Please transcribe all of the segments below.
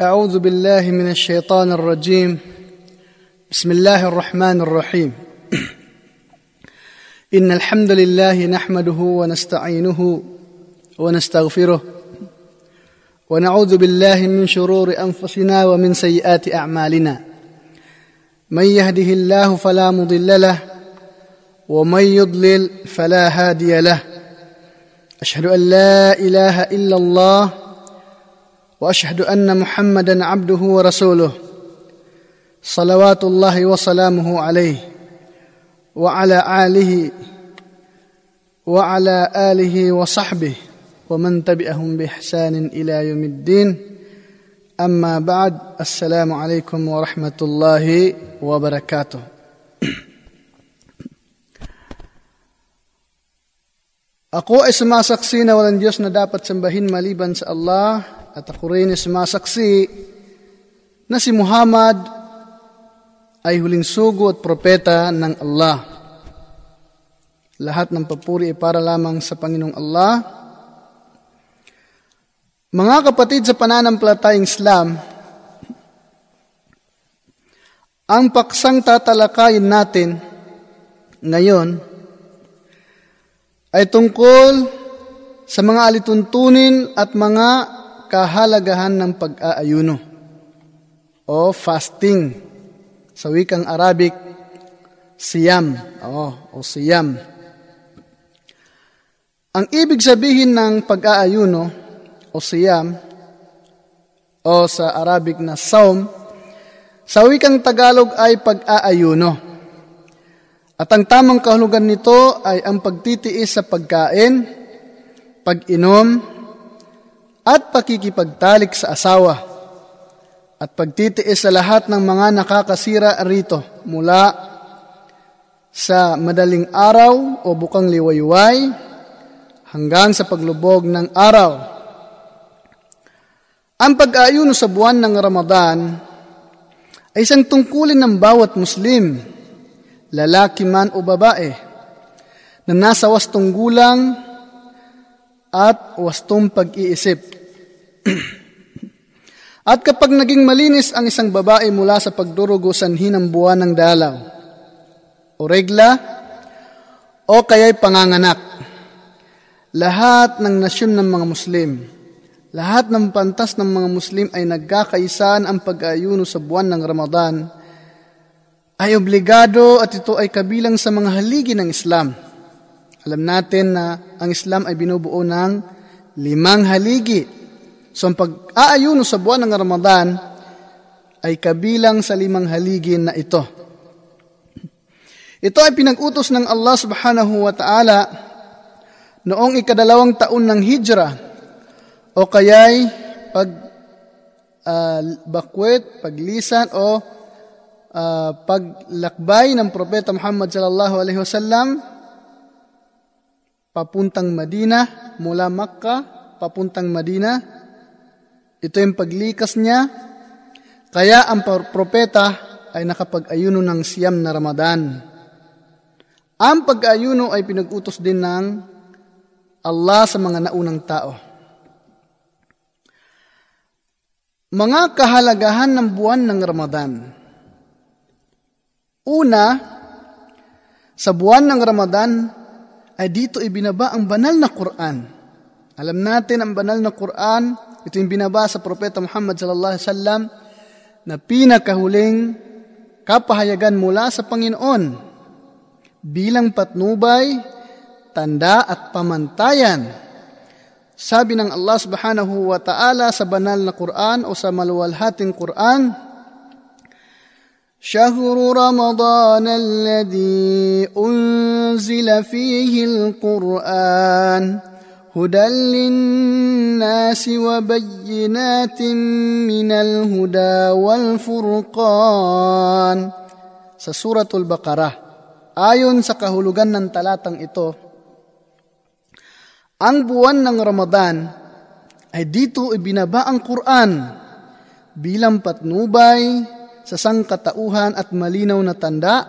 أعوذ بالله من الشيطان الرجيم. بسم الله الرحمن الرحيم. إن الحمد لله نحمده ونستعينه ونستغفره ونعوذ بالله من شرور أنفسنا ومن سيئات أعمالنا. من يهده الله فلا مضل له ومن يضلل فلا هادي له. أشهد أن لا إله إلا الله وأشهد أن محمدا عبده ورسوله صلوات الله وسلامه عليه وعلى آله وعلى آله وصحبه ومن تبعهم بإحسان إلى يوم الدين. أما بعد السلام عليكم ورحمة الله وبركاته. sumasaksi na walang Diyos na dapat sambahin maliban sa Allah at ako rin ay sumasaksi na si Muhammad ay huling sugo at propeta ng Allah. Lahat ng papuri ay para lamang sa Panginoong Allah. Mga kapatid sa pananampalatayang Islam, ang paksang tatalakayin natin ngayon ay tungkol sa mga alituntunin at mga kahalagahan ng pag-aayuno o fasting. Sa wikang Arabic, siyam o, o siyam. Ang ibig sabihin ng pag-aayuno o siyam o sa Arabic na saum, sa wikang Tagalog ay pag-aayuno. At ang tamang kahulugan nito ay ang pagtitiis sa pagkain, pag-inom, at pakikipagtalik sa asawa at pagtitiis sa lahat ng mga nakakasira rito mula sa madaling araw o bukang liwayway hanggang sa paglubog ng araw. Ang pag-aayuno sa buwan ng Ramadan ay isang tungkulin ng bawat Muslim, lalaki man o babae, na nasa wastong gulang at wastong pag-iisip. At kapag naging malinis ang isang babae mula sa pagdurugo sanhi ng buwan ng dalaw, o regla, o kaya'y panganganak, lahat ng nasyon ng mga Muslim, lahat ng pantas ng mga Muslim ay nagkakaisaan ang pag-ayuno sa buwan ng Ramadan, ay obligado at ito ay kabilang sa mga haligi ng Islam. Alam natin na ang Islam ay binubuo ng limang haligi So ang pag-aayuno sa buwan ng Ramadan ay kabilang sa limang haligi na ito. Ito ay pinag-utos ng Allah subhanahu wa ta'ala noong ikadalawang taon ng hijra o kaya'y pag uh, bakwet, paglisan o uh, paglakbay ng propeta Muhammad sallallahu alaihi wasallam papuntang Madina mula Makkah papuntang Madina ito yung paglikas niya. Kaya ang propeta ay nakapag-ayuno ng siyam na Ramadan. Ang pag-ayuno ay pinag-utos din ng Allah sa mga naunang tao. Mga kahalagahan ng buwan ng Ramadan. Una, sa buwan ng Ramadan ay dito ibinaba ang banal na Quran. Alam natin ang banal na Quran ito yung binabasa Propeta Muhammad sallallahu alaihi wasallam na pinakahuling kapahayagan mula sa Panginoon bilang patnubay, tanda at pamantayan. Sabi ng Allah subhanahu wa ta'ala sa banal na Quran o sa maluwalhating Quran, شهر رمضان الذي أنزل فيه القرآن هدى للناس وبينات من الهدى والفرقان sa Suratul Baqarah. Ayon sa kahulugan ng talatang ito, ang buwan ng Ramadan ay dito ibinaba ang Quran bilang patnubay sa sangkatauhan at malinaw na tanda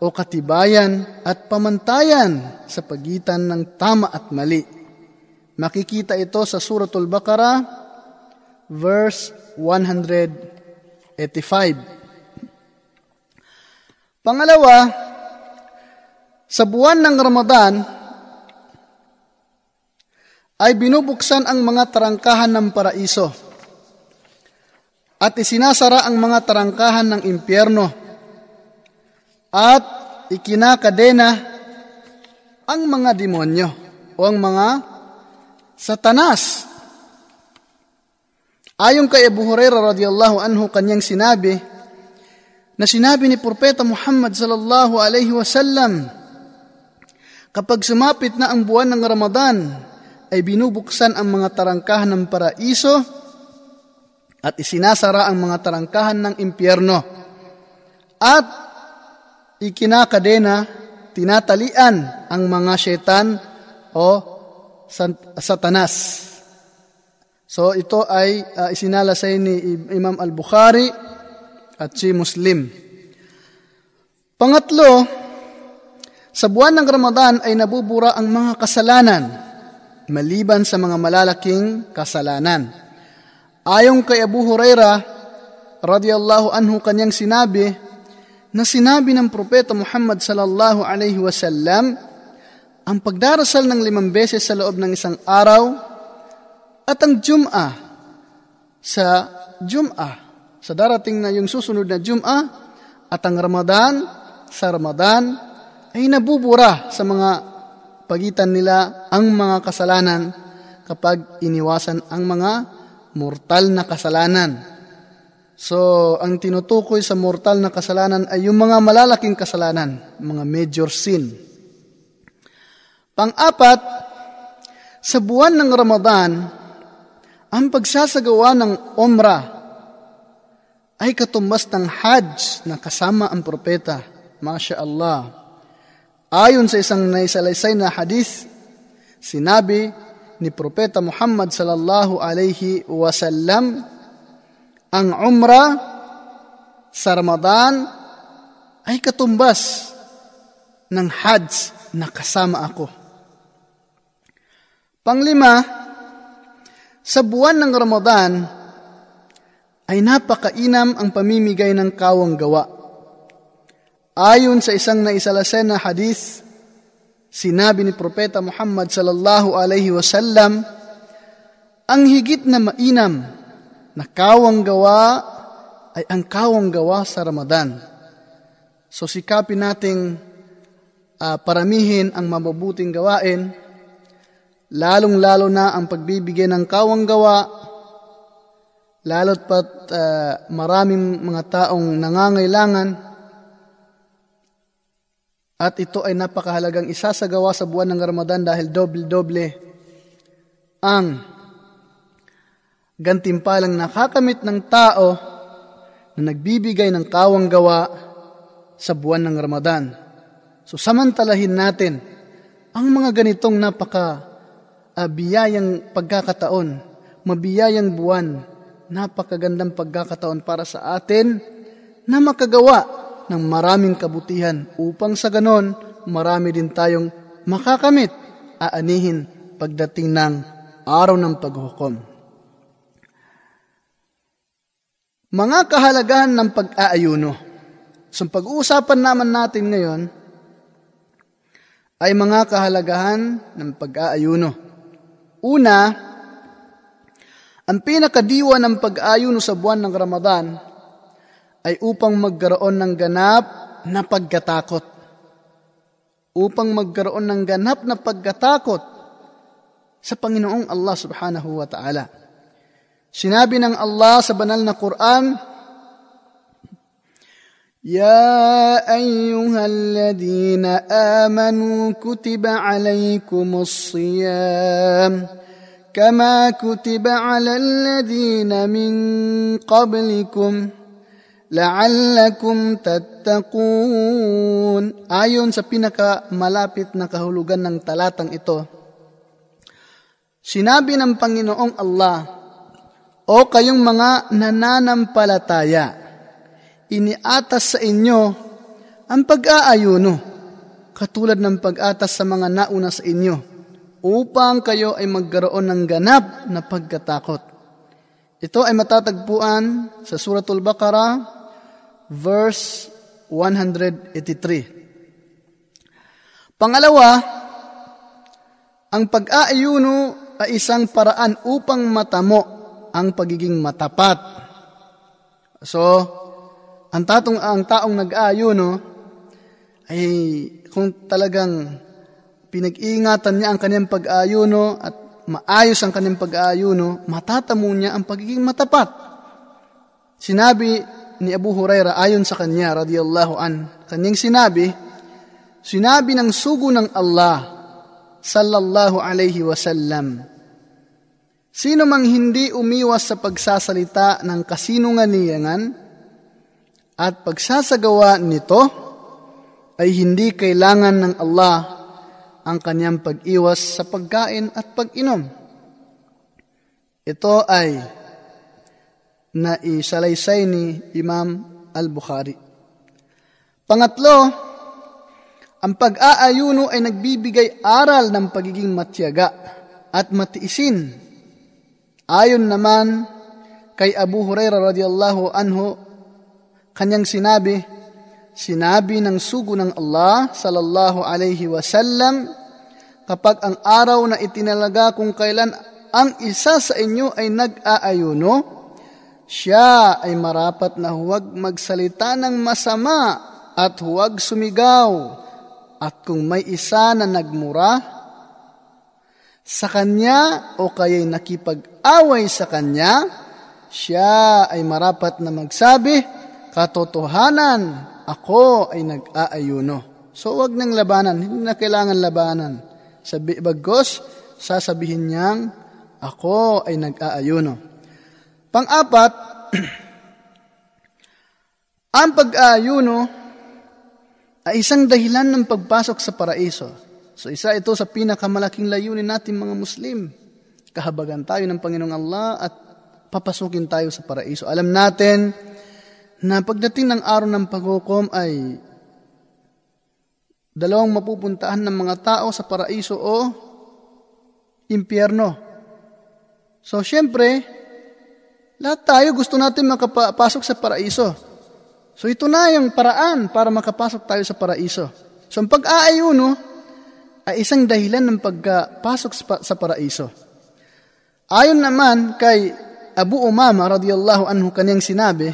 o katibayan at pamantayan sa pagitan ng tama at mali Makikita ito sa Suratul Baqarah, verse 185. Pangalawa, sa buwan ng Ramadan, ay binubuksan ang mga tarangkahan ng paraiso at isinasara ang mga tarangkahan ng impyerno at ikinakadena ang mga demonyo o ang mga satanas. Ayon kay Abu Hurairah radhiyallahu anhu kanyang sinabi na sinabi ni Propeta Muhammad sallallahu alaihi wasallam kapag sumapit na ang buwan ng Ramadan ay binubuksan ang mga tarangkahan ng paraiso at isinasara ang mga tarangkahan ng impyerno. At ikinakadena, tinatalian ang mga syaitan o satanas. So ito ay uh, isinalasay ni Imam Al-Bukhari at si Muslim. Pangatlo, sa buwan ng Ramadan ay nabubura ang mga kasalanan maliban sa mga malalaking kasalanan. Ayon kay Abu Huraira radhiyallahu anhu kanyang sinabi na sinabi ng propeta Muhammad sallallahu alaihi wasallam ang pagdarasal ng limang beses sa loob ng isang araw at ang Jum'a sa Jum'a sa darating na yung susunod na Jum'a at ang Ramadan sa Ramadan ay nabubura sa mga pagitan nila ang mga kasalanan kapag iniwasan ang mga mortal na kasalanan. So, ang tinutukoy sa mortal na kasalanan ay yung mga malalaking kasalanan, mga major sin. Pang-apat, sa buwan ng Ramadan, ang pagsasagawa ng Umra ay katumbas ng Hajj na kasama ang propeta. Masya Allah. Ayon sa isang naisalaysay na hadith, sinabi ni Propeta Muhammad sallallahu alaihi wasallam, ang umrah sa Ramadan ay katumbas ng Hajj na kasama ako. Panglima, sa buwan ng Ramadan ay napakainam ang pamimigay ng kawang gawa Ayon sa isang naisalasen na hadith, sinabi ni Propeta Muhammad sallallahu alaihi wasallam, ang higit na mainam na kawang gawa ay ang kawang gawa sa Ramadan. So sikapin nating uh, paramihin ang mabubuting gawain, lalong-lalo na ang pagbibigay ng kawang gawa, lalo't pat uh, maraming mga taong nangangailangan, at ito ay napakahalagang isasagawa sa buwan ng Ramadan dahil doble-doble ang gantimpalang nakakamit ng tao na nagbibigay ng kawang gawa sa buwan ng Ramadan. So samantalahin natin ang mga ganitong napaka biyayang pagkakataon, mabiyayang buwan, napakagandang pagkakataon para sa atin na makagawa ng maraming kabutihan upang sa ganon marami din tayong makakamit, aanihin pagdating ng araw ng paghukom. Mga kahalagahan ng pag-aayuno. So pag-uusapan naman natin ngayon ay mga kahalagahan ng pag-aayuno. Una, ang pinakadiwa ng pag-aayuno sa buwan ng Ramadan ay upang magkaroon ng ganap na pagkatakot. Upang magkaroon ng ganap na pagkatakot sa Panginoong Allah subhanahu wa ta'ala. Sinabi ng Allah sa banal na Quran, يا أيها الذين آمنوا كتب عليكم الصيام كما كتب على الذين من قبلكم la'allakum tattaqun. Ayon sa pinakamalapit na kahulugan ng talatang ito, sinabi ng Panginoong Allah, O kayong mga nananampalataya, iniatas sa inyo ang pag-aayuno, katulad ng pag-atas sa mga nauna sa inyo, upang kayo ay magkaroon ng ganap na pagkatakot. Ito ay matatagpuan sa Suratul Baqarah, verse 183. Pangalawa, ang pag-aayuno ay isang paraan upang matamo ang pagiging matapat. So, ang tatong ang taong nag-aayuno ay kung talagang pinag-iingatan niya ang kanyang pag-aayuno at maayos ang kanyang pag-aayuno, matatamo niya ang pagiging matapat. Sinabi ni Abu Huraira ayon sa kanya, radiyallahu an, kanyang sinabi, sinabi ng sugo ng Allah, sallallahu alayhi wasallam, Sino mang hindi umiwas sa pagsasalita ng kasinungalingan at pagsasagawa nito ay hindi kailangan ng Allah ang kanyang pag-iwas sa pagkain at pag-inom. Ito ay naisalaysay ni Imam al-Bukhari. Pangatlo, ang pag-aayuno ay nagbibigay aral ng pagiging matyaga at matiisin. Ayon naman kay Abu Huraira radiyallahu anhu, kanyang sinabi, Sinabi ng sugo ng Allah sallallahu alayhi wasallam, kapag ang araw na itinalaga kung kailan ang isa sa inyo ay nag-aayuno, siya ay marapat na huwag magsalita ng masama at huwag sumigaw. At kung may isa na nagmura sa kanya o kaya'y nakipag-away sa kanya, siya ay marapat na magsabi, katotohanan, ako ay nag-aayuno. So wag nang labanan, hindi na kailangan labanan. Sabi, bagos, sasabihin niyang, ako ay nag-aayuno. Pang-apat, ang pag-aayuno ay isang dahilan ng pagpasok sa paraiso. So isa ito sa pinakamalaking layunin natin mga Muslim. Kahabagan tayo ng Panginoong Allah at papasukin tayo sa paraiso. Alam natin na pagdating ng araw ng paghukom ay dalawang mapupuntahan ng mga tao sa paraiso o impyerno. So, syempre, lahat tayo gusto natin makapasok sa paraiso. So, ito na yung paraan para makapasok tayo sa paraiso. So, ang pag-aayuno ay isang dahilan ng pagpasok sa paraiso. Ayon naman kay Abu Umama radiyallahu anhu kanyang sinabi,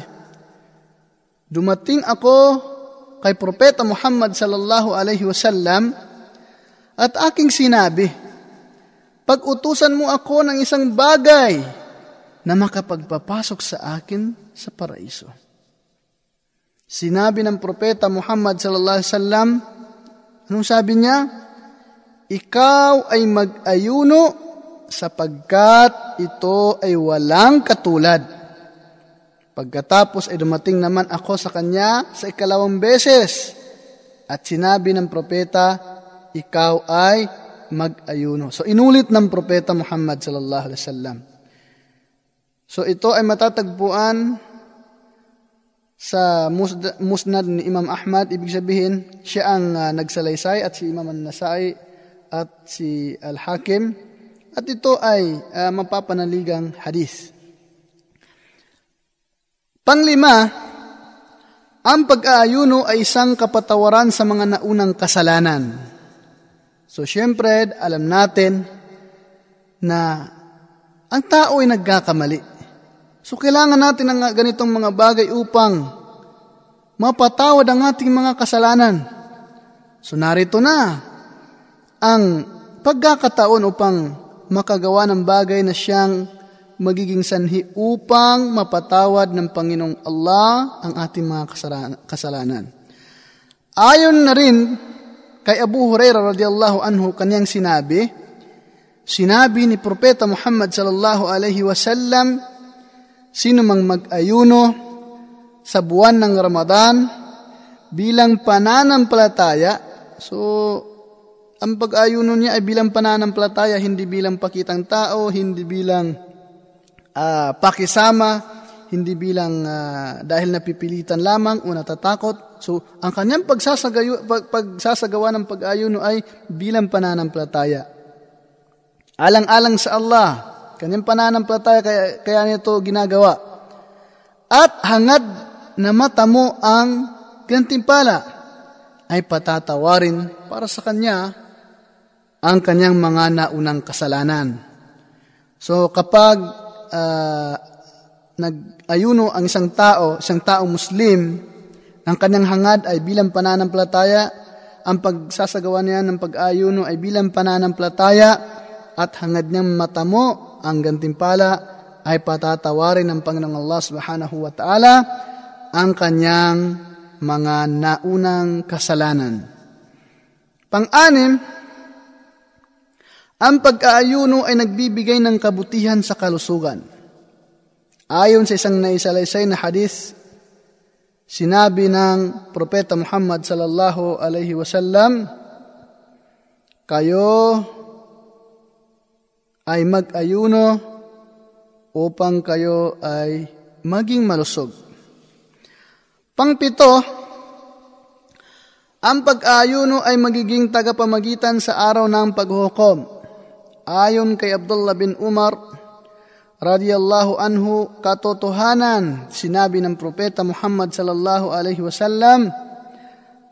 Dumating ako kay Propeta Muhammad sallallahu alaihi wasallam at aking sinabi, Pag-utusan mo ako ng isang bagay na makapagpapasok sa akin sa paraiso. Sinabi ng Propeta Muhammad sallallahu alaihi wasallam, anong sabi niya? Ikaw ay mag-ayuno sapagkat ito ay walang katulad. Pagkatapos ay dumating naman ako sa kanya sa ikalawang beses at sinabi ng propeta, ikaw ay mag-ayuno. So inulit ng propeta Muhammad sallallahu alaihi wasallam. So ito ay matatagpuan sa musnad ni Imam Ahmad, ibig sabihin siya ang uh, nagsalaysay at si Imam An-Nasai at si Al-Hakim at ito ay uh, mapapanaligang hadith. Panglima, ang pag-aayuno ay isang kapatawaran sa mga naunang kasalanan. So, syempre, alam natin na ang tao ay nagkakamali. So, kailangan natin ng ganitong mga bagay upang mapatawad ang ating mga kasalanan. So, narito na ang pagkakataon upang makagawa ng bagay na siyang magiging sanhi upang mapatawad ng Panginoong Allah ang ating mga kasalanan. Ayon na rin kay Abu Hurairah radhiyallahu anhu kanyang sinabi, sinabi ni Propeta Muhammad sallallahu alaihi wasallam, sino mang mag-ayuno sa buwan ng Ramadan bilang pananampalataya, so ang pag-ayuno niya ay bilang pananampalataya, hindi bilang pakitang tao, hindi bilang uh, pakisama, hindi bilang uh, dahil napipilitan lamang o natatakot. So, ang kanyang pagsasagawa, pag, pagsasagawa ng pag-ayuno ay bilang pananampalataya. Alang-alang sa Allah Kanyang pananampalataya kaya, kaya nito ginagawa. At hangad na mata mo ang gantimpala ay patatawarin para sa kanya ang kanyang mga naunang kasalanan. So kapag uh, nag-ayuno ang isang tao, isang tao Muslim, ang kanyang hangad ay bilang pananampalataya, ang pagsasagawa niya ng pag-ayuno ay bilang pananampalataya at hangad niyang matamo ang gantimpala ay patatawarin ng Panginoong Allah subhanahu wa ta'ala ang kanyang mga naunang kasalanan. Pang-anim, ang pag-aayuno ay nagbibigay ng kabutihan sa kalusugan. Ayon sa isang naisalaysay na hadith, sinabi ng Propeta Muhammad sallallahu alaihi wasallam, kayo ay mag-ayuno upang kayo ay maging malusog. Pangpito, ang pag-ayuno ay magiging tagapamagitan sa araw ng paghukom. Ayon kay Abdullah bin Umar, radiyallahu anhu, katotohanan, sinabi ng propeta Muhammad sallallahu alaihi wasallam,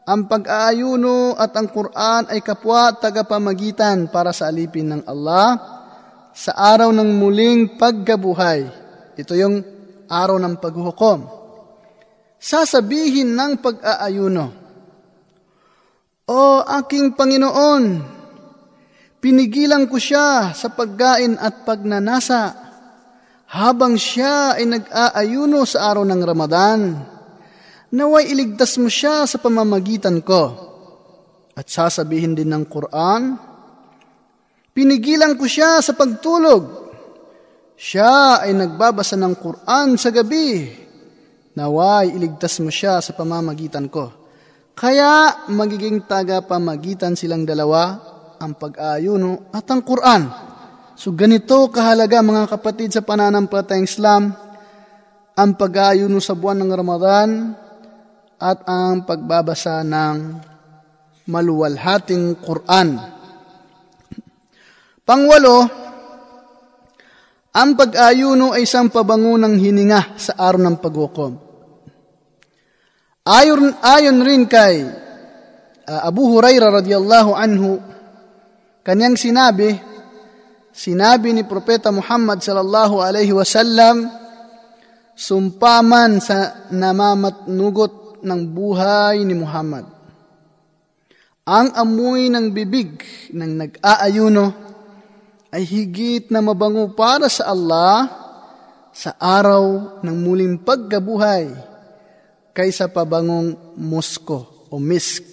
ang pag-aayuno at ang Quran ay kapwa tagapamagitan para sa alipin ng Allah sa araw ng muling pagkabuhay. Ito yung araw ng paghuhukom. Sasabihin ng pag-aayuno, O aking Panginoon, pinigilan ko siya sa pagkain at pagnanasa habang siya ay nag-aayuno sa araw ng Ramadan. Naway iligtas mo siya sa pamamagitan ko. At sasabihin din ng Quran, Pinigilan ko siya sa pagtulog. Siya ay nagbabasa ng Quran sa gabi. Naway, iligtas mo siya sa pamamagitan ko. Kaya magiging taga-pamagitan silang dalawa, ang pag-ayuno at ang Quran. So ganito kahalaga mga kapatid sa pananampalatayang Islam, ang pag-ayuno sa buwan ng Ramadan at ang pagbabasa ng maluwalhating Quran. Pangwalo, ang pag-ayuno ay isang pabango ng hininga sa araw ng paghukom. Ayon, ayon rin kay uh, Abu Huraira radiyallahu anhu, kanyang sinabi, sinabi ni Propeta Muhammad sallallahu alaihi wasallam, sumpaman sa namamatnugot ng buhay ni Muhammad. Ang amoy ng bibig ng nag-aayuno ay higit na mabango para sa Allah sa araw ng muling pagkabuhay kaysa pabangong musko o misk.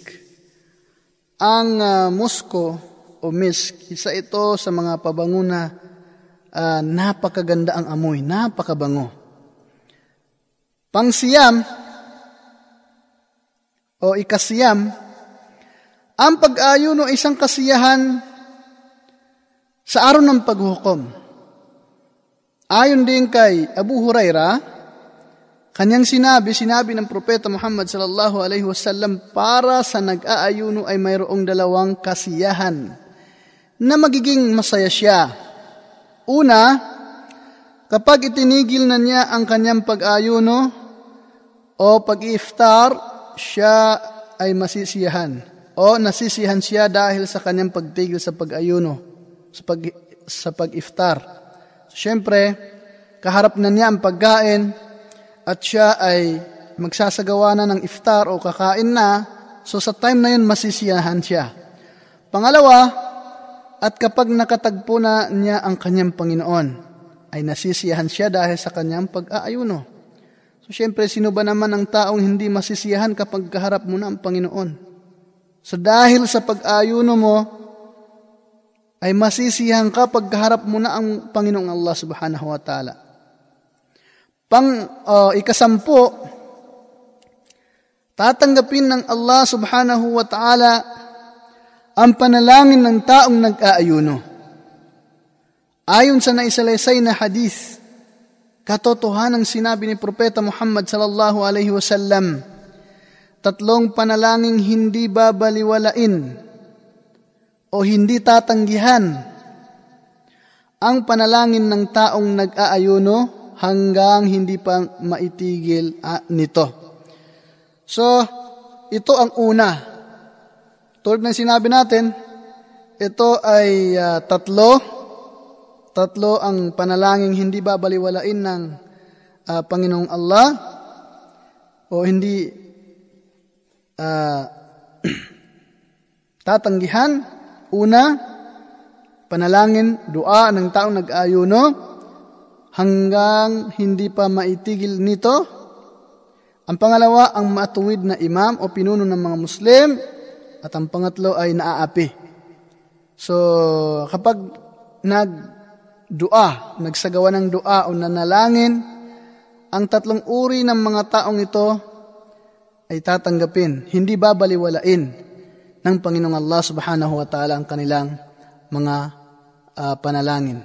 Ang uh, musko o misk, isa ito sa mga pabango na uh, napakaganda ang amoy, napakabango. Pangsiyam o ikasiyam, ang pag-ayuno ay isang kasiyahan sa araw ng paghukom. Ayon din kay Abu Huraira, kanyang sinabi, sinabi ng Propeta Muhammad sallallahu alaihi wasallam, para sa nag-aayuno ay mayroong dalawang kasiyahan na magiging masaya siya. Una, kapag itinigil na niya ang kanyang pag-ayuno o pag-iftar, siya ay masisiyahan o nasisiyahan siya dahil sa kanyang pagtigil sa pag-ayuno sa, pag, sa pag-iftar. Siyempre, kaharap na niya ang pagkain at siya ay magsasagawa na ng iftar o kakain na, so sa time na yun masisiyahan siya. Pangalawa, at kapag nakatagpo na niya ang kanyang Panginoon, ay nasisiyahan siya dahil sa kanyang pag-aayuno. So syempre, sino ba naman ang taong hindi masisiyahan kapag kaharap mo na ang Panginoon? So dahil sa pag-ayuno mo, ay masisiyahan ka pagkaharap mo na ang Panginoong Allah subhanahu wa ta'ala. Pang uh, ikasampu, tatanggapin ng Allah subhanahu wa ta'ala ang panalangin ng taong nag-aayuno. Ayon sa naisalaysay na hadith, katotohanan sinabi ni Propeta Muhammad sallallahu alaihi wasallam, tatlong panalangin hindi babaliwalain o hindi tatanggihan. ang panalangin ng taong nag-aayuno hanggang hindi pa maitigil uh, nito. So, ito ang una. Tulad ng sinabi natin, ito ay uh, tatlo. Tatlo ang panalangin hindi babaliwalain ng uh, Panginoong Allah o hindi uh, tatanggihan. Una, panalangin, dua ng taong nag-ayuno hanggang hindi pa maitigil nito. Ang pangalawa, ang matuwid na imam o pinuno ng mga Muslim. At ang pangatlo ay naaapi. So, kapag nag-dua, nagsagawa ng dua o nanalangin, ang tatlong uri ng mga taong ito ay tatanggapin, hindi babaliwalain ng Panginoong Allah subhanahu wa ta'ala ang kanilang mga uh, panalangin.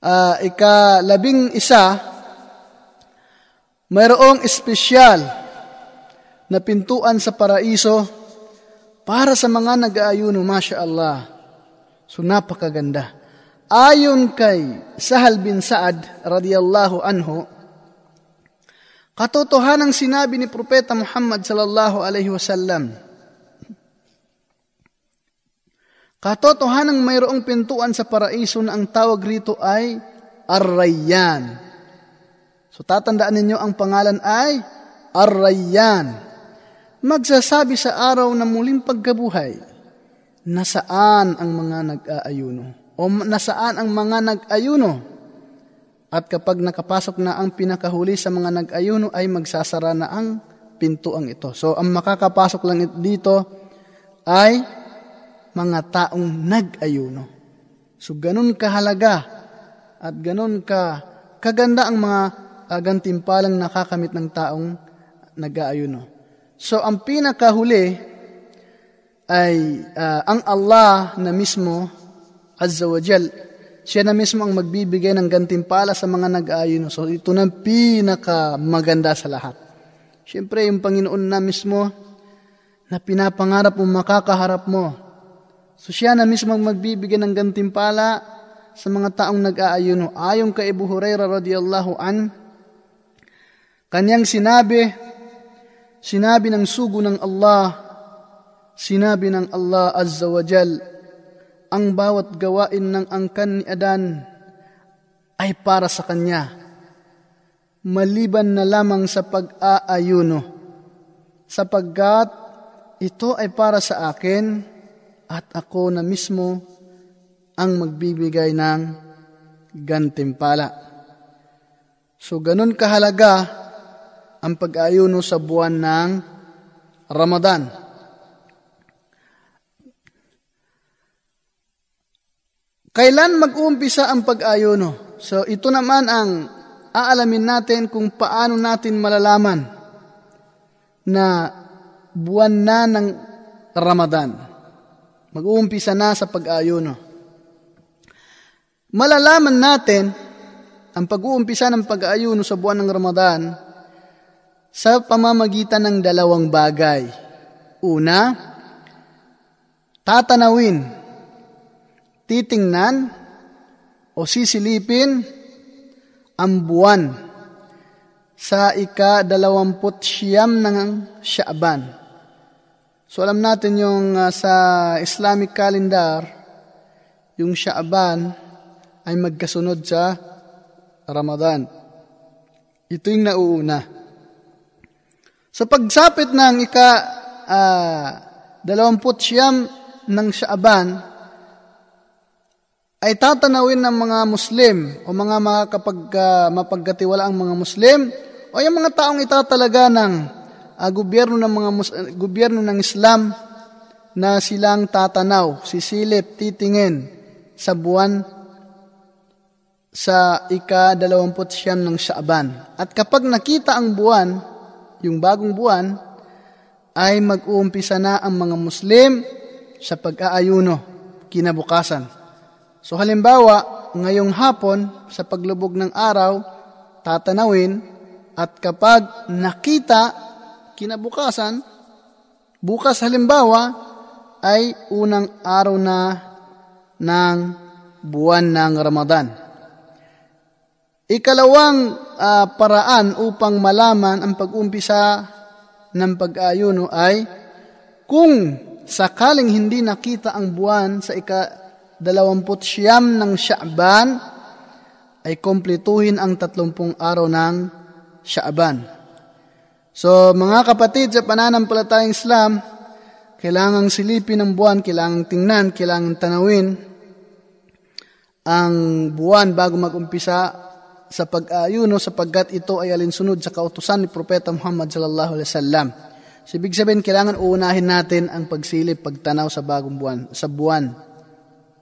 Uh, ikalabing isa, mayroong espesyal na pintuan sa paraiso para sa mga nag-aayuno, Masya Allah. So napakaganda. Ayon kay Sahal bin Saad radiyallahu anhu, katotohanan sinabi ni Propeta Muhammad sallallahu alaihi wasallam, Katotohanan mayroong pintuan sa paraiso na ang tawag rito ay Arrayyan. So tatandaan ninyo ang pangalan ay Arrayyan. Magsasabi sa araw na muling pagkabuhay, nasaan ang mga nag-aayuno? o nasaan ang mga nag-ayuno. At kapag nakapasok na ang pinakahuli sa mga nag-ayuno ay magsasara na ang pintuang ito. So ang makakapasok lang dito ay mga taong nag-ayuno. So ganun kahalaga at ganun ka kaganda ang mga uh, gantimpalang nakakamit ng taong nag-aayuno. So ang pinakahuli ay uh, ang Allah na mismo Azza wa Jal. Siya na mismo ang magbibigay ng gantimpala sa mga nag-aayon. So ito na pinaka maganda sa lahat. Siyempre, yung Panginoon na mismo na pinapangarap mo makakaharap mo. So siya na mismo ang magbibigay ng gantimpala sa mga taong nag-aayuno. Ayon kay Abu Huraira radiyallahu an, kanyang sinabi, sinabi ng sugo ng Allah, sinabi ng Allah Azza wa Jal, ang bawat gawain ng angkan ni Adan ay para sa kanya, maliban na lamang sa pag-aayuno, sapagkat ito ay para sa akin at ako na mismo ang magbibigay ng gantimpala. So ganun kahalaga ang pag-ayuno sa buwan ng Ramadan. Kailan mag-uumpisa ang pag-ayuno? So ito naman ang aalamin natin kung paano natin malalaman na buwan na ng Ramadan. Mag-uumpisa na sa pag-ayuno. Malalaman natin ang pag-uumpisa ng pag-ayuno sa buwan ng Ramadan sa pamamagitan ng dalawang bagay. Una, tatanawin titingnan o sisilipin ang buwan sa ika-dalawamput siyam ng Shaaban. So alam natin yung uh, sa Islamic calendar, yung Shaaban ay magkasunod sa Ramadan. Ito yung nauuna. Sa pagsapit ng ika uh, dalawamput siyam ng Shaaban, ay tatanawin ng mga Muslim o mga makakapag, uh, mapagkatiwala ang mga Muslim o yung mga taong itatalaga ng uh, gobyerno ng mga mus- uh, gobyerno ng Islam na silang tatanaw, sisilip, titingin sa buwan sa ika-dalawamput siyam ng Shaaban. At kapag nakita ang buwan, yung bagong buwan, ay mag-uumpisa na ang mga Muslim sa pag-aayuno kinabukasan. So halimbawa, ngayong hapon, sa paglubog ng araw, tatanawin, at kapag nakita, kinabukasan, bukas halimbawa, ay unang araw na ng buwan ng Ramadan. Ikalawang uh, paraan upang malaman ang pag-umpisa ng pag-ayuno ay kung sakaling hindi nakita ang buwan sa ika-dalawamput siyam ng Sha'ban, ay kompletuhin ang tatlumpung araw ng Sha'ban. So mga kapatid sa pananampalatayang Islam, kailangang silipin ang buwan, kailangang tingnan, kailangang tanawin ang buwan bago mag-umpisa sa pag-ayuno sapagkat ito ay alinsunod sa kautusan ni Propeta Muhammad sallallahu alaihi wasallam. So, ibig sabihin, kailangan uunahin natin ang pagsilip, pagtanaw sa bagong buwan, sa buwan.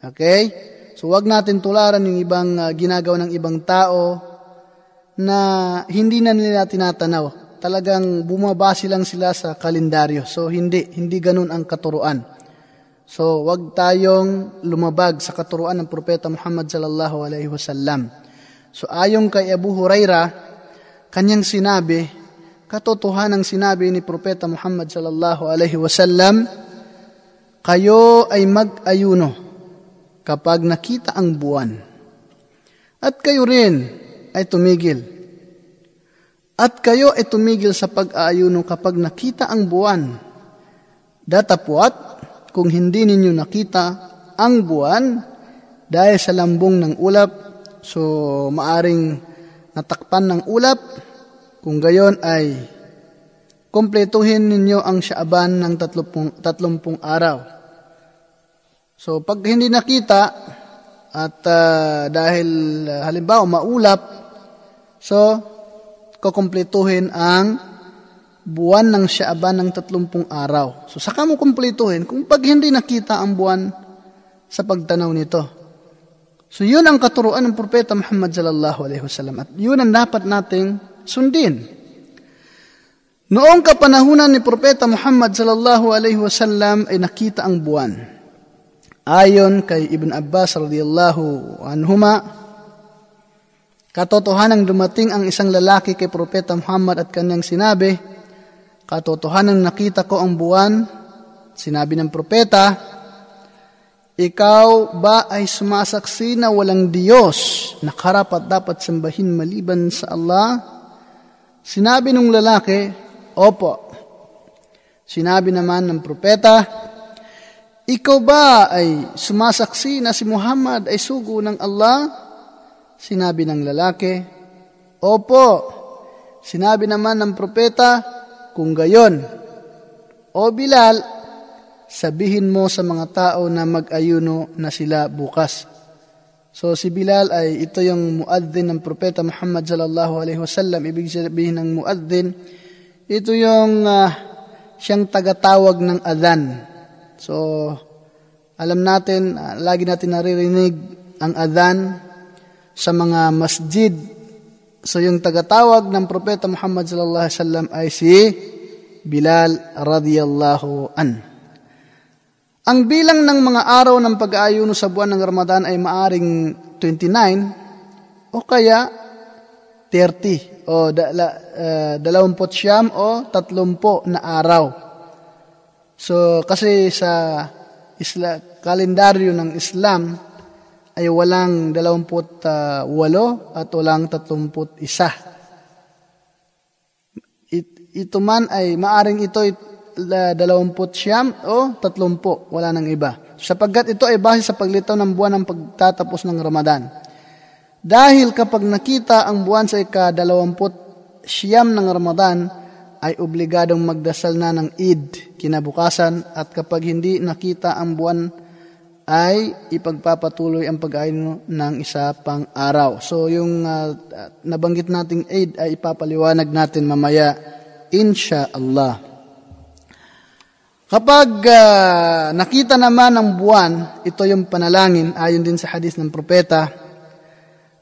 Okay? So, wag natin tularan yung ibang uh, ginagawa ng ibang tao na hindi na nila tinatanaw. Talagang bumabase lang sila sa kalendaryo. So, hindi. Hindi ganun ang katuruan. So, wag tayong lumabag sa katuruan ng Propeta Muhammad sallallahu alaihi wasallam. So, ayon kay Abu Huraira, kanyang sinabi, katotohanan sinabi ni Propeta Muhammad sallallahu alaihi wasallam, kayo ay mag-ayuno kapag nakita ang buwan. At kayo rin ay tumigil. At kayo ay tumigil sa pag-aayuno kapag nakita ang buwan. Datapwat, kung hindi ninyo nakita ang buwan, dahil sa lambong ng ulap, so maaring natakpan ng ulap, kung gayon ay kumpletuhin ninyo ang Shaaban ng tatlumpung, tatlumpung araw. So pag hindi nakita at uh, dahil uh, halimbawa maulap, so kukumpletuhin ang buwan ng Shaaban ng tatlumpung araw. So saka mo kumpletuhin kung pag hindi nakita ang buwan sa pagtanaw nito. So yun ang katuruan ng propeta Muhammad sallallahu alaihi wasallam at yun ang dapat nating sundin. Noong kapanahunan ni Propeta Muhammad sallallahu alaihi wasallam ay nakita ang buwan. Ayon kay Ibn Abbas radhiyallahu anhuma, katotohanan dumating ang isang lalaki kay Propeta Muhammad at kanyang sinabi, katotohanan nakita ko ang buwan. Sinabi ng propeta, ikaw ba ay sumasaksi na walang Diyos na karapat dapat sambahin maliban sa Allah? Sinabi ng lalaki, Opo. Sinabi naman ng propeta, Ikaw ba ay sumasaksi na si Muhammad ay sugo ng Allah? Sinabi ng lalaki, Opo. Sinabi naman ng propeta, Kung gayon, O Bilal, sabihin mo sa mga tao na mag-ayuno na sila bukas. So si Bilal ay ito yung muadzin ng propeta Muhammad sallallahu alaihi wasallam. Ibig sabihin ng muadzin, ito yung uh, siyang tagatawag ng adhan. So alam natin, uh, lagi natin naririnig ang adhan sa mga masjid. So yung tagatawag ng propeta Muhammad sallallahu alaihi wasallam ay si Bilal radiyallahu an. Ang bilang ng mga araw ng pag-aayuno sa buwan ng Ramadan ay maaring 29 o kaya 30 o dala, uh, 20 siyam o 30 na araw. So kasi sa isla, kalendaryo ng Islam ay walang 28 at walang 31. It, ito man ay maaring ito dalawamput siyam o tatlumpo, wala nang iba. Sapagkat ito ay base sa paglitaw ng buwan ng pagtatapos ng Ramadan. Dahil kapag nakita ang buwan sa ika-dalawamput siyam ng Ramadan, ay obligadong magdasal na ng Eid kinabukasan at kapag hindi nakita ang buwan ay ipagpapatuloy ang pag-ayon ng isa pang araw. So yung uh, nabanggit nating Eid ay ipapaliwanag natin mamaya insha Allah. Kapag uh, nakita naman ng buwan, ito yung panalangin ayon din sa hadis ng propeta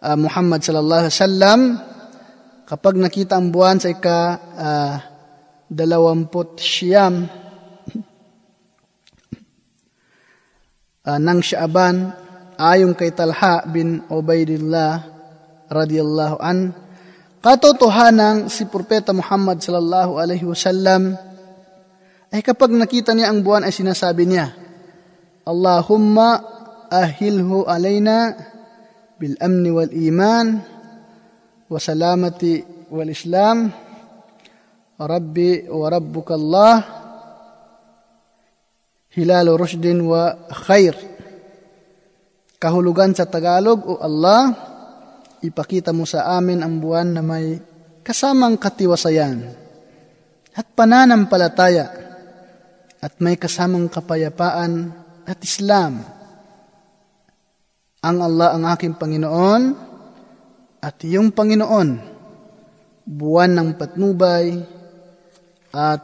uh, Muhammad sallallahu alaihi wasallam. Kapag nakita ang buwan sa ika uh, dalawamput siyam Ah, uh, ng Shaaban ayon kay Talha bin Ubaidillah radhiyallahu an katotohanan si Propeta Muhammad sallallahu alaihi wasallam ay kapag nakita niya ang buwan ay sinasabi niya Allahumma ahilhu alaina bil amni wal iman wa salamati wal islam Rabbi wa rabbuka Allah Hilal Rushd wa Khair. Kahulugan sa Tagalog, O Allah, ipakita mo sa amin ang buwan na may kasamang katiwasayan at pananampalataya at may kasamang kapayapaan at Islam. Ang Allah ang aking Panginoon at iyong Panginoon, buwan ng patnubay at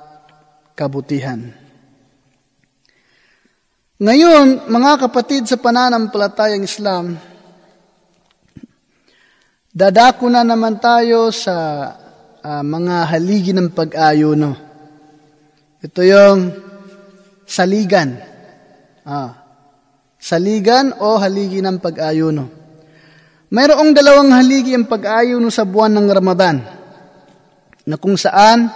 kabutihan. Ngayon, mga kapatid sa pananampalatayang Islam, dadako na naman tayo sa uh, mga haligi ng pag-ayuno. Ito yung saligan. Ah, saligan o haligi ng pag-ayuno. Mayroong dalawang haligi ang pag-ayuno sa buwan ng Ramadan na kung saan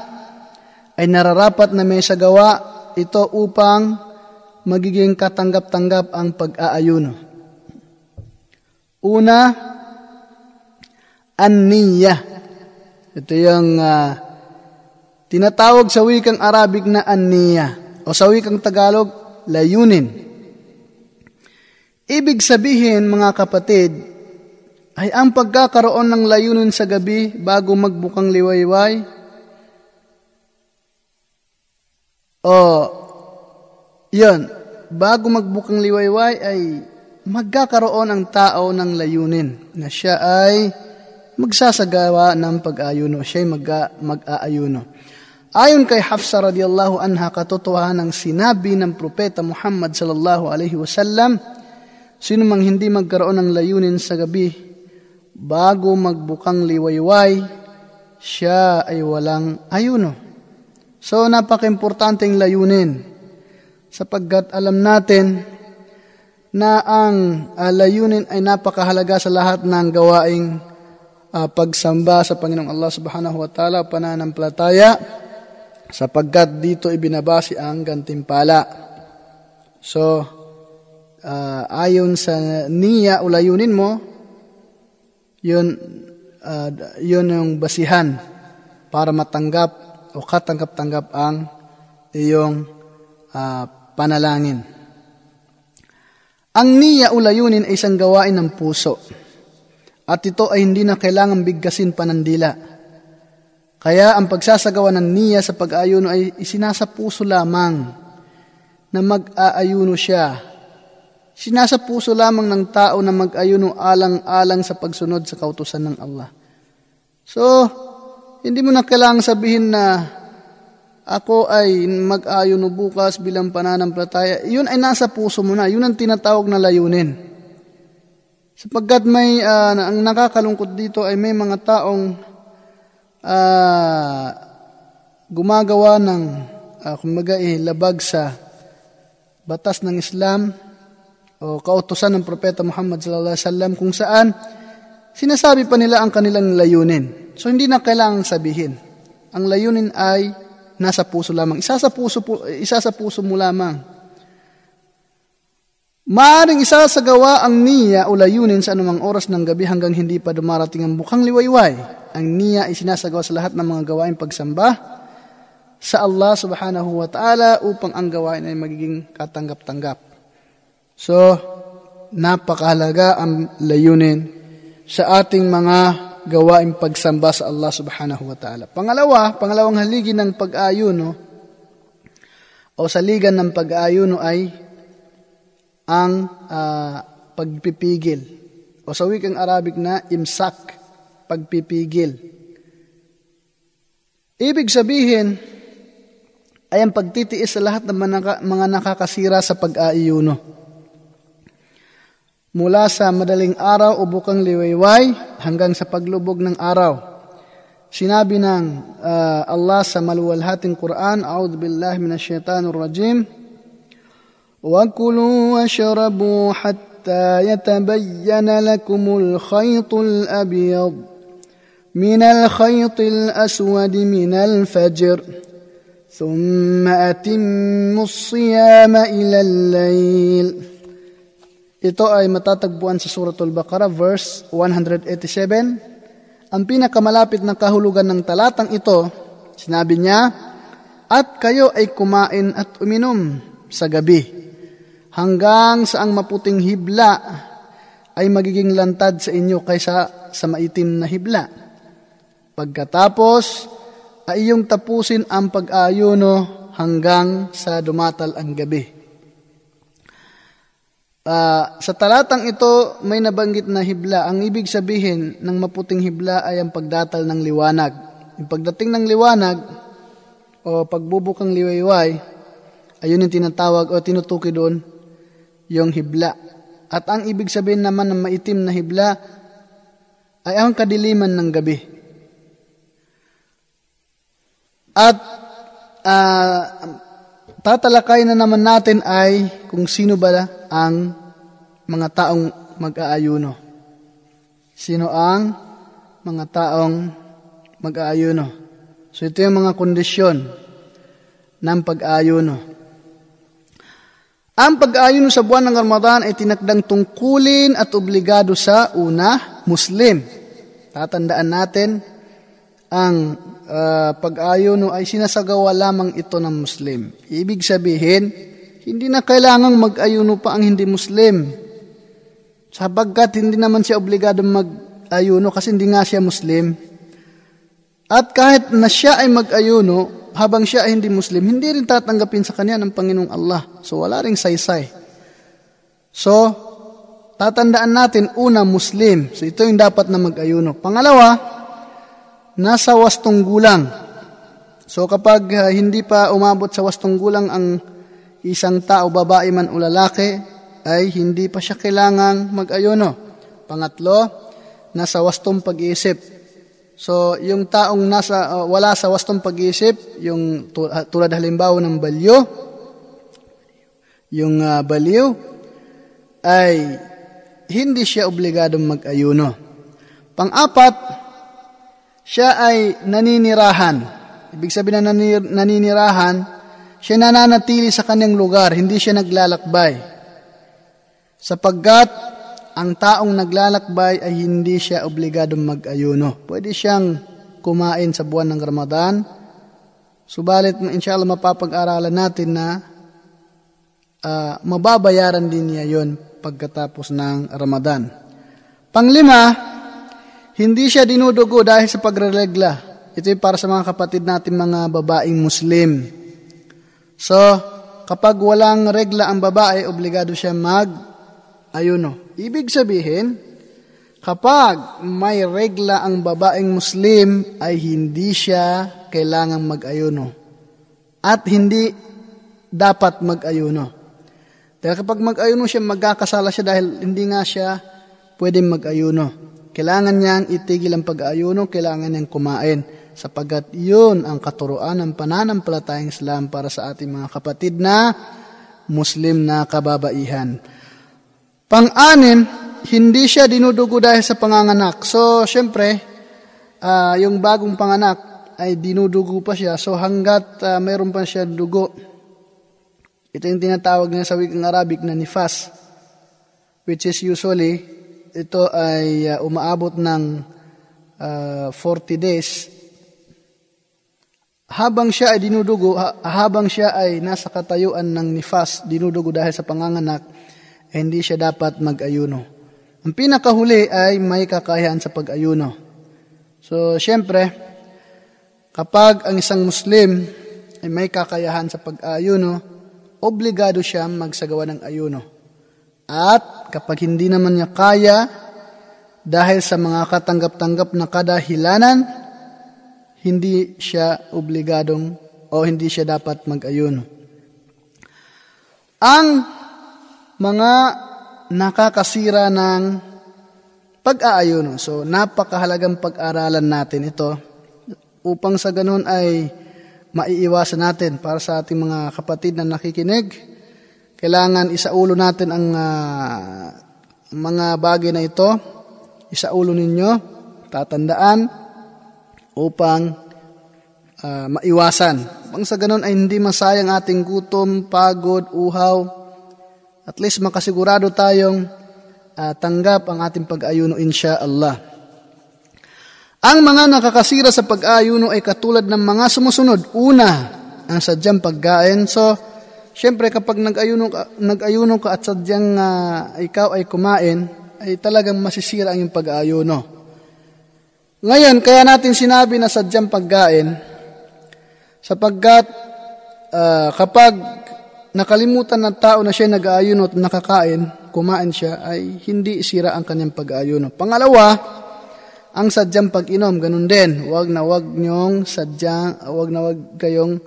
ay nararapat na may sagawa ito upang magiging katanggap-tanggap ang pag-aayuno. Una, anniya. Ito yung uh, tinatawag sa wikang Arabic na anniya o sa wikang Tagalog, layunin. Ibig sabihin, mga kapatid, ay ang pagkakaroon ng layunin sa gabi bago magbukang liwayway o yun, bago magbukang liwayway ay magkakaroon ang tao ng layunin na siya ay magsasagawa ng pag-ayuno. Siya ay mag- mag-aayuno. Ayon kay Hafsa radiyallahu anha, katotohanan ng sinabi ng propeta Muhammad sallallahu alaihi wasallam, sino mang hindi magkaroon ng layunin sa gabi bago magbukang liwayway, siya ay walang ayuno. So, napaka-importanteng layunin sapagkat alam natin na ang uh, layunin ay napakahalaga sa lahat ng gawaing uh, pagsamba sa Panginoong Allah Subhanahu wa Ta'ala, pananampalataya, sapagkat dito ibinabasi ang gantimpala. So, uh, ayon sa niya o layunin mo, yun, uh, yun yung basihan para matanggap o katanggap-tanggap ang iyong uh, panalangin. Ang niya o layunin ay isang gawain ng puso. At ito ay hindi na kailangan bigkasin panandila. Kaya ang pagsasagawa ng niya sa pag-aayuno ay isinasa puso lamang na mag-aayuno siya. Sinasa puso lamang ng tao na mag-ayuno alang-alang sa pagsunod sa kautusan ng Allah. So, hindi mo na kailangang sabihin na ako ay mag-ayon bukas bilang pananampalataya, yun ay nasa puso mo na. Yun ang tinatawag na layunin. Sapagkat may, uh, ang nakakalungkot dito ay may mga taong uh, gumagawa ng, uh, kumbaga eh, labag sa batas ng Islam o kautosan ng Propeta Muhammad sallallahu alaihi wasallam kung saan sinasabi pa nila ang kanilang layunin. So hindi na kailangang sabihin. Ang layunin ay nasa puso lamang. Isa sa puso, isa sa puso mo lamang. Maaring isa sa gawa ang niya o layunin sa anumang oras ng gabi hanggang hindi pa dumarating ang bukang liwayway. Ang niya ay sinasagawa sa lahat ng mga gawain pagsamba sa Allah subhanahu wa ta'ala upang ang gawain ay magiging katanggap-tanggap. So, napakahalaga ang layunin sa ating mga gawaing pagsamba sa Allah subhanahu wa ta'ala. Pangalawa, pangalawang haligi ng pag-ayuno o saligan ng pag-ayuno ay ang uh, pagpipigil o sa wikang Arabic na imsak, pagpipigil. Ibig sabihin ay ang pagtitiis sa lahat ng mga nakakasira sa pag-aayuno mula sa madaling araw o bukang liwayway hanggang sa paglubog ng araw. Sinabi ng uh, Allah sa maluwalhating Quran, A'udhu billahi minash shaitanir rajim, وَكُلُوا وَاشْرَبُوا حَتَّى يَتَبَيَّنَ لَكُمُ الْخَيْطُ الْأَبْيَضُ مِنَ الْخَيْطِ الْأَسْوَدِ مِنَ الْفَجْرِ ثُمَّ أَتِمُّوا الصِّيَامَ إِلَى اللَّيْلِ Ito ay matatagpuan sa Suratul Baqarah verse 187. Ang pinakamalapit na kahulugan ng talatang ito, sinabi niya, At kayo ay kumain at uminom sa gabi, hanggang sa ang maputing hibla ay magiging lantad sa inyo kaysa sa maitim na hibla. Pagkatapos, ay iyong tapusin ang pag-ayuno hanggang sa dumatal ang gabi. Uh, sa talatang ito, may nabanggit na hibla. Ang ibig sabihin ng maputing hibla ay ang pagdatal ng liwanag. Yung pagdating ng liwanag o pagbubukang liwayway, ayun yung tinatawag o tinutuki doon, yung hibla. At ang ibig sabihin naman ng maitim na hibla ay ang kadiliman ng gabi. At uh, tatalakay na naman natin ay kung sino ba ang mga taong mag-aayuno. Sino ang mga taong mag-aayuno. So ito yung mga kondisyon ng pag-aayuno. Ang pag-aayuno sa buwan ng Ramadan ay tinakdang tungkulin at obligado sa una, Muslim. Tatandaan natin, ang uh, pag-ayuno ay sinasagawa lamang ito ng Muslim. Ibig sabihin, hindi na kailangang mag-ayuno pa ang hindi Muslim. Sapagkat hindi naman siya obligado mag-ayuno kasi hindi nga siya Muslim. At kahit na siya ay mag-ayuno, habang siya ay hindi Muslim, hindi rin tatanggapin sa kanya ng Panginoong Allah. So wala ring saysay. So, tatandaan natin, una, Muslim. So ito yung dapat na mag-ayuno. Pangalawa, nasa wastong gulang. So kapag uh, hindi pa umabot sa wastong gulang ang isang tao, babae man o lalaki, ay hindi pa siya kailangang mag-ayuno. Pangatlo, nasa wastong pag-iisip. So, yung taong nasa, uh, wala sa wastong pag-iisip, yung tulad halimbawa ng balyo, yung uh, baliw, ay hindi siya obligadong mag-ayuno. Pang-apat, siya ay naninirahan. Ibig sabihin na naninirahan, siya nananatili sa kanyang lugar, hindi siya naglalakbay. Sapagkat ang taong naglalakbay ay hindi siya obligadong mag-ayuno. Pwede siyang kumain sa buwan ng Ramadan, subalit inshallah mapapag-aralan natin na uh, mababayaran din niya yon pagkatapos ng Ramadan. Panglima, hindi siya dinudugo dahil sa pagreregla. Ito ay para sa mga kapatid natin mga babaeng Muslim. So, kapag walang regla ang babae, obligado siya mag-ayuno. Ibig sabihin, kapag may regla ang babaeng Muslim, ay hindi siya kailangang mag-ayuno. At hindi dapat mag-ayuno. Dahil kapag mag-ayuno siya, magkakasala siya dahil hindi nga siya pwedeng mag-ayuno. Kailangan niyang itigil ang pag-aayuno, kailangan niyang kumain sapagkat yun ang katuruan ng pananampalatayang Islam para sa ating mga kapatid na Muslim na kababaihan. Pang-anim, hindi siya dinudugo dahil sa panganganak. So, syempre, uh, yung bagong panganak ay dinudugo pa siya. So, hanggat uh, mayroon pa siya dugo, ito yung tinatawag niya sa wikang Arabic na nifas, which is usually ito ay uh, umaabot ng uh, 40 days, habang siya ay dinudugo, ha, habang siya ay nasa katayuan ng nifas, dinudugo dahil sa panganganak, eh, hindi siya dapat mag-ayuno. Ang pinakahuli ay may kakayahan sa pag-ayuno. So, syempre, kapag ang isang Muslim ay may kakayahan sa pag-ayuno, obligado siya magsagawa ng ayuno. At kapag hindi naman niya kaya, dahil sa mga katanggap-tanggap na kadahilanan, hindi siya obligadong o hindi siya dapat mag-ayuno. Ang mga nakakasira ng pag-aayuno. So, napakahalagang pag-aralan natin ito upang sa ganun ay maiiwasan natin para sa ating mga kapatid na nakikinig kailangan isaulo natin ang uh, mga bagay na ito, isaulo ninyo, tatandaan, upang uh, maiwasan. Pang sa ganun ay hindi masayang ating gutom, pagod, uhaw, at least makasigurado tayong uh, tanggap ang ating pag-ayuno insya Allah. Ang mga nakakasira sa pag-ayuno ay katulad ng mga sumusunod. Una, ang sadyang pagkain. So, syempre kapag nag-ayuno ka, nag-ayuno ka at sadyang uh, ikaw ay kumain, ay talagang masisira ang iyong pag-ayuno. Ngayon, kaya natin sinabi na sadyang pagkain, sapagkat uh, kapag nakalimutan ng tao na siya nag-aayuno at nakakain, kumain siya, ay hindi sira ang kanyang pag-aayuno. Pangalawa, ang sadyang pag-inom, ganun din. Huwag na huwag niyong sadyang, huwag na huwag kayong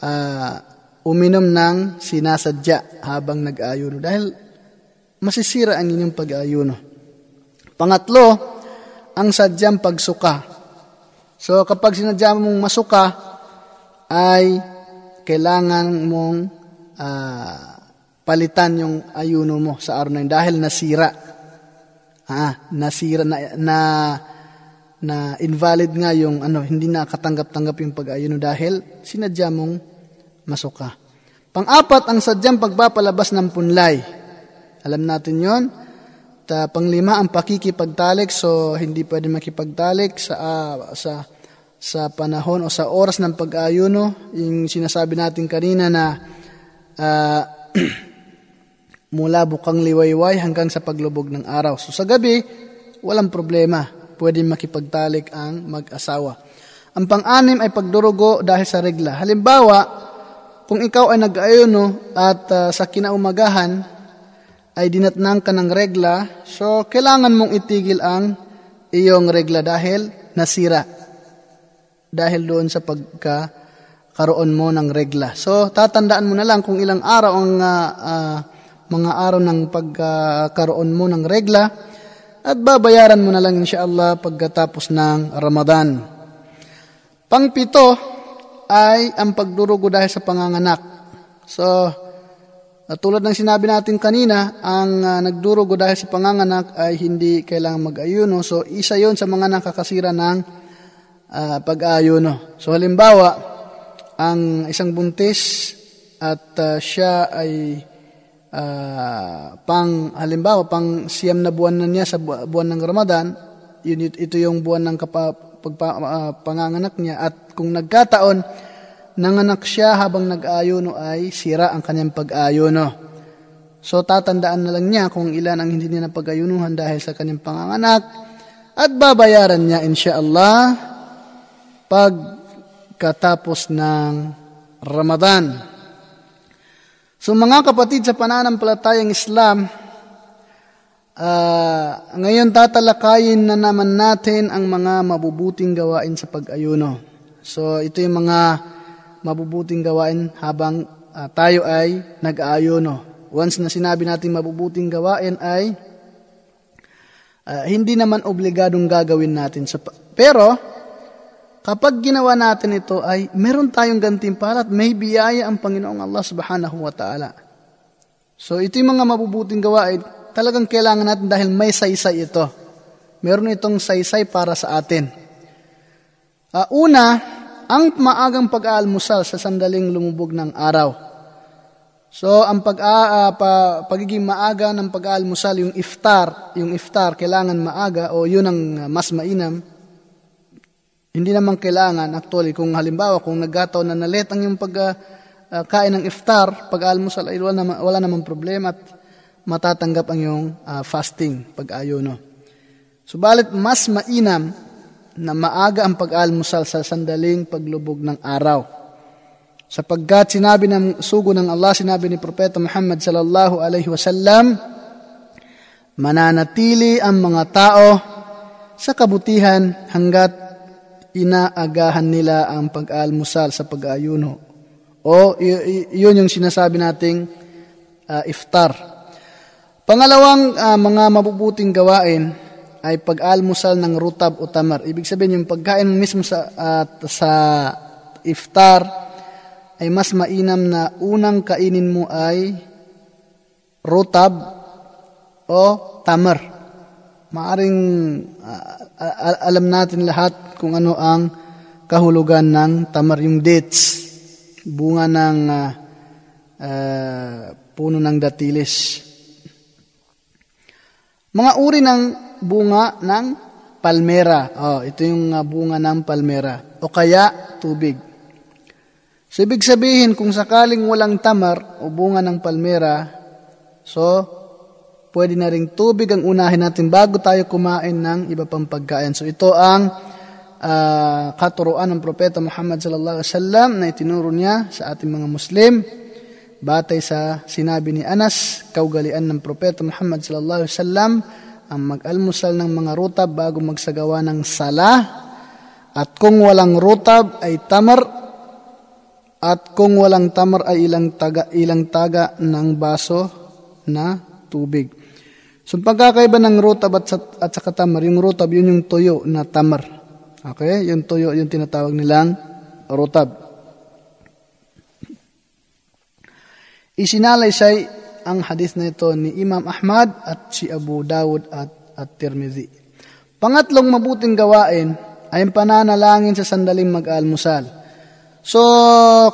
uh, uminom ng sinasadya habang nag-ayuno. Dahil masisira ang inyong pag-ayuno. Pangatlo, ang sadyang pagsuka. So kapag sinadya mong masuka, ay kailangan mong uh, palitan yung ayuno mo sa araw na yun dahil nasira. Ah, nasira na, na na invalid nga yung ano, hindi na katanggap-tanggap yung pag-ayuno dahil sinadya mong masuka. Pang-apat, ang sadyang pagpapalabas ng punlay. Alam natin yon. Ta, panglima, ang pakikipagtalik. So, hindi pwede makipagtalik sa, uh, sa, sa panahon o sa oras ng pag-ayuno. Yung sinasabi natin kanina na uh, mula bukang liwayway hanggang sa paglubog ng araw. So sa gabi, walang problema. Pwede makipagtalik ang mag-asawa. Ang pang-anim ay pagdurugo dahil sa regla. Halimbawa, kung ikaw ay nag-ayuno at uh, sa kinaumagahan ay dinatnang ka ng regla, so kailangan mong itigil ang iyong regla dahil nasira. Dahil doon sa pagkakaroon mo ng regla. So tatandaan mo na lang kung ilang araw ang uh, uh, mga araw ng pagkakaroon mo ng regla at babayaran mo na lang insyaAllah pagkatapos ng Ramadan. Pangpito ay ang pagdurugo dahil sa panganganak. So, tulad ng sinabi natin kanina, ang uh, nagdurugo dahil sa panganganak ay hindi kailangang mag-ayuno. So, isa yon sa mga nakakasira ng uh, pag-ayuno. So, halimbawa, ang isang buntis at uh, siya ay uh, pang halimbawa pang siyam na buwan na niya sa buwan ng Ramadan, yun ito yung buwan ng kapa, pagpa, uh, panganganak niya at kung nagkataon nanganak siya habang nag-ayuno ay sira ang kanyang pag-ayuno. So tatandaan na lang niya kung ilan ang hindi niya napag-ayunuhan dahil sa kanyang panganganak at babayaran niya insyaallah pagkatapos ng Ramadan. So mga kapatid sa pananampalatayang Islam, uh, ngayon tatalakayin na naman natin ang mga mabubuting gawain sa pag-ayuno. So ito yung mga mabubuting gawain habang uh, tayo ay nag-aayuno. Once na sinabi natin mabubuting gawain ay uh, hindi naman obligadong gagawin natin. So, pero Kapag ginawa natin ito ay meron tayong gantimpala at may biyaya ang Panginoong Allah subhanahu wa ta'ala. So ito yung mga mabubuting gawain, talagang kailangan natin dahil may saysay ito. Meron itong saysay para sa atin. Uh, una, ang maagang pag-aalmusal sa sandaling lumubog ng araw. So, ang pag uh, pa, pagiging maaga ng pag-aalmusal, yung iftar, yung iftar, kailangan maaga o yun ang mas mainam hindi naman kailangan, actually, kung halimbawa, kung nagkataon na nalet ang yung pagkain uh, ng iftar, pag-almusal, ay wala naman, wala naman problema at matatanggap ang yung uh, fasting, pag-ayuno. Subalit, mas mainam na maaga ang pag-almusal sa sandaling paglubog ng araw. Sapagkat sinabi ng sugo ng Allah, sinabi ni Propeta Muhammad sallallahu alaihi wasallam, mananatili ang mga tao sa kabutihan hanggat inaagahan nila ang pag-almusal sa pag-ayuno. O yun yung sinasabi nating uh, iftar. Pangalawang uh, mga mabubuting gawain ay pag-almusal ng rutab o tamar. Ibig sabihin yung pagkain mismo sa, uh, sa iftar ay mas mainam na unang kainin mo ay rutab o tamar maaring uh, alam natin lahat kung ano ang kahulugan ng tamar yung dates, bunga ng uh, uh, puno ng datilis. Mga uri ng bunga ng palmera. Oh, ito yung uh, bunga ng palmera. O kaya tubig. So, ibig sabihin, kung sakaling walang tamar o bunga ng palmera, so, pwede na ring tubig ang unahin natin bago tayo kumain ng iba pang pagkain. So, ito ang uh, katuruan ng Propeta Muhammad sallallahu alaihi wasallam na itinuro niya sa ating mga Muslim batay sa sinabi ni Anas, kaugalian ng Propeta Muhammad sallallahu alaihi wasallam ang mag-almusal ng mga rutab bago magsagawa ng sala at kung walang rutab ay tamar at kung walang tamar ay ilang taga ilang taga ng baso na tubig. So pagkakaiba ng rutab at, at saka tamar, yung rutab yun yung tuyo na tamar. Okay? Yung tuyo yung tinatawag nilang rutab. Isinalaysay ang hadith na ito ni Imam Ahmad at si Abu Dawud at, at Tirmidhi. Pangatlong mabuting gawain ay ang pananalangin sa sandaling mag-almusal. So,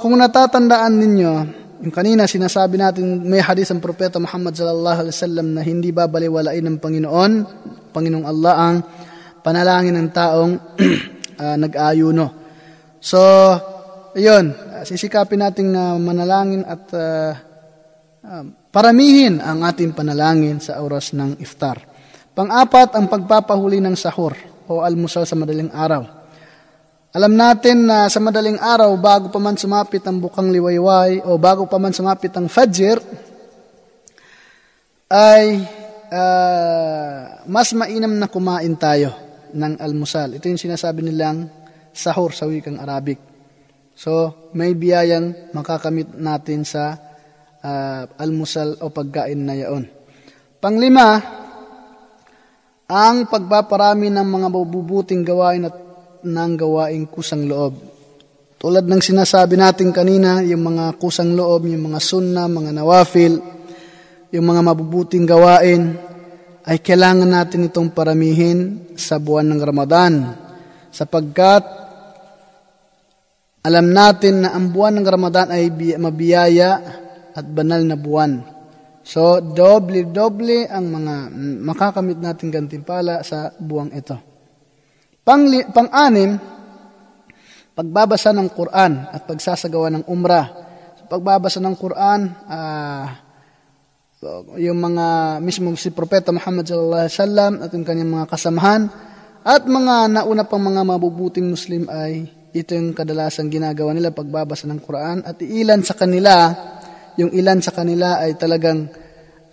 kung natatandaan ninyo, yung kanina sinasabi natin may hadith ang propeta Muhammad sallallahu alaihi wasallam na hindi babaliwalain ng Panginoon, Panginoong Allah ang panalangin ng taong uh, nag-ayuno. So, ayun, sisikapin nating uh, manalangin at uh, Um, paramihin ang ating panalangin sa oras ng iftar. Pang-apat, ang pagpapahuli ng sahur o almusal sa madaling araw. Alam natin na sa madaling araw, bago pa man sumapit ang bukang liwayway o bago pa man sumapit ang fajr, ay uh, mas mainam na kumain tayo ng almusal. Ito yung sinasabi nilang sahur sa wikang Arabic. So, may biyayang makakamit natin sa uh, almusal o pagkain na yaon. Panglima, ang pagpaparami ng mga mabubuting gawain at ng gawaing kusang loob. Tulad ng sinasabi natin kanina, yung mga kusang loob, yung mga sunna, mga nawafil, yung mga mabubuting gawain, ay kailangan natin itong paramihin sa buwan ng Ramadan. Sapagkat alam natin na ang buwan ng Ramadan ay mabiyaya at banal na buwan. So, doble-doble ang mga makakamit natin gantimpala sa buwang ito. Pang, pang-anim, pagbabasa ng Quran at pagsasagawa ng umrah. So, pagbabasa ng Quran, uh, yung mga mismo si Propeta Muhammad sallallahu alaihi wasallam at yung kanyang mga kasamahan at mga nauna pang mga mabubuting Muslim ay ito yung kadalasang ginagawa nila pagbabasa ng Quran at ilan sa kanila yung ilan sa kanila ay talagang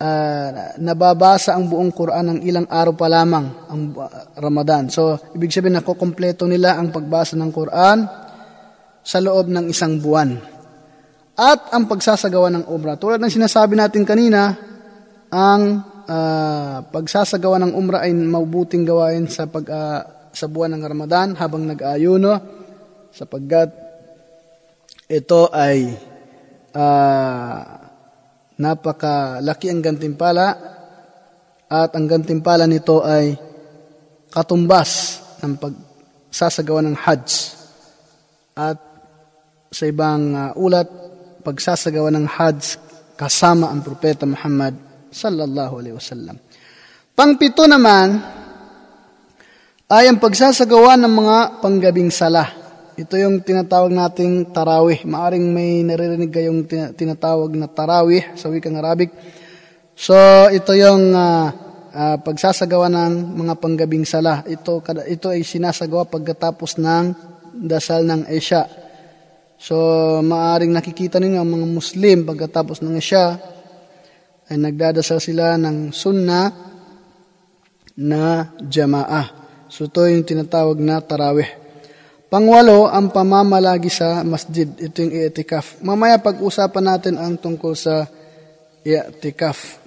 uh, nababasa ang buong Quran ng ilang araw pa lamang ang Ramadan. So, ibig sabihin nakokompleto nila ang pagbasa ng Quran sa loob ng isang buwan. At ang pagsasagawa ng umrah. Tulad ng sinasabi natin kanina, ang uh, pagsasagawa ng umrah ay mabuting gawain sa pag uh, sa buwan ng Ramadan habang nag-ayuno sapagkat ito ay uh, napakalaki ang gantimpala at ang gantimpala nito ay katumbas ng pagsasagawa ng Hajj at sa ibang uh, ulat pagsasagawa ng Hajj kasama ang propeta Muhammad sallallahu alaihi wasallam. Pangpito naman ay ang pagsasagawa ng mga panggabing salah ito yung tinatawag nating tarawih. Maaring may naririnig kayong tinatawag na tarawih sa wikang Arabic. So, ito yung uh, uh, pagsasagawa ng mga panggabing sala. Ito, ito ay sinasagawa pagkatapos ng dasal ng Isya. So, maaring nakikita ninyo ang mga Muslim pagkatapos ng Isya ay nagdadasal sila ng sunnah na jamaah. So, ito yung tinatawag na tarawih. Pangwalo, ang pamamalagi sa masjid. Ito yung i'tikaf. Mamaya pag-usapan natin ang tungkol sa i'tikaf.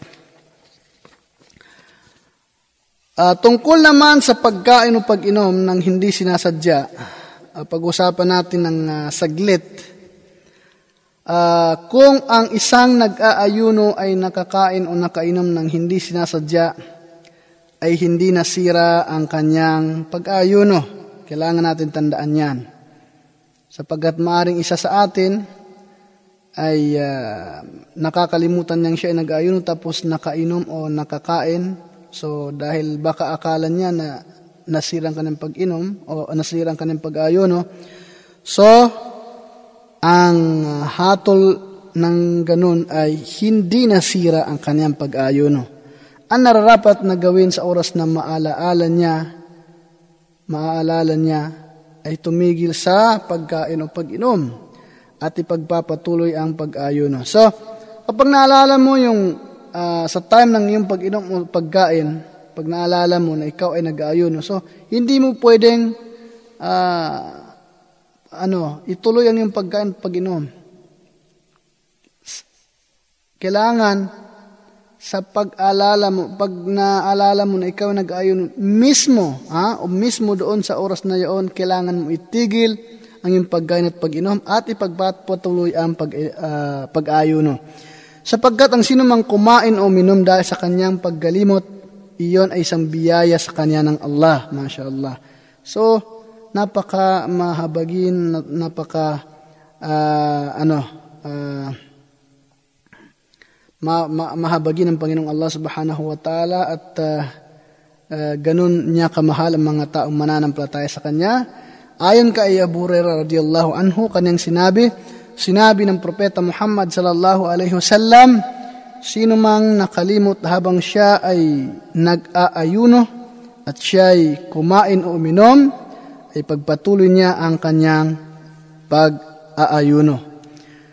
Uh, tungkol naman sa pagkain o pag-inom ng hindi sinasadya, uh, pag-usapan natin ng uh, saglit. Uh, kung ang isang nag-aayuno ay nakakain o nakainom ng hindi sinasadya, ay hindi nasira ang kanyang pag-aayuno. Kailangan natin tandaan yan. Sapagkat maaring isa sa atin ay uh, nakakalimutan niyang siya ay nag-ayuno tapos nakainom o nakakain. So dahil baka akala niya na nasirang kanyang pag-inom o nasirang kanyang pag-ayuno. So ang hatol ng ganun ay hindi nasira ang kanyang pag-ayuno. Ang nararapat na gawin sa oras na maalaala niya, maaalala niya ay tumigil sa pagkain o pag-inom at ipagpapatuloy ang pag-ayuno. So, kapag naalala mo yung uh, sa time ng iyong pag-inom o pagkain, pag naalala mo na ikaw ay nag-ayuno, so hindi mo pwedeng uh, ano, ituloy ang iyong pagkain at pag-inom. Kailangan sa pag-alala mo, pag naalala mo na ikaw nag-ayon mismo, ha, o mismo doon sa oras na yon, kailangan mo itigil ang iyong pagkain at pag-inom at ipagpatuloy ang pag, uh, pag-ayuno. Sapagkat ang sino mang kumain o minom dahil sa kanyang paggalimot, iyon ay isang biyaya sa kanya ng Allah. Masya Allah. So, napaka mahabagin, napaka uh, ano, uh, ma, ma, mahabagin ng Panginoong Allah subhanahu wa ta'ala at uh, uh, ganun niya kamahal ang mga taong mananampalataya sa Kanya Ayon kay Abu Hurairah radhiyallahu anhu kanyang sinabi, sinabi ng propeta Muhammad sallallahu alaihi wasallam, sino mang nakalimot habang siya ay nag-aayuno at siya ay kumain o uminom, ay pagpatuloy niya ang kanyang pag-aayuno.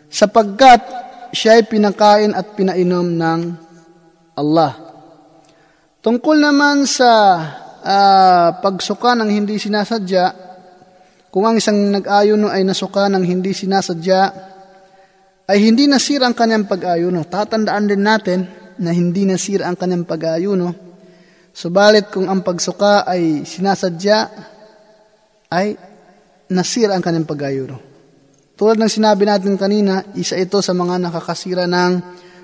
Sapagkat siya pinakain at pinainom ng Allah. Tungkol naman sa uh, pagsuka ng hindi sinasadya, kung ang isang nag-ayuno ay nasuka ng hindi sinasadya, ay hindi nasira ang kanyang pag-ayuno. Tatandaan din natin na hindi nasira ang kanyang pag-ayuno. Subalit kung ang pagsuka ay sinasadya, ay nasira ang kanyang pag-ayuno. Tulad ng sinabi natin kanina, isa ito sa mga nakakasira ng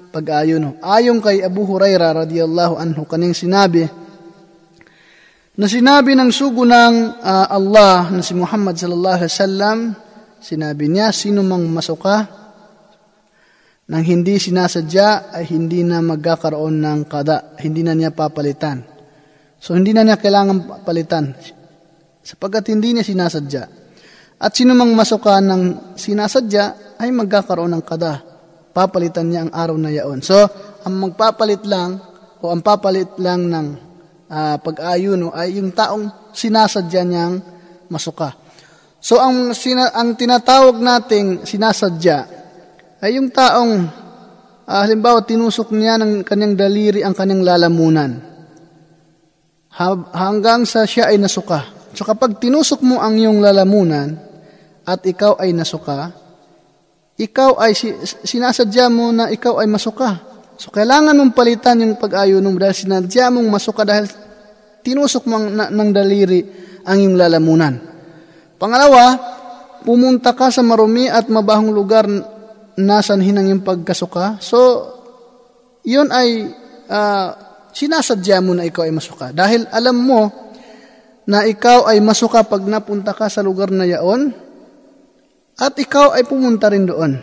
pag-ayuno. Ayon kay Abu Huraira radiyallahu anhu, kanyang sinabi, na sinabi ng sugo ng uh, Allah na si Muhammad sallallahu alaihi wasallam, sinabi niya, sino mang masuka nang hindi sinasadya ay hindi na magkakaroon ng kada, hindi na niya papalitan. So hindi na niya kailangan palitan sapagkat hindi niya sinasadya. At sino mang masuka ng sinasadya ay magkakaroon ng kada. Papalitan niya ang araw na yaon. So, ang magpapalit lang o ang papalit lang ng uh, pag-ayuno ay yung taong sinasadya niyang masuka. So ang sina, ang tinatawag nating sinasadya ay yung taong uh, halimbawa tinusok niya ng kanyang daliri ang kanyang lalamunan hanggang sa siya ay nasuka. So kapag tinusok mo ang iyong lalamunan at ikaw ay nasuka, ikaw ay sinasadya mo na ikaw ay masuka. So, kailangan mong palitan yung pag-ayo mo dahil sinadya mong masuka dahil tinusok mo ng, ng daliri ang iyong lalamunan. Pangalawa, pumunta ka sa marumi at mabahong lugar na sanhin ang iyong pagkasuka. So, yun ay uh, sinasadya mo na ikaw ay masuka. Dahil alam mo na ikaw ay masuka pag napunta ka sa lugar na yaon at ikaw ay pumunta rin doon.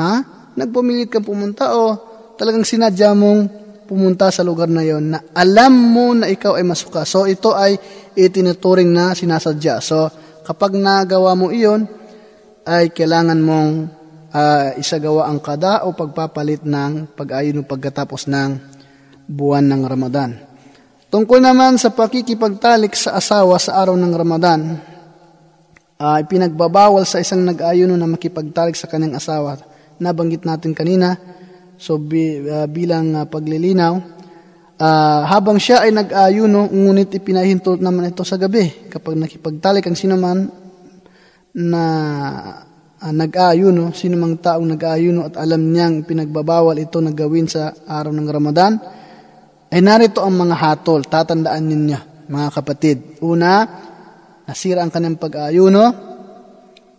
Ha? Nagpumilit ka pumunta o talagang sinadya mong pumunta sa lugar na yon na alam mo na ikaw ay masuka. So ito ay itinuturing na sinasadya. So kapag nagawa mo iyon, ay kailangan mong uh, isagawa ang kada o pagpapalit ng pag-ayon pagkatapos ng buwan ng Ramadan. Tungkol naman sa pakikipagtalik sa asawa sa araw ng Ramadan, uh, pinagbabawal sa isang nag-ayuno na makipagtalik sa kanyang asawa. Nabanggit natin kanina, So bi, uh, bilang uh, paglilinaw, uh, habang siya ay nag-ayuno, ngunit ipinahintulot naman ito sa gabi. Kapag nakipagtalik ang sino man na uh, nag-ayuno, sino mang taong nag-ayuno at alam niyang pinagbabawal ito na gawin sa araw ng Ramadan, ay narito ang mga hatol, tatandaan ninyo, mga kapatid. Una, nasira ang kanyang pag-ayuno.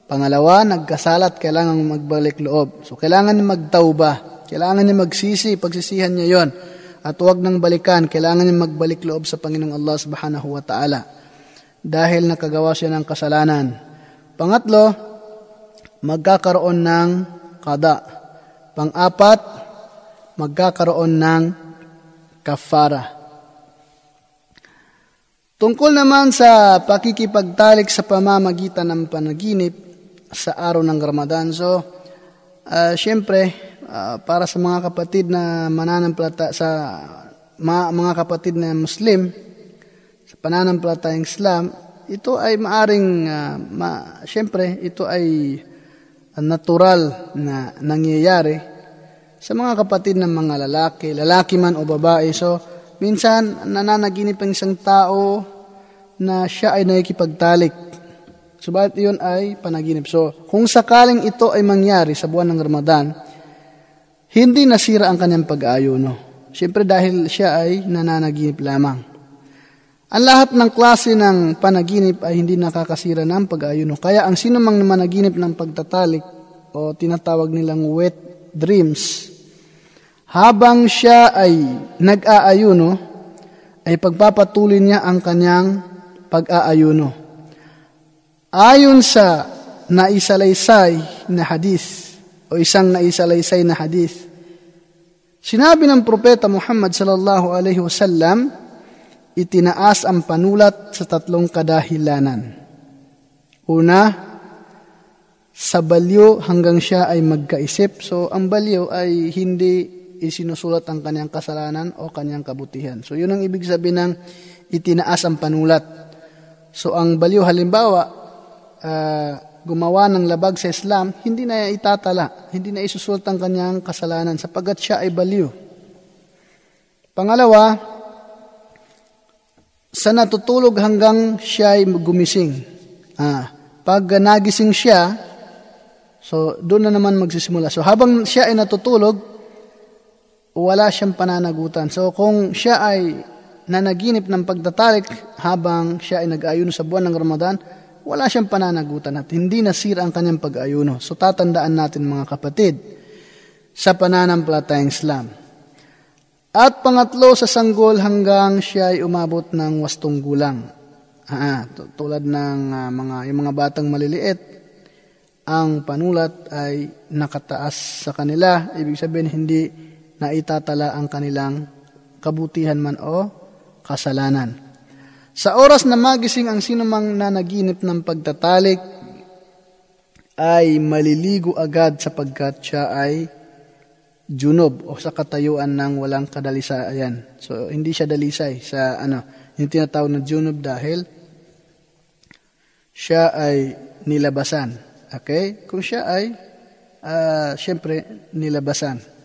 Pangalawa, nagkasalat, kailangan magbalik loob. So, kailangan magtauba kailangan niya magsisi, pagsisihan niya yon. At huwag nang balikan, kailangan niya magbalik loob sa Panginoong Allah subhanahu wa ta'ala. Dahil nakagawa siya ng kasalanan. Pangatlo, magkakaroon ng kada. pang-apat, magkakaroon ng kafara. Tungkol naman sa pakikipagtalik sa pamamagitan ng panaginip sa araw ng Ramadan. So, uh, syempre, uh, para sa mga kapatid na mananampalata sa mga, mga kapatid na Muslim, sa pananampalatayang Islam, ito ay maaring, uh, ma, syempre, ito ay natural na nangyayari sa mga kapatid ng mga lalaki, lalaki man o babae. So, Minsan, nananaginip ang isang tao na siya ay nakikipagtalik. Subalit iyon ay panaginip. So, kung sakaling ito ay mangyari sa buwan ng Ramadan, hindi nasira ang kanyang pag-aayuno. Siyempre dahil siya ay nananaginip lamang. Ang lahat ng klase ng panaginip ay hindi nakakasira ng pag-aayuno. Kaya ang sino mang managinip ng pagtatalik o tinatawag nilang wet dreams, habang siya ay nag-aayuno, ay pagpapatuloy niya ang kanyang pag-aayuno. Ayon sa naisalaysay na hadith o isang naisalaysay na hadith, sinabi ng propeta Muhammad sallallahu alaihi wasallam, itinaas ang panulat sa tatlong kadahilanan. Una, sa balyo hanggang siya ay magkaisip. So, ang balyo ay hindi isinusulat ang kanyang kasalanan o kanyang kabutihan. So yun ang ibig sabihin ng itinaas ang panulat. So ang baliw halimbawa, uh, gumawa ng labag sa Islam, hindi na itatala, hindi na isusulat ang kanyang kasalanan sapagat siya ay baliw. Pangalawa, sa natutulog hanggang siya ay gumising. Ah, pag nagising siya, so doon na naman magsisimula. So habang siya ay natutulog, wala siyang pananagutan. So kung siya ay nanaginip ng pagtatalik habang siya ay nag-ayuno sa buwan ng Ramadan, wala siyang pananagutan at hindi nasira ang kanyang pag-ayuno. So tatandaan natin mga kapatid sa pananampalatayang Islam. At pangatlo sa sanggol hanggang siya ay umabot ng wastong gulang. Ah, tulad ng uh, mga yung mga batang maliliit, ang panulat ay nakataas sa kanila. Ibig sabihin hindi na itatala ang kanilang kabutihan man o kasalanan. Sa oras na magising ang sinumang nanaginip ng pagtatalik, ay maliligo agad sapagkat siya ay junob o sa katayuan ng walang kadalisayan. So, hindi siya dalisay sa ano, yung tinatawag na junob dahil siya ay nilabasan. Okay? Kung siya ay, uh, siyempre, nilabasan.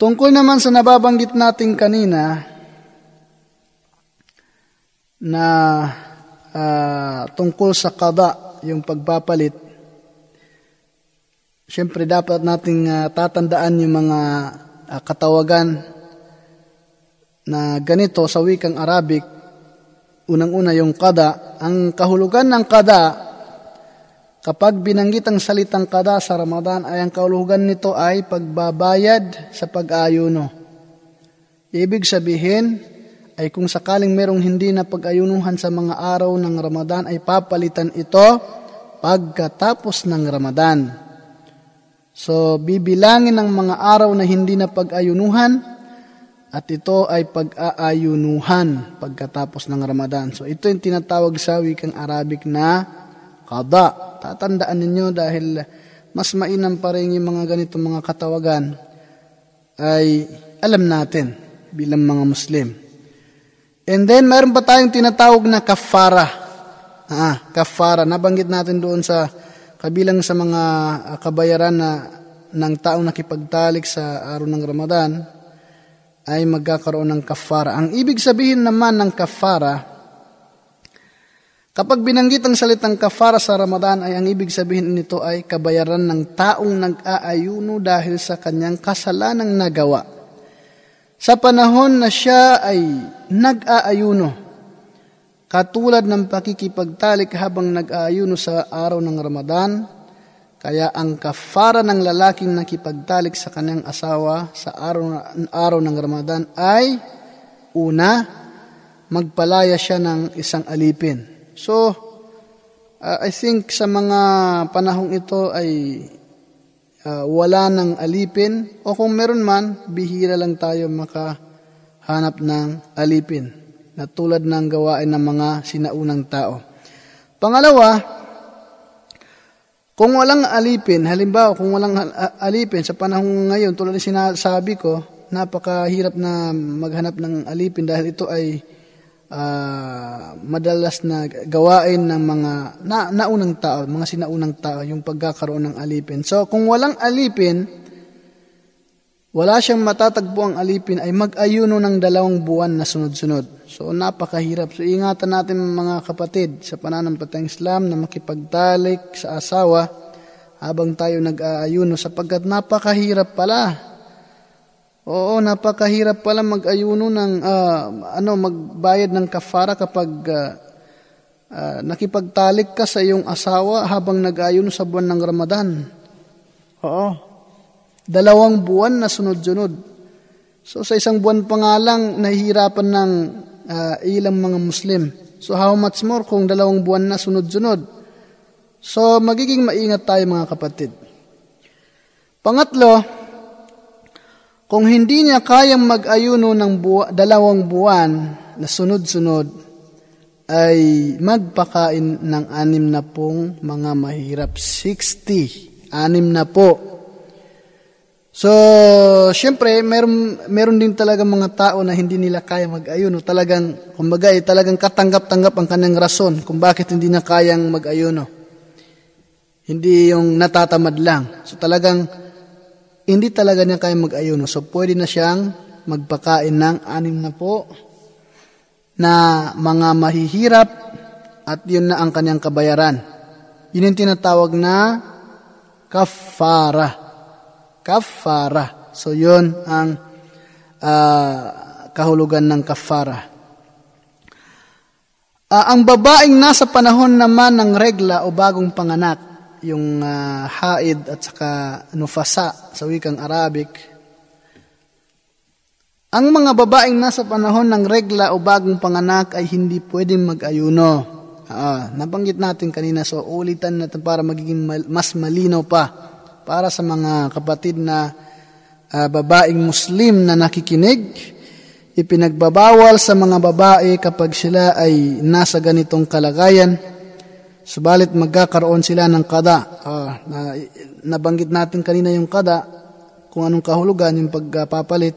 Tungkol naman sa nababanggit natin kanina na uh, tungkol sa kada, yung pagpapalit, siyempre dapat nating uh, tatandaan yung mga uh, katawagan na ganito sa wikang Arabic, unang-una yung kada. Ang kahulugan ng kada Kapag binanggit ang salitang kada sa Ramadan ay ang kaulugan nito ay pagbabayad sa pag-ayuno. Ibig sabihin ay kung sakaling merong hindi na pag-ayunuhan sa mga araw ng Ramadan ay papalitan ito pagkatapos ng Ramadan. So bibilangin ng mga araw na hindi na pag-ayunuhan at ito ay pag-aayunuhan pagkatapos ng Ramadan. So ito yung tinatawag sa wikang Arabic na qada. Tatandaan ninyo dahil mas mainam pa rin yung mga ganitong mga katawagan ay alam natin bilang mga Muslim. And then, mayroon pa tayong tinatawag na kafara. Ah, kafara. Nabanggit natin doon sa kabilang sa mga ah, kabayaran na ng taong nakipagtalik sa araw ng Ramadan ay magkakaroon ng kafara. Ang ibig sabihin naman ng kafara Kapag binanggit ang salitang kafara sa Ramadan ay ang ibig sabihin nito ay kabayaran ng taong nag-aayuno dahil sa kanyang kasalanang nagawa. Sa panahon na siya ay nag-aayuno, katulad ng pakikipagtalik habang nag-aayuno sa araw ng Ramadan, kaya ang kafara ng lalaking nakipagtalik sa kanyang asawa sa araw, araw ng Ramadan ay una, magpalaya siya ng isang alipin. So, uh, I think sa mga panahong ito ay uh, wala ng alipin o kung meron man, bihira lang tayo makahanap ng alipin na tulad ng gawain ng mga sinaunang tao. Pangalawa, kung walang alipin, halimbawa kung walang alipin sa panahon ngayon, tulad ng sinasabi ko, napakahirap na maghanap ng alipin dahil ito ay uh, madalas na gawain ng mga na, naunang tao, mga sinaunang tao, yung pagkakaroon ng alipin. So, kung walang alipin, wala siyang matatagpo ang alipin ay mag-ayuno ng dalawang buwan na sunod-sunod. So, napakahirap. So, ingatan natin mga kapatid sa pananampalatayang Islam na makipagtalik sa asawa habang tayo nag-aayuno sapagkat napakahirap pala Oo, napakahirap pala mag-ayuno ng uh, ano magbayad ng kafara kapag uh, uh, nakipagtalik ka sa iyong asawa habang nag-ayuno sa buwan ng Ramadan. Oo. Dalawang buwan na sunod-sunod. So sa isang buwan pa nga lang nahihirapan ng uh, ilang mga Muslim. So how much more kung dalawang buwan na sunod-sunod? So magiging maingat tayo mga kapatid. Pangatlo, kung hindi niya kayang mag-ayuno ng buwa, dalawang buwan na sunod-sunod, ay magpakain ng anim na pong mga mahirap. 60. Anim na po. So, syempre, meron, meron din talaga mga tao na hindi nila kaya mag-ayuno. Talagang, kumbaga, eh, talagang katanggap-tanggap ang kanyang rason kung bakit hindi na kayang mag-ayuno. Hindi yung natatamad lang. So, talagang hindi talaga niya kaya mag-ayuno. So, pwede na siyang magpakain ng anim na po na mga mahihirap at yun na ang kanyang kabayaran. Yun yung tinatawag na kafara. Kafara. So, yun ang uh, kahulugan ng kafara. Uh, ang babaeng nasa panahon naman ng regla o bagong panganak, yung uh, haid at saka nufasa sa wikang Arabic. Ang mga babaeng nasa panahon ng regla o bagong panganak ay hindi pwedeng mag-ayuno. Uh, nabanggit natin kanina, so ulitan natin para magiging mal- mas malinaw pa para sa mga kapatid na uh, babaeng Muslim na nakikinig. Ipinagbabawal sa mga babae kapag sila ay nasa ganitong kalagayan Subalit magkakaroon sila ng kada. Uh, na, nabanggit natin kanina yung kada, kung anong kahulugan, yung pagpapalit,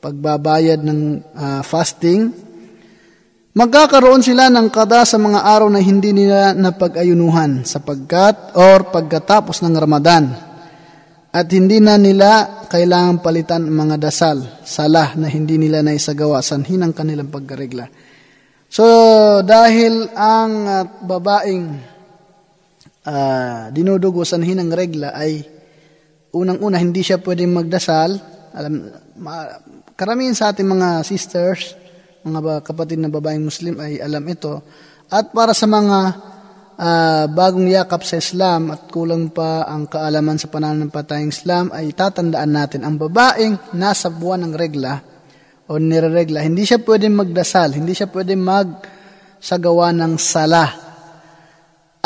pagbabayad ng uh, fasting. Magkakaroon sila ng kada sa mga araw na hindi nila napag-ayunuhan sapagkat or pagkatapos ng Ramadan. At hindi na nila kailangan palitan ang mga dasal, salah na hindi nila naisagawa sanhin ang kanilang pagkaregla. So, dahil ang uh, babaeng uh, dinudugo sa hinang regla ay unang-una hindi siya pwedeng magdasal. Alam, ma, karamihan sa ating mga sisters, mga kapatid na babaeng Muslim ay alam ito. At para sa mga uh, bagong yakap sa Islam at kulang pa ang kaalaman sa pananampalatayang Islam ay tatandaan natin ang babaeng nasa buwan ng regla o nireregla, hindi siya pwedeng magdasal, hindi siya pwedeng magsagawa ng sala.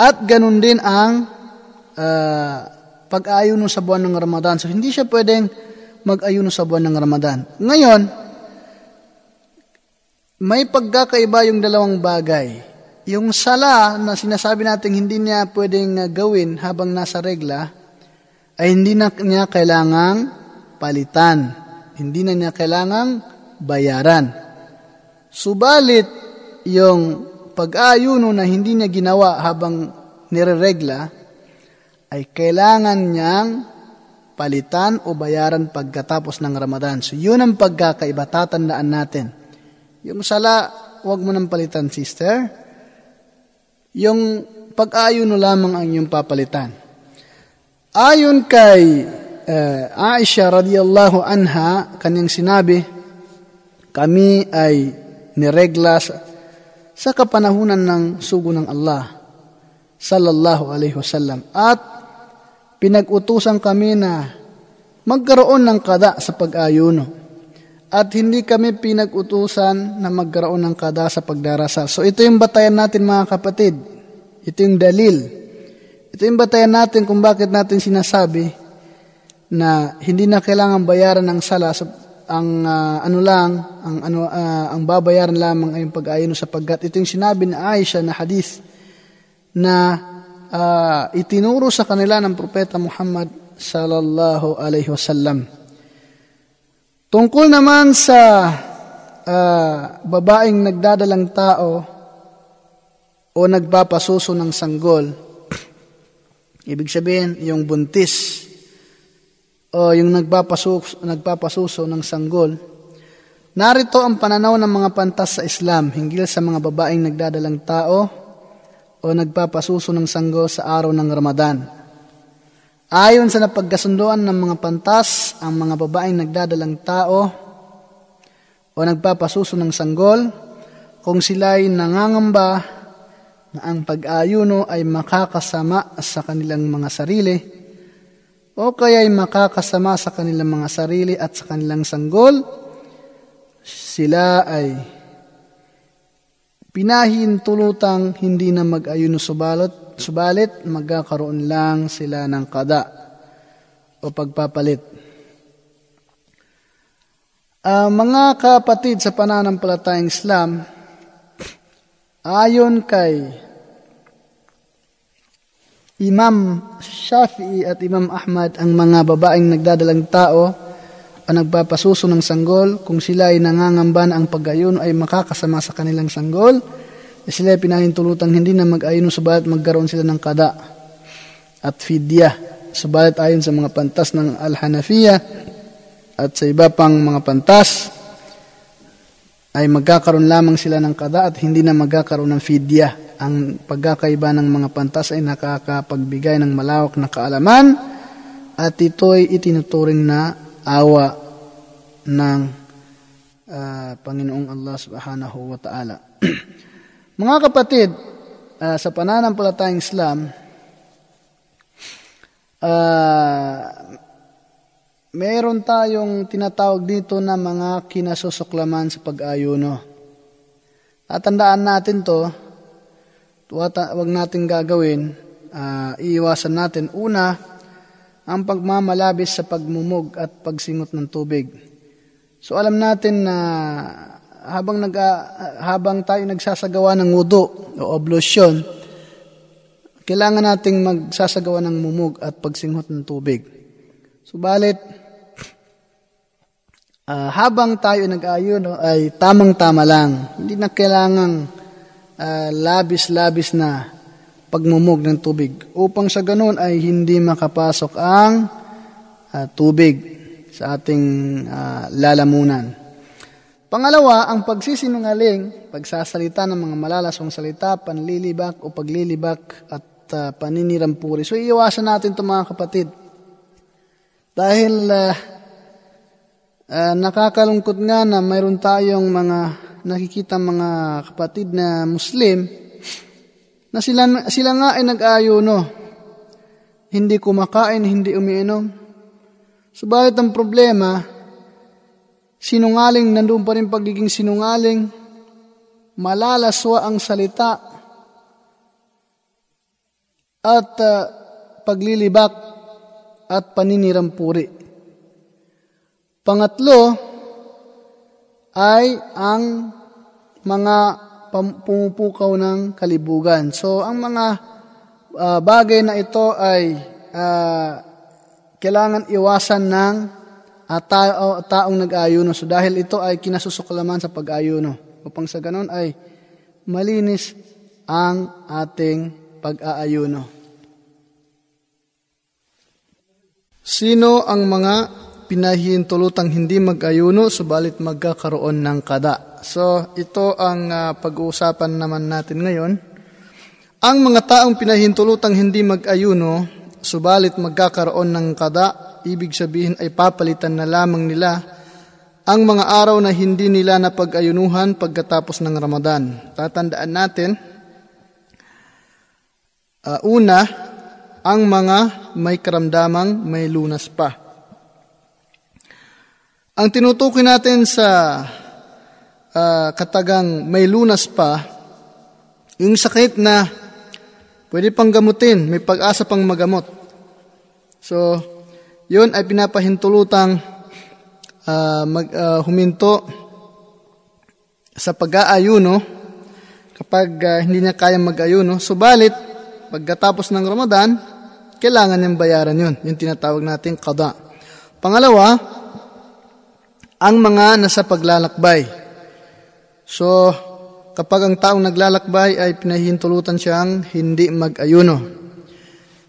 At ganun din ang uh, pag-ayuno sa buwan ng Ramadan. So, hindi siya pwedeng mag-ayuno sa buwan ng Ramadan. Ngayon, may pagkakaiba yung dalawang bagay. Yung sala na sinasabi natin hindi niya pwedeng gawin habang nasa regla, ay hindi na niya kailangang palitan. Hindi na niya kailangang bayaran. Subalit, yung pag-aayuno na hindi niya ginawa habang nireregla, ay kailangan niyang palitan o bayaran pagkatapos ng Ramadan. So, yun ang pagkakaiba. Tatandaan natin. Yung sala, huwag mo nang palitan, sister. Yung pag-ayuno lamang ang iyong papalitan. Ayon kay uh, Aisha radiyallahu anha, kanyang sinabi, kami ay niregla sa, sa kapanahunan ng sugo ng Allah sallallahu alaihi wasallam at pinag-utusan kami na magkaroon ng kada sa pag-ayuno at hindi kami pinag-utusan na magkaroon ng kada sa pagdarasal. So ito yung batayan natin mga kapatid. Ito yung dalil. Ito yung batayan natin kung bakit natin sinasabi na hindi na kailangan bayaran ng sala sa ang uh, ano lang ang ano uh, ang babayaran lamang ay yung pag-ayon sapagkat ito yung sinabi ni Aisha na hadith na uh, itinuro sa kanila ng propeta Muhammad sallallahu alaihi wasallam. Tungkol naman sa uh, babaeng nagdadalang tao o nagpapasuso ng sanggol ibig sabihin yung buntis o yung nagpapasuso, nagpapasuso ng sanggol. Narito ang pananaw ng mga pantas sa Islam hinggil sa mga babaeng nagdadalang tao o nagpapasuso ng sanggol sa araw ng Ramadan. Ayon sa napagkasunduan ng mga pantas, ang mga babaeng nagdadalang tao o nagpapasuso ng sanggol, kung sila ay nangangamba na ang pag-ayuno ay makakasama sa kanilang mga sarili, o kaya'y makakasama sa kanilang mga sarili at sa kanilang sanggol, sila ay pinahintulutang hindi na mag-ayuno subalot, subalit magkakaroon lang sila ng kada o pagpapalit. Uh, mga kapatid sa pananampalatayang Islam, ayon kay Imam Shafi'i at Imam Ahmad ang mga babaeng nagdadalang tao ang nagpapasuso ng sanggol. Kung sila ay nangangamba na ang pag-ayuno ay makakasama sa kanilang sanggol. Eh sila ay pinahintulutang hindi na mag-ayuno subalit magkaroon sila ng kada at fidya. Subalit ayon sa mga pantas ng Al-Hanafiya at sa iba pang mga pantas ay magkakaroon lamang sila ng kada at hindi na magkakaroon ng fidya ang pagkakaiba ng mga pantas ay nakakapagbigay ng malawak na kaalaman at ito ay itinuturing na awa ng uh, Panginoong Allah subhanahu wa ta'ala. mga kapatid, uh, sa pananampalatayang Islam, uh, meron tayong tinatawag dito na mga kinasusuklaman sa pag-ayuno. Tatandaan natin to, wag natin gagawin, uh, iiwasan natin. Una, ang pagmamalabis sa pagmumog at pagsingot ng tubig. So alam natin na habang nag uh, habang tayo nagsasagawa ng wudu o ablution, kailangan nating magsasagawa ng mumog at pagsingot ng tubig. Subalit, uh, habang tayo nag-ayuno ay tamang-tama lang. Hindi na kailangang uh, labis-labis na pagmumog ng tubig upang sa ganun ay hindi makapasok ang uh, tubig sa ating uh, lalamunan. Pangalawa, ang pagsisinungaling, pagsasalita ng mga malalaswang salita, panlilibak o paglilibak at uh, paninirampuri. So iiwasan natin ito mga kapatid. Dahil uh, uh, nakakalungkot nga na mayroon tayong mga nakikita mga kapatid na Muslim na sila, sila nga ay nag-ayuno. Hindi kumakain, hindi umiinom. Subalit ang problema, sinungaling, nandun pa rin pagiging sinungaling, malalaswa ang salita, at uh, paglilibak at paninirampuri. Pangatlo, ay ang mga pumupukaw ng kalibugan. So, ang mga uh, bagay na ito ay uh, kailangan iwasan ng uh, tao, taong nag-ayuno. So, dahil ito ay kinasusuklaman sa pag-ayuno. Upang sa ganon ay malinis ang ating pag-aayuno. Sino ang mga pinahihintulutang hindi mag-ayuno subalit magkakaroon ng kada. So ito ang uh, pag-uusapan naman natin ngayon. Ang mga taong pinahihintulutang hindi mag-ayuno subalit magkakaroon ng kada, ibig sabihin ay papalitan na lamang nila ang mga araw na hindi nila napag-ayunuhan pagkatapos ng Ramadan. Tatandaan natin, uh, una, ang mga may karamdamang may lunas pa. Ang tinutukoy natin sa uh, katagang may lunas pa, yung sakit na pwede pang gamutin, may pag-asa pang magamot. So, yun ay pinapahintulutang uh, mag, uh, huminto sa pag-aayuno kapag uh, hindi niya kaya mag-ayuno. Subalit, pagkatapos ng Ramadan, kailangan niyang bayaran yun. Yung tinatawag nating kada. Pangalawa, ang mga nasa paglalakbay. So, kapag ang taong naglalakbay ay pinahintulutan siyang hindi mag-ayuno.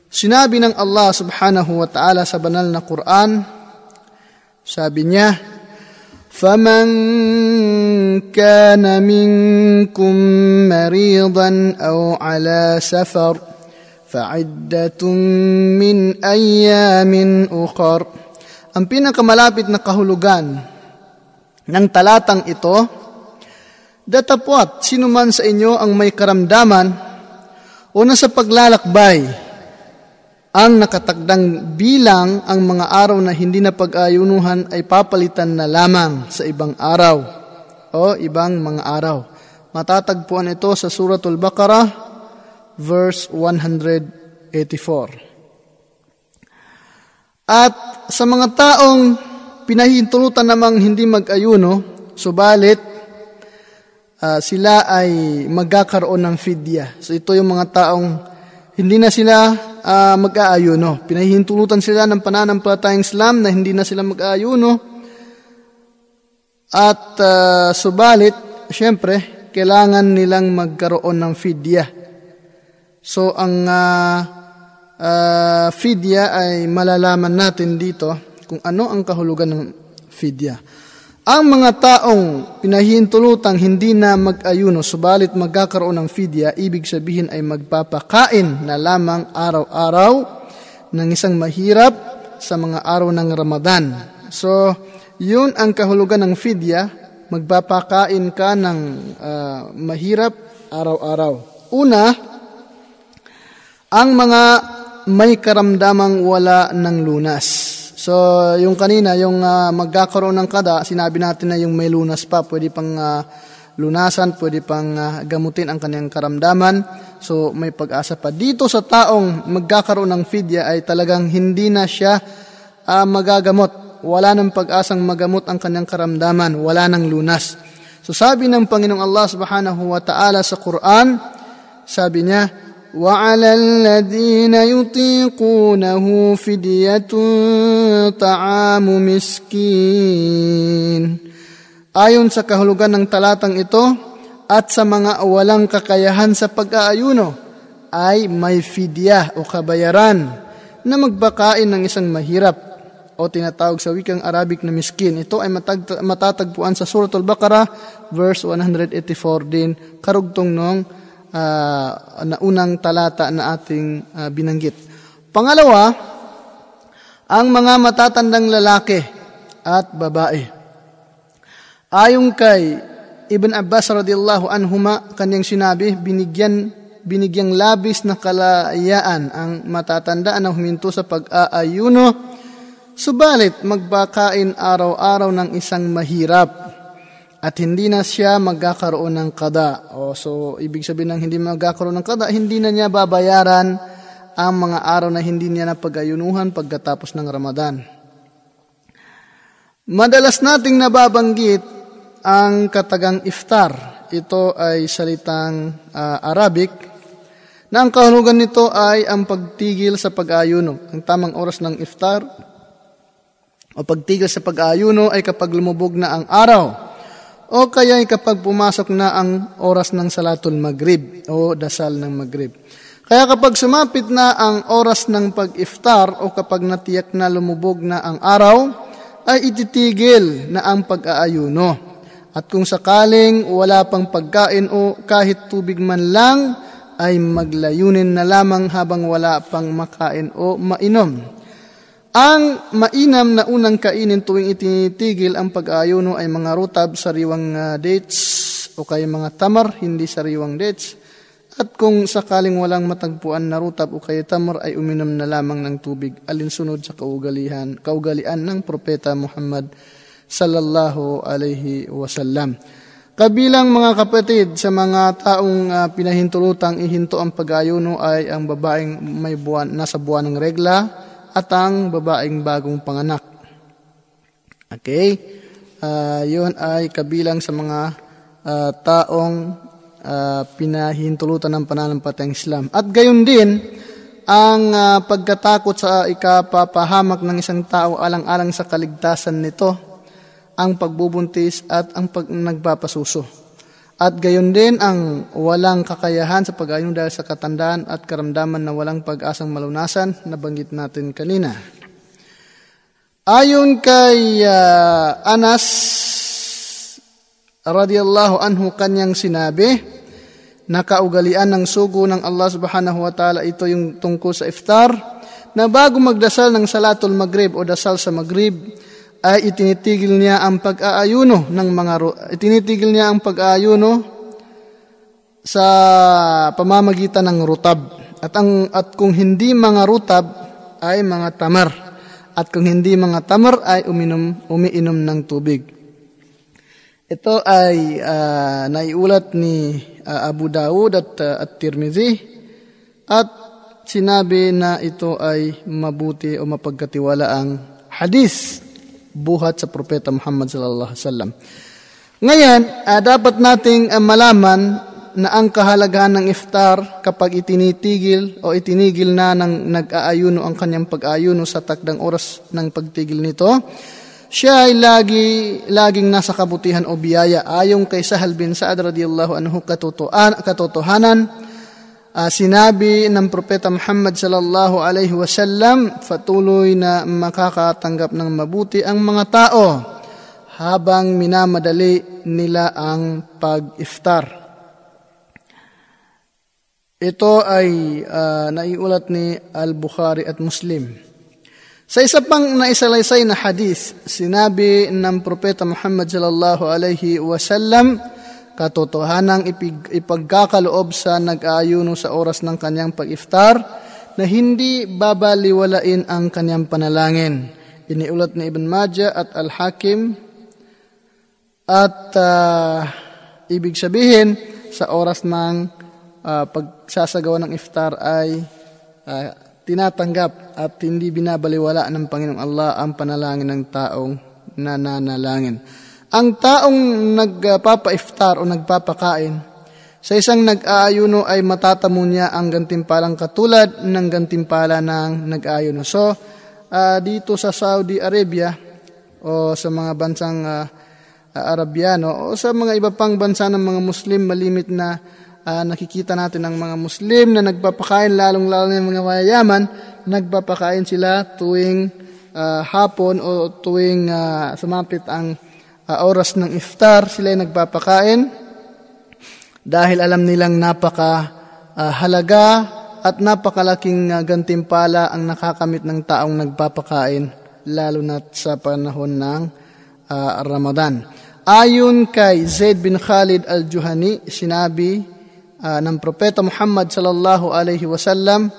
Sinabi ng Allah subhanahu wa ta'ala sa banal na Quran, sabi niya, فَمَنْ كَانَ مِنْكُمْ مَرِيضًا أَوْ عَلَى سَفَرٍ فَعِدَّةٌ مِنْ أَيَّامٍ أُخَرٍ Ang pinakamalapit na kahulugan ng talatang ito, datapwat sino man sa inyo ang may karamdaman o nasa paglalakbay ang nakatagdang bilang ang mga araw na hindi na pag-ayunuhan ay papalitan na lamang sa ibang araw o ibang mga araw. Matatagpuan ito sa Suratul Baqarah, verse 184. At sa mga taong pinahintulutan namang hindi mag-ayuno, subalit uh, sila ay magkakaroon ng fidya. So ito yung mga taong hindi na sila uh, mag-aayuno. Pinahihintulutan sila ng pananampalatayang Islam na hindi na sila mag-aayuno. At uh, subalit, syempre, kailangan nilang magkaroon ng fidya. So, ang uh, uh, fidya ay malalaman natin dito kung ano ang kahulugan ng fidya. Ang mga taong pinahintulutang hindi na mag-ayuno, subalit magkakaroon ng fidya, ibig sabihin ay magpapakain na lamang araw-araw ng isang mahirap sa mga araw ng Ramadan. So, yun ang kahulugan ng fidya, magpapakain ka ng uh, mahirap araw-araw. Una, ang mga may karamdamang wala ng lunas. So, yung kanina, yung uh, magkakaroon ng kada, sinabi natin na yung may lunas pa, pwede pang uh, lunasan, pwede pang uh, gamutin ang kanyang karamdaman. So, may pag-asa pa. Dito sa taong magkakaroon ng fidya ay talagang hindi na siya uh, magagamot. Wala nang pag-asang magamot ang kanyang karamdaman. Wala nang lunas. So, sabi ng Panginoong Allah subhanahu wa ta'ala sa Quran, sabi niya, وعلى الذين يطيقونه فدية طعام مسكين Ayon sa kahulugan ng talatang ito at sa mga walang kakayahan sa pag-aayuno ay may fidya o kabayaran na magbakain ng isang mahirap o tinatawag sa wikang Arabic na miskin. Ito ay matatagpuan sa Suratul Baqarah verse 184 din karugtong nung uh, na unang talata na ating uh, binanggit. Pangalawa, ang mga matatandang lalaki at babae. Ayon kay Ibn Abbas radiyallahu anhuma kanyang sinabi, binigyan binigyang labis na kalayaan ang matatanda na huminto sa pag-aayuno, subalit magbakain araw-araw ng isang mahirap at hindi na siya magkakaroon ng kada. O, so, ibig sabihin ng hindi magkakaroon ng kada, hindi na niya babayaran ang mga araw na hindi niya napag-ayunuhan pagkatapos ng Ramadan. Madalas nating nababanggit ang katagang iftar. Ito ay salitang uh, Arabic na ang kahulugan nito ay ang pagtigil sa pag-ayuno. Ang tamang oras ng iftar o pagtigil sa pag-ayuno ay kapag lumubog na ang araw o kaya kapag pumasok na ang oras ng salatul maghrib o dasal ng maghrib. Kaya kapag sumapit na ang oras ng pag-iftar o kapag natiyak na lumubog na ang araw, ay ititigil na ang pag-aayuno. At kung sakaling wala pang pagkain o kahit tubig man lang, ay maglayunin na lamang habang wala pang makain o mainom. Ang mainam na unang kainin tuwing itinitigil ang pag-ayuno ay mga rutab, sariwang uh, dates o kaya mga tamar, hindi sariwang dates. At kung sakaling walang matagpuan na rutab o kaya tamar ay uminom na lamang ng tubig alinsunod sa kaugalihan, kaugalian ng propeta Muhammad sallallahu alaihi wasallam. Kabilang mga kapatid sa mga taong uh, pinahintulutang ihinto ang pag-ayuno ay ang babaeng may buwan, nasa buwan ng regla, at ang babaeng bagong panganak. Okay? Uh, yun ay kabilang sa mga uh, taong uh, pinahintulutan ng pananampalatayang Islam. At gayon din, ang uh, pagkatakot sa ikapapahamak ng isang tao alang-alang sa kaligtasan nito, ang pagbubuntis at ang pag nagpapasuso. At gayon din ang walang kakayahan sa pag-ayun dahil sa katandaan at karamdaman na walang pag-asang malunasan na banggit natin kanina. Ayon kay uh, Anas radiyallahu anhu kanyang sinabi, nakaugalian ng sugo ng Allah subhanahu wa ta'ala ito yung tungkol sa iftar, na bago magdasal ng salatul maghrib o dasal sa maghrib, ay itinitigil niya ang pag-aayuno ng mga itinitigil niya ang pag-aayuno sa pamamagitan ng rutab. At ang at kung hindi mga rutab ay mga tamar. At kung hindi mga tamar ay uminom umiinom ng tubig. Ito ay uh, naiulat ni uh, Abu Dawud at uh, at Tirmizi at sinabi na ito ay mabuti o mapagkatiwala ang hadis buhat sa propeta Muhammad sallallahu alaihi wasallam. Ngayon, uh, dapat nating uh, malaman na ang kahalagahan ng iftar kapag itinitigil o itinigil na ng nag-aayuno ang kanyang pag-aayuno sa takdang oras ng pagtigil nito, siya ay lagi, laging nasa kabutihan o biyaya ayon kay Sahal bin Sa'ad radiyallahu anhu katotohanan, katotohanan uh, sinabi ng propeta Muhammad sallallahu alaihi wasallam patuloy na makakatanggap ng mabuti ang mga tao habang minamadali nila ang pag-iftar. Ito ay uh, naiulat ni Al-Bukhari at Muslim. Sa isa pang naisalaysay na hadith, sinabi ng propeta Muhammad sallallahu alaihi wasallam, katotohanang ipagkakaloob sa nag-aayuno sa oras ng kanyang pag-iftar na hindi babaliwalain ang kanyang panalangin. Iniulat ni Ibn Majah at Al-Hakim at uh, ibig sabihin sa oras ng uh, pagsasagawa ng iftar ay uh, tinatanggap at hindi binabaliwala ng Panginoong Allah ang panalangin ng taong nananalangin. Ang taong nagpapa-iftar o nagpapakain, sa isang nag-aayuno ay matatamo niya ang gantimpalang katulad ng gantimpala ng nag-aayuno. So, uh, dito sa Saudi Arabia o sa mga bansang uh, Arabiano o sa mga iba pang bansa ng mga Muslim, malimit na uh, nakikita natin ang mga Muslim na nagpapakain, lalong-lalo ng mga mayayaman, nagpapakain sila tuwing uh, hapon o tuwing uh, sumapit ang uh, oras ng iftar, sila ay nagpapakain dahil alam nilang napaka uh, halaga at napakalaking uh, gantimpala ang nakakamit ng taong nagpapakain lalo na sa panahon ng uh, Ramadan. Ayon kay Zaid bin Khalid al-Juhani, sinabi uh, ng propeta Muhammad sallallahu alaihi wasallam,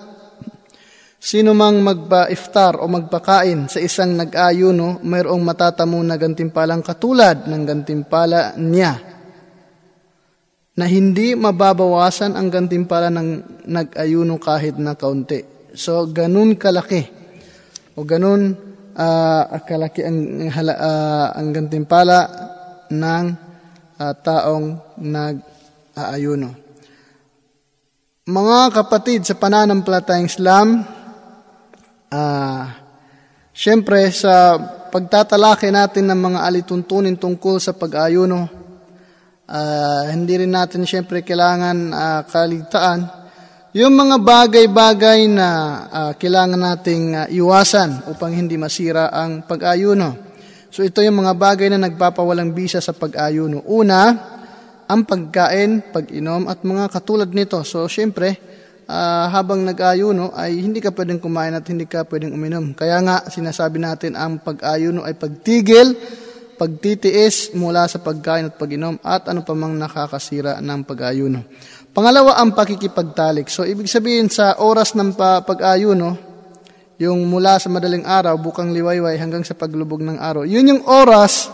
Sino mang magpa-iftar o magpakain sa isang nag-ayuno, mayroong matatamo na gantimpalang katulad ng gantimpala niya na hindi mababawasan ang gantimpala ng nag-ayuno kahit na kaunti. So, ganun kalaki o ganun uh, kalaki ang, uh, ang gantimpala ng uh, taong nag-aayuno. Mga kapatid sa pananampalatayang Islam, Uh, Siyempre, sa pagtatalaki natin ng mga alituntunin tungkol sa pag-ayuno, uh, hindi rin natin siyempre kailangan uh, kaligtaan yung mga bagay-bagay na uh, kailangan nating uh, iwasan upang hindi masira ang pag-ayuno. So ito yung mga bagay na nagpapawalang bisa sa pag-ayuno. Una, ang pagkain, pag-inom at mga katulad nito. So siyempre, uh, habang nag-ayuno ay hindi ka pwedeng kumain at hindi ka pwedeng uminom. Kaya nga sinasabi natin ang pag-ayuno ay pagtigil, pagtitiis mula sa pagkain at pag-inom at ano pa mang nakakasira ng pag-ayuno. Pangalawa ang pakikipagtalik. So ibig sabihin sa oras ng pag-ayuno, yung mula sa madaling araw, bukang liwayway hanggang sa paglubog ng araw. Yun yung oras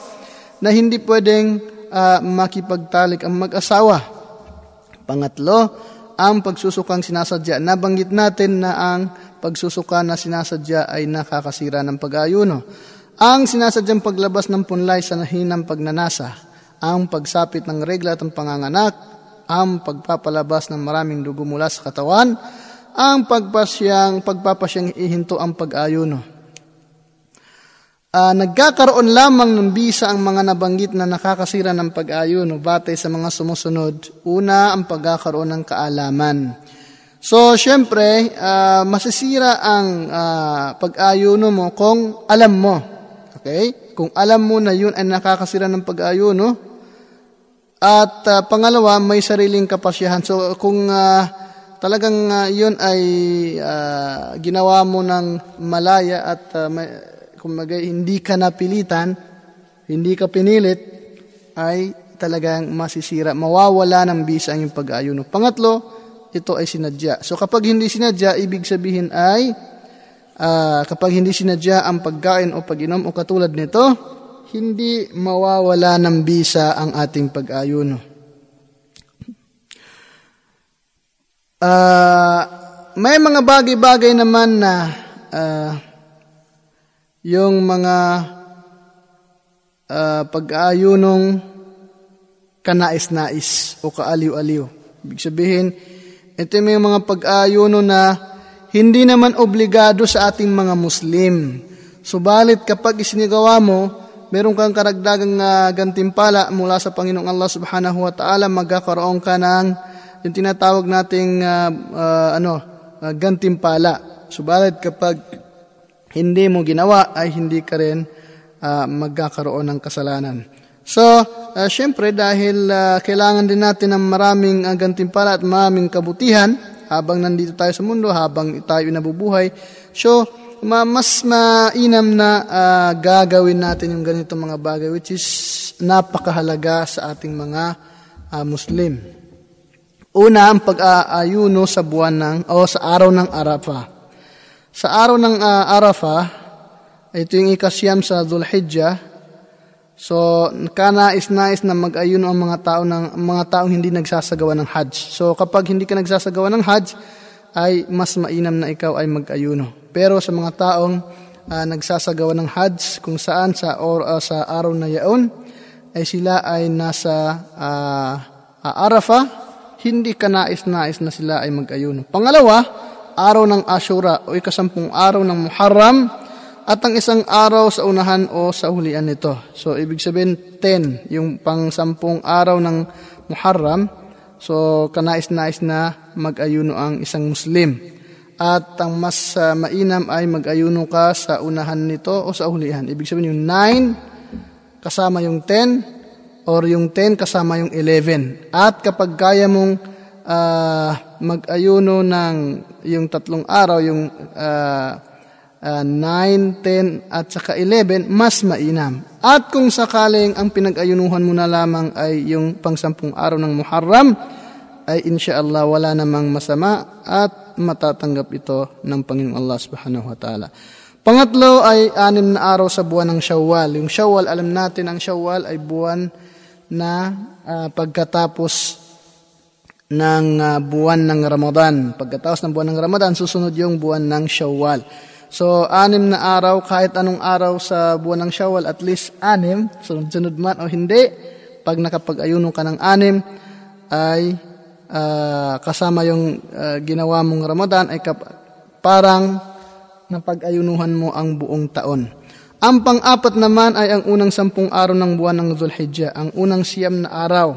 na hindi pwedeng uh, makipagtalik ang mag-asawa. Pangatlo, ang pagsusukang sinasadya. Nabanggit natin na ang pagsusuka na sinasadya ay nakakasira ng pag-ayuno. Ang sinasadyang paglabas ng punlay sa nahinang pagnanasa, ang pagsapit ng regla at ang panganganak, ang pagpapalabas ng maraming dugo mula sa katawan, ang pagpasyang, pagpapasyang ihinto ang pag-ayuno Uh, nagkakaroon lamang ng bisa ang mga nabanggit na nakakasira ng pag-ayuno batay sa mga sumusunod. Una, ang pagkakaroon ng kaalaman. So, syempre, uh, masisira ang uh, pag-ayuno mo kung alam mo. Okay? Kung alam mo na yun ay nakakasira ng pag-ayuno. At uh, pangalawa, may sariling kapasyahan. So, kung uh, talagang uh, yun ay uh, ginawa mo ng malaya at uh, may, kumbaga hindi ka napilitan, hindi ka pinilit, ay talagang masisira, mawawala ng bisa ang iyong pag-aayuno. Pangatlo, ito ay sinadya. So kapag hindi sinadya, ibig sabihin ay uh, kapag hindi sinadya ang pagkain o pag-inom o katulad nito, hindi mawawala ng bisa ang ating pag-ayuno. Uh, may mga bagay-bagay naman na uh, yung mga uh, pag-aayunong kanais-nais o kaaliw-aliw. Ibig sabihin, ito may mga pag-aayuno na hindi naman obligado sa ating mga Muslim. Subalit kapag isinigawa mo, meron kang karagdagang uh, gantimpala mula sa Panginoong Allah Subhanahu wa Ta'ala, magkakaroon ka ng yung tinatawag nating uh, uh, ano, uh, gantimpala. Subalit kapag hindi mo ginawa ay hindi ka rin uh, magkakaroon ng kasalanan. So, uh, syempre dahil uh, kailangan din natin ng maraming uh, gantimpala at maraming kabutihan habang nandito tayo sa mundo, habang tayo nabubuhay. So, ma- mas mainam na uh, gagawin natin yung ganito mga bagay which is napakahalaga sa ating mga uh, Muslim. Una, ang pag-aayuno sa buwan ng o sa araw ng Arafah. Sa araw ng uh, Arafah, ito yung ikasyam sa Dhul-Hijjah, so kanais-nais na mag-ayuno ang mga tao ng mga taong hindi nagsasagawa ng Hajj. So kapag hindi ka nagsasagawa ng Hajj, ay mas mainam na ikaw ay mag-ayuno. Pero sa mga taong uh, nagsasagawa ng Hajj, kung saan sa or uh, sa araw na yaon, ay sila ay nasa uh, uh, Arafah, hindi ka nais-nais na sila ay mag-ayuno. Pangalawa, araw ng Ashura o ikasampung araw ng Muharram at ang isang araw sa unahan o sa hulian nito. So, ibig sabihin 10, yung pang sampung araw ng Muharram. So, kanais-nais na mag-ayuno ang isang Muslim. At ang mas uh, mainam ay mag-ayuno ka sa unahan nito o sa hulihan. Ibig sabihin yung 9 kasama yung 10 or yung 10 kasama yung 11. At kapag kaya mong uh, mag-ayuno ng yung tatlong araw, yung uh, uh, 9, 10 at saka 11, mas mainam. At kung sakaling ang pinag-ayunuhan mo na lamang ay yung pangsampung araw ng Muharram, ay insyaallah wala namang masama at matatanggap ito ng Panginoong Allah subhanahu wa ta'ala. Pangatlo ay anim na araw sa buwan ng Shawwal. Yung Shawwal, alam natin ang Shawwal ay buwan na uh, pagkatapos ng uh, buwan ng Ramadan. Pagkatapos ng buwan ng Ramadan, susunod yung buwan ng Shawwal. So, anim na araw, kahit anong araw sa buwan ng Shawwal, at least anim, sunod-sunod man o hindi, pag nakapag-ayuno ka ng anim, ay uh, kasama yung uh, ginawa mong Ramadan, ay kap- parang napag-ayunuhan mo ang buong taon. Ang pang-apat naman ay ang unang sampung araw ng buwan ng Zulhijjah, ang unang siyam na araw.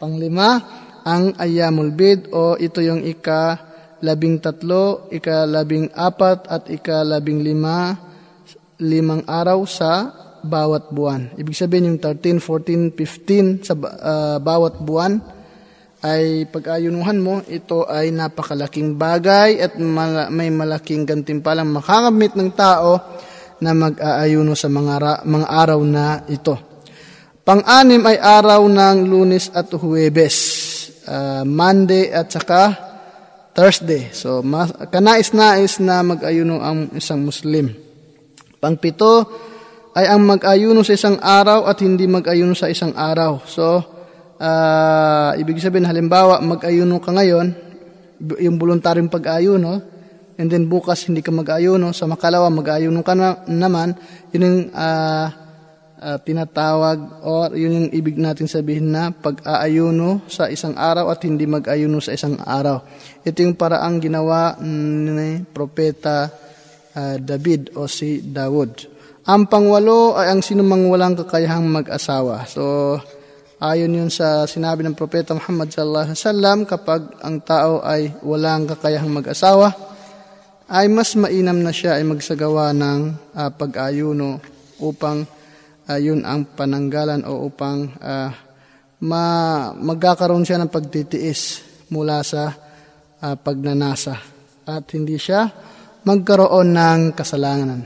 Panglima, ang Ayyamul Bid o ito yung ika labing tatlo, ika labing apat at ika labing lima, limang araw sa bawat buwan. Ibig sabihin yung 13, 14, 15 sa uh, bawat buwan ay pag-ayunuhan mo, ito ay napakalaking bagay at mal- may malaking gantimpalang makakamit ng tao na mag-aayuno sa mga, ra- mga araw na ito. Pang-anim ay araw ng lunes at huwebes uh, Monday at saka Thursday. So, mas, kanais-nais na mag-ayuno ang isang Muslim. Pangpito ay ang mag-ayuno sa isang araw at hindi mag-ayuno sa isang araw. So, uh, ibig sabihin, halimbawa, mag-ayuno ka ngayon, yung voluntaryong pag-ayuno, and then bukas hindi ka mag-ayuno, sa makalawa mag-ayuno ka na, naman, yun yung uh, uh, tinatawag or yun yung ibig natin sabihin na pag-aayuno sa isang araw at hindi mag-ayuno sa isang araw. Ito yung paraang ginawa ni Propeta uh, David o si Dawud. Ang pangwalo ay ang sinumang walang kakayahang mag-asawa. So, ayon yun sa sinabi ng Propeta Muhammad sallallahu alaihi wasallam, kapag ang tao ay walang kakayahang mag-asawa, ay mas mainam na siya ay magsagawa ng uh, pag-ayuno upang uh, yun ang pananggalan o upang uh, ma magkakaroon siya ng pagtitiis mula sa uh, pagnanasa at hindi siya magkaroon ng kasalanan.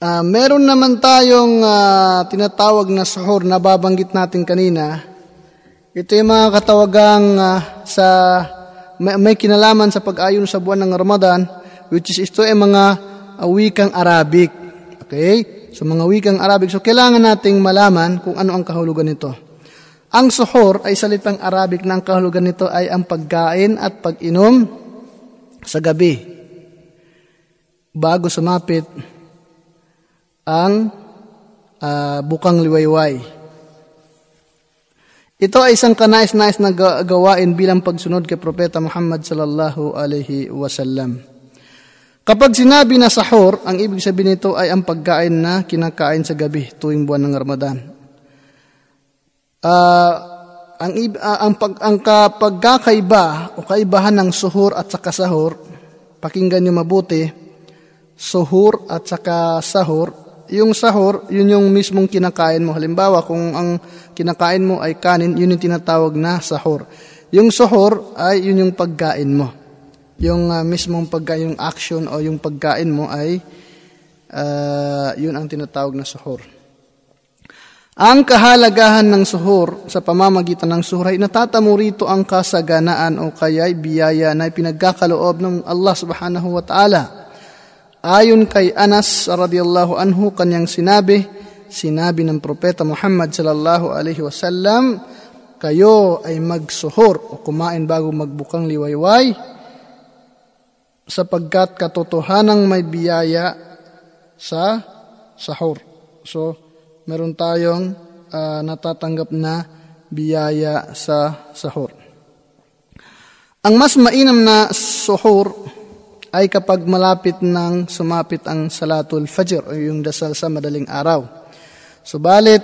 Uh, meron naman tayong uh, tinatawag na suhor na babanggit natin kanina. Ito yung mga katawagang uh, sa may, may kinalaman sa pag-ayon sa buwan ng Ramadan which is ito ay mga wikang Arabic. Okay? So mga wikang Arabic. So kailangan nating malaman kung ano ang kahulugan nito. Ang suhor ay salitang Arabic na ang kahulugan nito ay ang pagkain at pag-inom sa gabi bago sumapit ang uh, bukang liwayway. Ito ay isang kanais-nais na gawain bilang pagsunod kay Propeta Muhammad sallallahu alaihi wasallam. Kapag sinabi na sahur, ang ibig sabihin nito ay ang pagkain na kinakain sa gabi tuwing buwan ng Ramadan. Uh, ang, uh, ang, pag, ang kapagkakaiba o kaibahan ng suhur at saka sahur, pakinggan niyo mabuti, suhur at saka sahur yung sahur, yun yung mismong kinakain mo. Halimbawa, kung ang kinakain mo ay kanin, yun yung tinatawag na sahur. Yung sahur ay yun yung pagkain mo. Yung uh, mismong pagkain, yung action o yung pagkain mo ay uh, yun ang tinatawag na sahur. Ang kahalagahan ng suhur sa pamamagitan ng suhur ay natatamo rito ang kasaganaan o kaya'y biyaya na pinagkakaloob ng Allah subhanahu wa ta'ala Ayon kay Anas radhiyallahu anhu kanyang sinabi, sinabi ng propeta Muhammad sallallahu alaihi wasallam, kayo ay magsuhor o kumain bago magbukang liwayway sapagkat katotohanang may biyaya sa sahur. So, meron tayong uh, natatanggap na biyaya sa sahur. Ang mas mainam na suhur ay kapag malapit nang sumapit ang salatul fajr o yung dasal sa madaling araw. Subalit,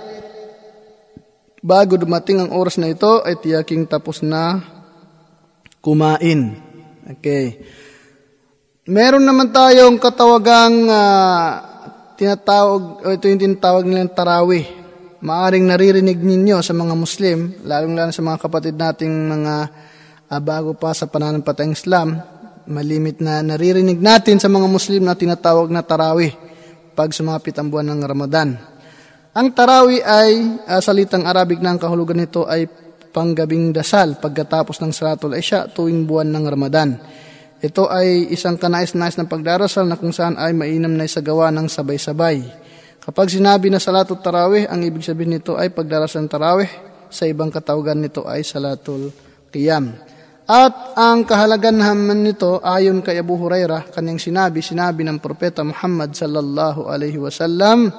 bago dumating ang oras na ito, ay tiyaking tapos na kumain. Okay. Meron naman tayong katawagang uh, tinatawag, o ito yung tinatawag nilang tarawih. Maaring naririnig ninyo sa mga Muslim, lalong-lalo sa mga kapatid nating mga uh, bago pa sa pananampalatayang Islam, malimit na naririnig natin sa mga Muslim na tinatawag na tarawih pag sumapit ang buwan ng Ramadan. Ang tarawih ay uh, salitang Arabic na ang kahulugan nito ay panggabing dasal pagkatapos ng Salatul Isya tuwing buwan ng Ramadan. Ito ay isang kanais-nais na pagdarasal na kung saan ay mainam na isagawa ng sabay-sabay. Kapag sinabi na Salatul Tarawih, ang ibig sabihin nito ay pagdarasal ng Tarawih, sa ibang katawagan nito ay Salatul Qiyam. At ang kahalagan naman nito ayon kay Abu Hurairah kanyang sinabi, sinabi ng propeta Muhammad sallallahu alaihi wasallam,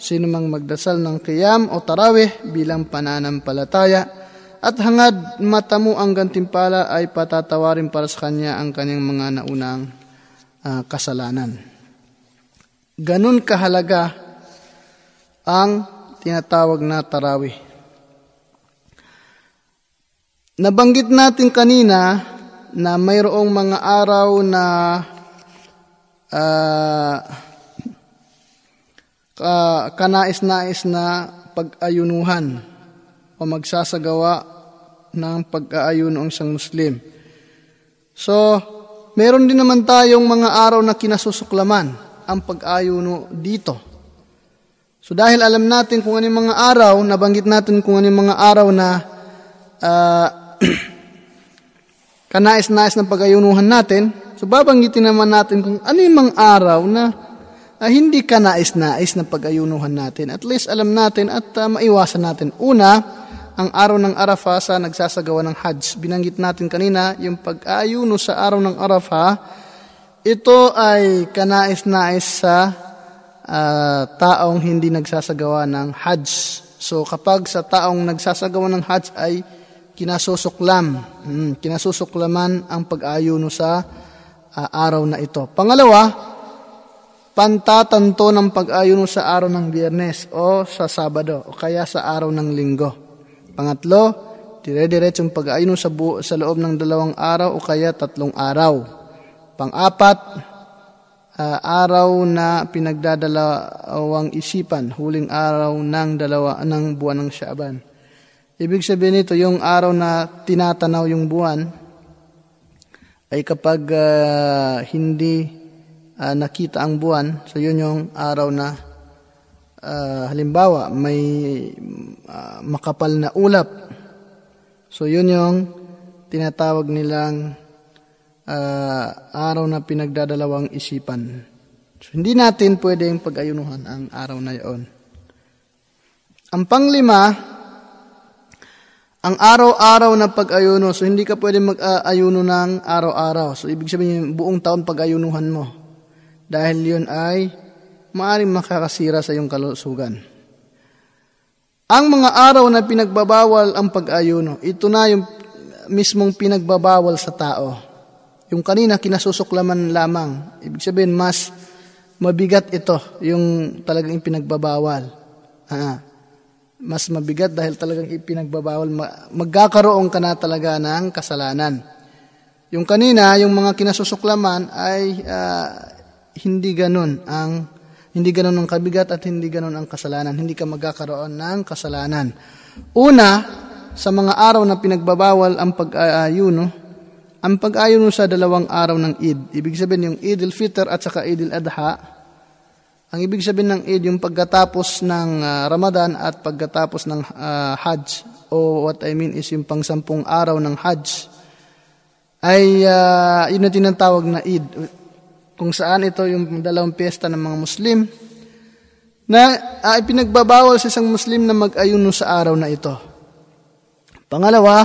sino mang magdasal ng qiyam o tarawih bilang pananampalataya at hangad matamo ang gantimpala ay patatawarin para sa kanya ang kanyang mga naunang uh, kasalanan. Ganun kahalaga ang tinatawag na tarawih. Nabanggit natin kanina na mayroong mga araw na uh, kanais-nais na pag-ayunuhan o magsasagawa ng pag-aayuno ang isang Muslim. So, meron din naman tayong mga araw na kinasusuklaman ang pag-ayuno dito. So dahil alam natin kung ano mga araw, nabanggit natin kung ano mga araw na uh, kanais-nais ng pag-ayunuhan natin, so babanggitin naman natin kung ano yung mga araw na uh, hindi kanais-nais na pag-ayunuhan natin. At least alam natin at uh, maiwasan natin. Una, ang araw ng Arafah sa nagsasagawa ng Hajj. Binanggit natin kanina yung pag-ayuno sa araw ng Arafah, ito ay kanais-nais sa uh, taong hindi nagsasagawa ng Hajj. So kapag sa taong nagsasagawa ng Hajj ay kinasusuklam, hmm, kinasusuklaman ang pag-ayuno sa uh, araw na ito. Pangalawa, pantatanto ng pag-ayuno sa araw ng biyernes o sa sabado o kaya sa araw ng linggo. Pangatlo, dire-diretsong pag-ayuno sa, bu- sa loob ng dalawang araw o kaya tatlong araw. Pang-apat, uh, araw na pinagdadalawang isipan, huling araw ng dalawa ng buwan ng Shaaban. Ibig sabihin nito, yung araw na tinatanaw yung buwan ay kapag uh, hindi uh, nakita ang buwan, so yun yung araw na uh, halimbawa may uh, makapal na ulap. So yun yung tinatawag nilang uh, araw na pinagdadalawang isipan. So, hindi natin pwedeng pag-ayunuhan ang araw na yon. Ang panglima, ang araw-araw na pag-ayuno, so hindi ka pwede mag-ayuno ng araw-araw. So ibig sabihin, buong taon pag-ayunuhan mo. Dahil yun ay maaaring makakasira sa iyong kalusugan. Ang mga araw na pinagbabawal ang pag-ayuno, ito na yung mismong pinagbabawal sa tao. Yung kanina, kinasusuklaman lamang. Ibig sabihin, mas mabigat ito, yung talagang pinagbabawal. Ah mas mabigat dahil talagang ipinagbabawal. Magkakaroon ka na talaga ng kasalanan. Yung kanina, yung mga kinasusuklaman ay uh, hindi ganun ang hindi ganun ang kabigat at hindi ganun ang kasalanan. Hindi ka magkakaroon ng kasalanan. Una, sa mga araw na pinagbabawal ang pag-ayuno, ang pag-ayuno sa dalawang araw ng Eid. Ibig sabihin yung Eid al-Fitr at saka Eid al-Adha ang ibig sabihin ng Eid, yung pagkatapos ng uh, Ramadan at pagkatapos ng uh, Hajj, o what I mean is yung pangsampung araw ng Hajj, ay uh, yun na tinatawag na Eid. Kung saan ito yung dalawang piyesta ng mga Muslim, na uh, ipinagbabawal sa isang Muslim na mag-ayuno sa araw na ito. Pangalawa,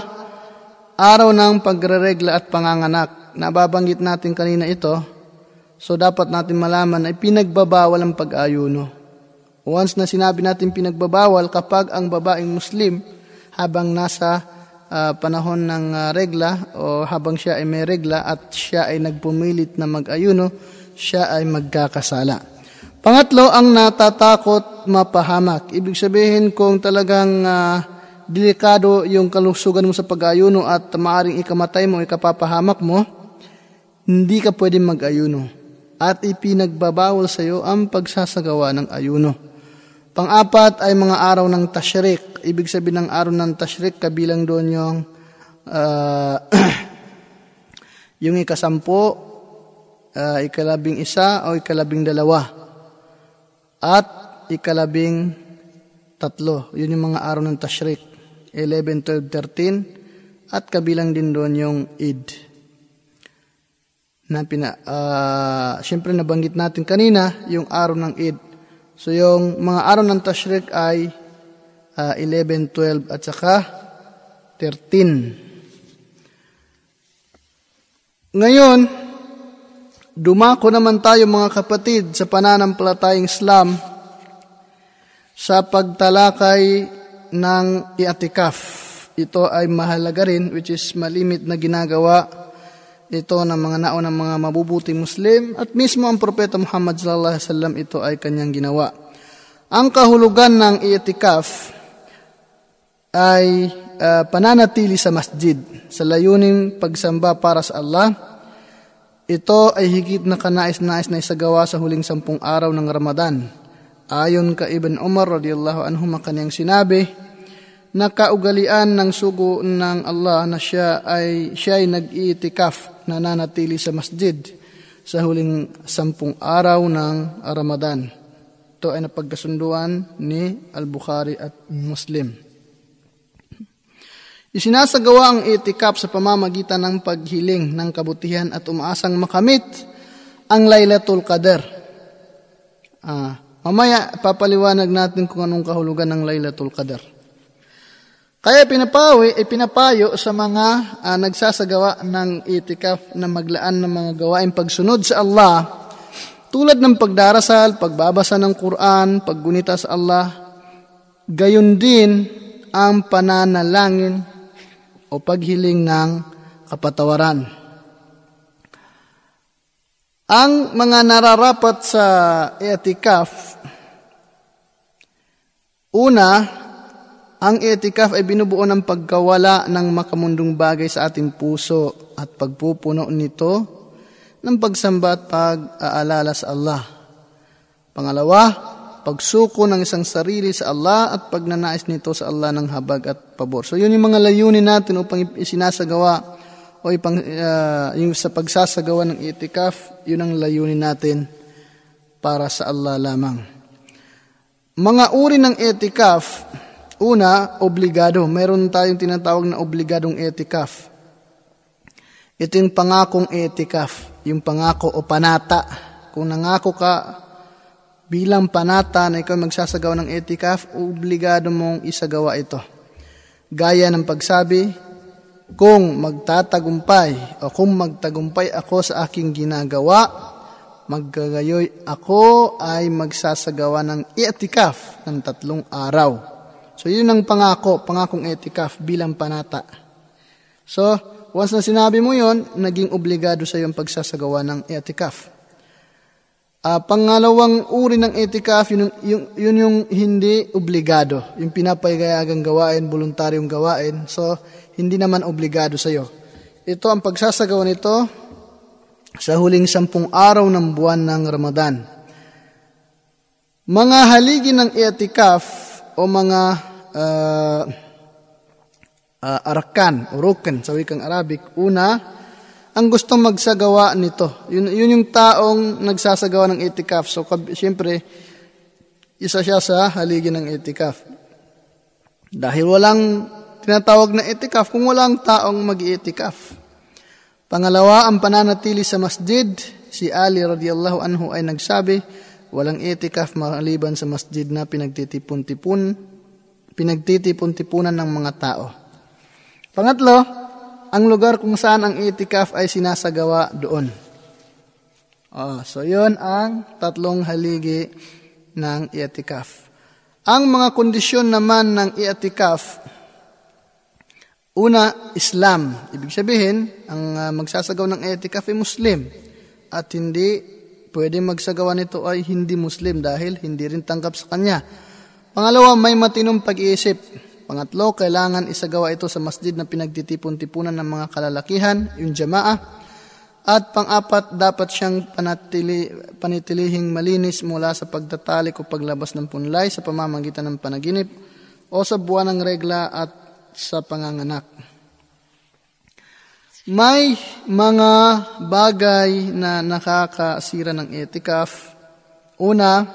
araw ng pagreregla at panganganak. Nababanggit natin kanina ito, So dapat natin malaman ay pinagbabawal ang pag-ayuno. Once na sinabi natin pinagbabawal kapag ang babaeng Muslim habang nasa uh, panahon ng uh, regla o habang siya ay may regla at siya ay nagpumilit na mag-ayuno, siya ay magkakasala. Pangatlo, ang natatakot mapahamak. Ibig sabihin kung talagang uh, delikado yung kalusugan mo sa pag-ayuno at maaring ikamatay mo, ikapapahamak mo, hindi ka pwedeng mag-ayuno at ipinagbabawal sa iyo ang pagsasagawa ng ayuno. Pang-apat ay mga araw ng tashrik. Ibig sabihin ng araw ng tashrik, kabilang doon yung uh, yung ikasampo, uh, ikalabing isa o ikalabing dalawa. At ikalabing tatlo. Yun yung mga araw ng tashrik. 11, 12, 13. At kabilang din doon yung Eid na pina, uh, siyempre nabanggit natin kanina, yung araw ng Eid. So yung mga araw ng Tashrik ay uh, 11, 12 at saka 13. Ngayon, dumako naman tayo mga kapatid sa pananampalatayang Islam sa pagtalakay ng iatikaf. Ito ay mahalaga rin which is malimit na ginagawa ito ng mga naunang mga mabubuting Muslim at mismo ang Propeta Muhammad sallallahu alaihi wasallam ito ay kanyang ginawa. Ang kahulugan ng itikaf ay uh, pananatili sa masjid sa layuning pagsamba para sa Allah. Ito ay higit na kanais-nais na isagawa sa huling sampung araw ng Ramadan. Ayon ka Ibn Umar radiyallahu anhu makanyang sinabi, na kaugalian ng sugo ng Allah na siya ay siya ay nag-iitikaf na nanatili sa masjid sa huling sampung araw ng Ramadan. Ito ay napagkasunduan ni Al-Bukhari at Muslim. Isinasagawa ang itikaf sa pamamagitan ng paghiling ng kabutihan at umaasang makamit ang Laylatul Qadr. Ah, mamaya papaliwanag natin kung anong kahulugan ng Laylatul Qadr. Kaya pinapawi, eh, pinapayo sa mga uh, nagsasagawa ng itikaf na maglaan ng mga gawain pagsunod sa Allah, tulad ng pagdarasal, pagbabasa ng Quran, paggunita sa Allah, gayon din ang pananalangin o paghiling ng kapatawaran. Ang mga nararapat sa itikaf, una, ang etikaf ay binubuo ng pagkawala ng makamundong bagay sa ating puso at pagpupuno nito ng pagsamba at pag-aalala sa Allah. Pangalawa, pagsuko ng isang sarili sa Allah at pagnanais nito sa Allah ng habag at pabor. So yun yung mga layunin natin upang isinasagawa o ipang, uh, yung sa pagsasagawa ng itikaf, yun ang layunin natin para sa Allah lamang. Mga uri ng itikaf, Una, obligado. Meron tayong tinatawag na obligadong etikaf. Ito yung pangakong etikaf, yung pangako o panata. Kung nangako ka bilang panata na ikaw magsasagawa ng etikaf, obligado mong isagawa ito. Gaya ng pagsabi, kung magtatagumpay o kung magtagumpay ako sa aking ginagawa, maggagayoy ako ay magsasagawa ng etikaf ng tatlong araw. So yun ang pangako, pangakong etikaf bilang panata. So, once na sinabi mo yon, naging obligado sa iyong pagsasagawa ng etikaf. Uh, pangalawang uri ng etikaf, yun, yun, yun yung hindi obligado. Yung pinapayagang gawain, voluntaryong gawain. So, hindi naman obligado sa iyo. Ito ang pagsasagawa nito sa huling sampung araw ng buwan ng Ramadan. Mga haligi ng etikaf o mga uh, uh, arakan o rukan sa wikang Arabic. Una, ang gustong magsagawa nito. Yun, yun yung taong nagsasagawa ng itikaf. So, siyempre, isa siya sa haligi ng itikaf. Dahil walang tinatawag na itikaf kung walang taong mag-itikaf. Pangalawa, ang pananatili sa masjid. Si Ali radiyallahu anhu ay nagsabi, walang itikaf maliban sa masjid na pinagtitipon-tipon pinagtitipon-tipunan ng mga tao. Pangatlo, ang lugar kung saan ang itikaf ay sinasagawa doon. Oh, so yon ang tatlong haligi ng itikaf. Ang mga kondisyon naman ng itikaf, una, Islam. Ibig sabihin, ang uh, magsasagaw ng itikaf ay Muslim. At hindi pwede magsagawa nito ay hindi Muslim dahil hindi rin tanggap sa kanya Pangalawa, may matinong pag-iisip. Pangatlo, kailangan isagawa ito sa masjid na pinagtitipon-tipunan ng mga kalalakihan, yung jamaa. At pang-apat, dapat siyang panatili, panitilihing malinis mula sa pagtatalik o paglabas ng punlay sa pamamagitan ng panaginip o sa buwan ng regla at sa panganganak. May mga bagay na nakakasira ng etikaf. Una,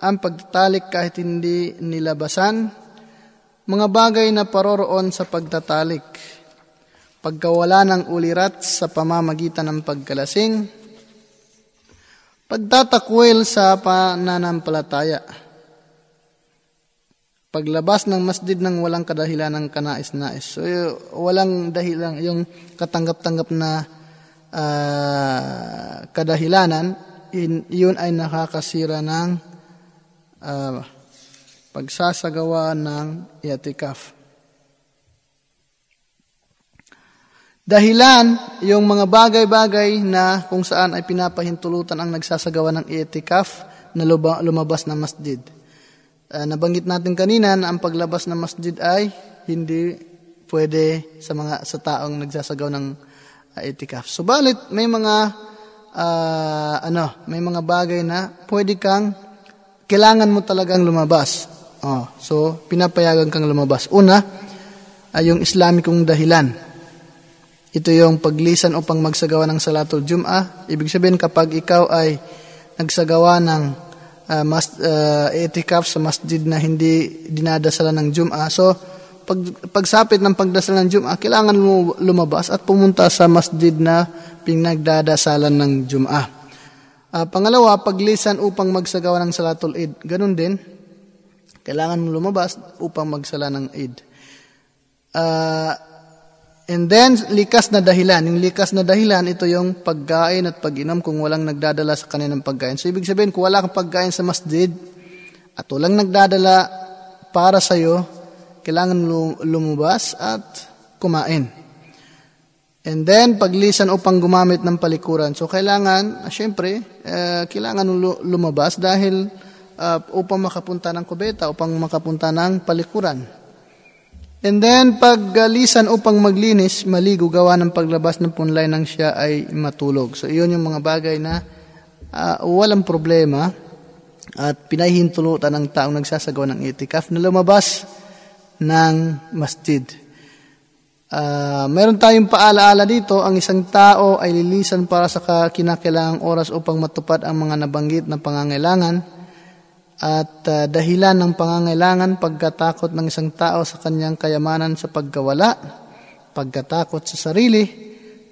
ang pagtatalik kahit hindi nilabasan, mga bagay na paroroon sa pagtatalik, pagkawala ng ulirat sa pamamagitan ng pagkalasing, pagtatakwil sa pananampalataya, paglabas ng masjid ng walang kadahilan ng kanais-nais. So, walang dahilan, yung katanggap-tanggap na uh, kadahilanan, in, yun ay nakakasira ng uh, pagsasagawa ng iatikaf. Dahilan, yung mga bagay-bagay na kung saan ay pinapahintulutan ang nagsasagawa ng itikaf na lumabas ng masjid. Uh, nabanggit natin kanina na ang paglabas ng masjid ay hindi pwede sa mga sa taong nagsasagaw ng uh, itikaf. Subalit may mga uh, ano, may mga bagay na pwede kang kailangan mo talagang lumabas. Oh, so, pinapayagan kang lumabas. Una, ay yung Islamikong dahilan. Ito yung paglisan upang magsagawa ng Salatul Jum'ah. Ibig sabihin, kapag ikaw ay nagsagawa ng uh, mas, uh, etikaf sa masjid na hindi dinadasalan ng Jum'ah, so, pag, pagsapit ng pagdasal ng Jum'ah, kailangan mo lumabas at pumunta sa masjid na pinagdadasalan ng Jum'ah. Uh, pangalawa, paglisan upang magsagawa ng salatul Eid. Ganun din, kailangan mo lumabas upang magsala ng Eid. Uh, and then, likas na dahilan. Yung likas na dahilan, ito yung pagkain at pag-inom kung walang nagdadala sa kanilang pagkain. So, ibig sabihin, kung wala kang pagkain sa masjid at walang nagdadala para sa'yo, kailangan lumabas at kumain. And then, paglisan upang gumamit ng palikuran. So, kailangan, uh, syempre, uh, kailangan lumabas dahil uh, upang makapunta ng kubeta, upang makapunta ng palikuran. And then, paglisan upang maglinis, maligo gawa ng paglabas ng punlay nang siya ay matulog. So, iyon yung mga bagay na uh, walang problema at pinahihintulutan ng taong nagsasagawa ng itikaf na lumabas ng masjid. Uh, meron tayong paalaala dito, ang isang tao ay lilisan para sa kinakailangang oras upang matupad ang mga nabanggit na pangangailangan at uh, dahilan ng pangangailangan pagkatakot ng isang tao sa kanyang kayamanan sa pagkawala, pagkatakot sa sarili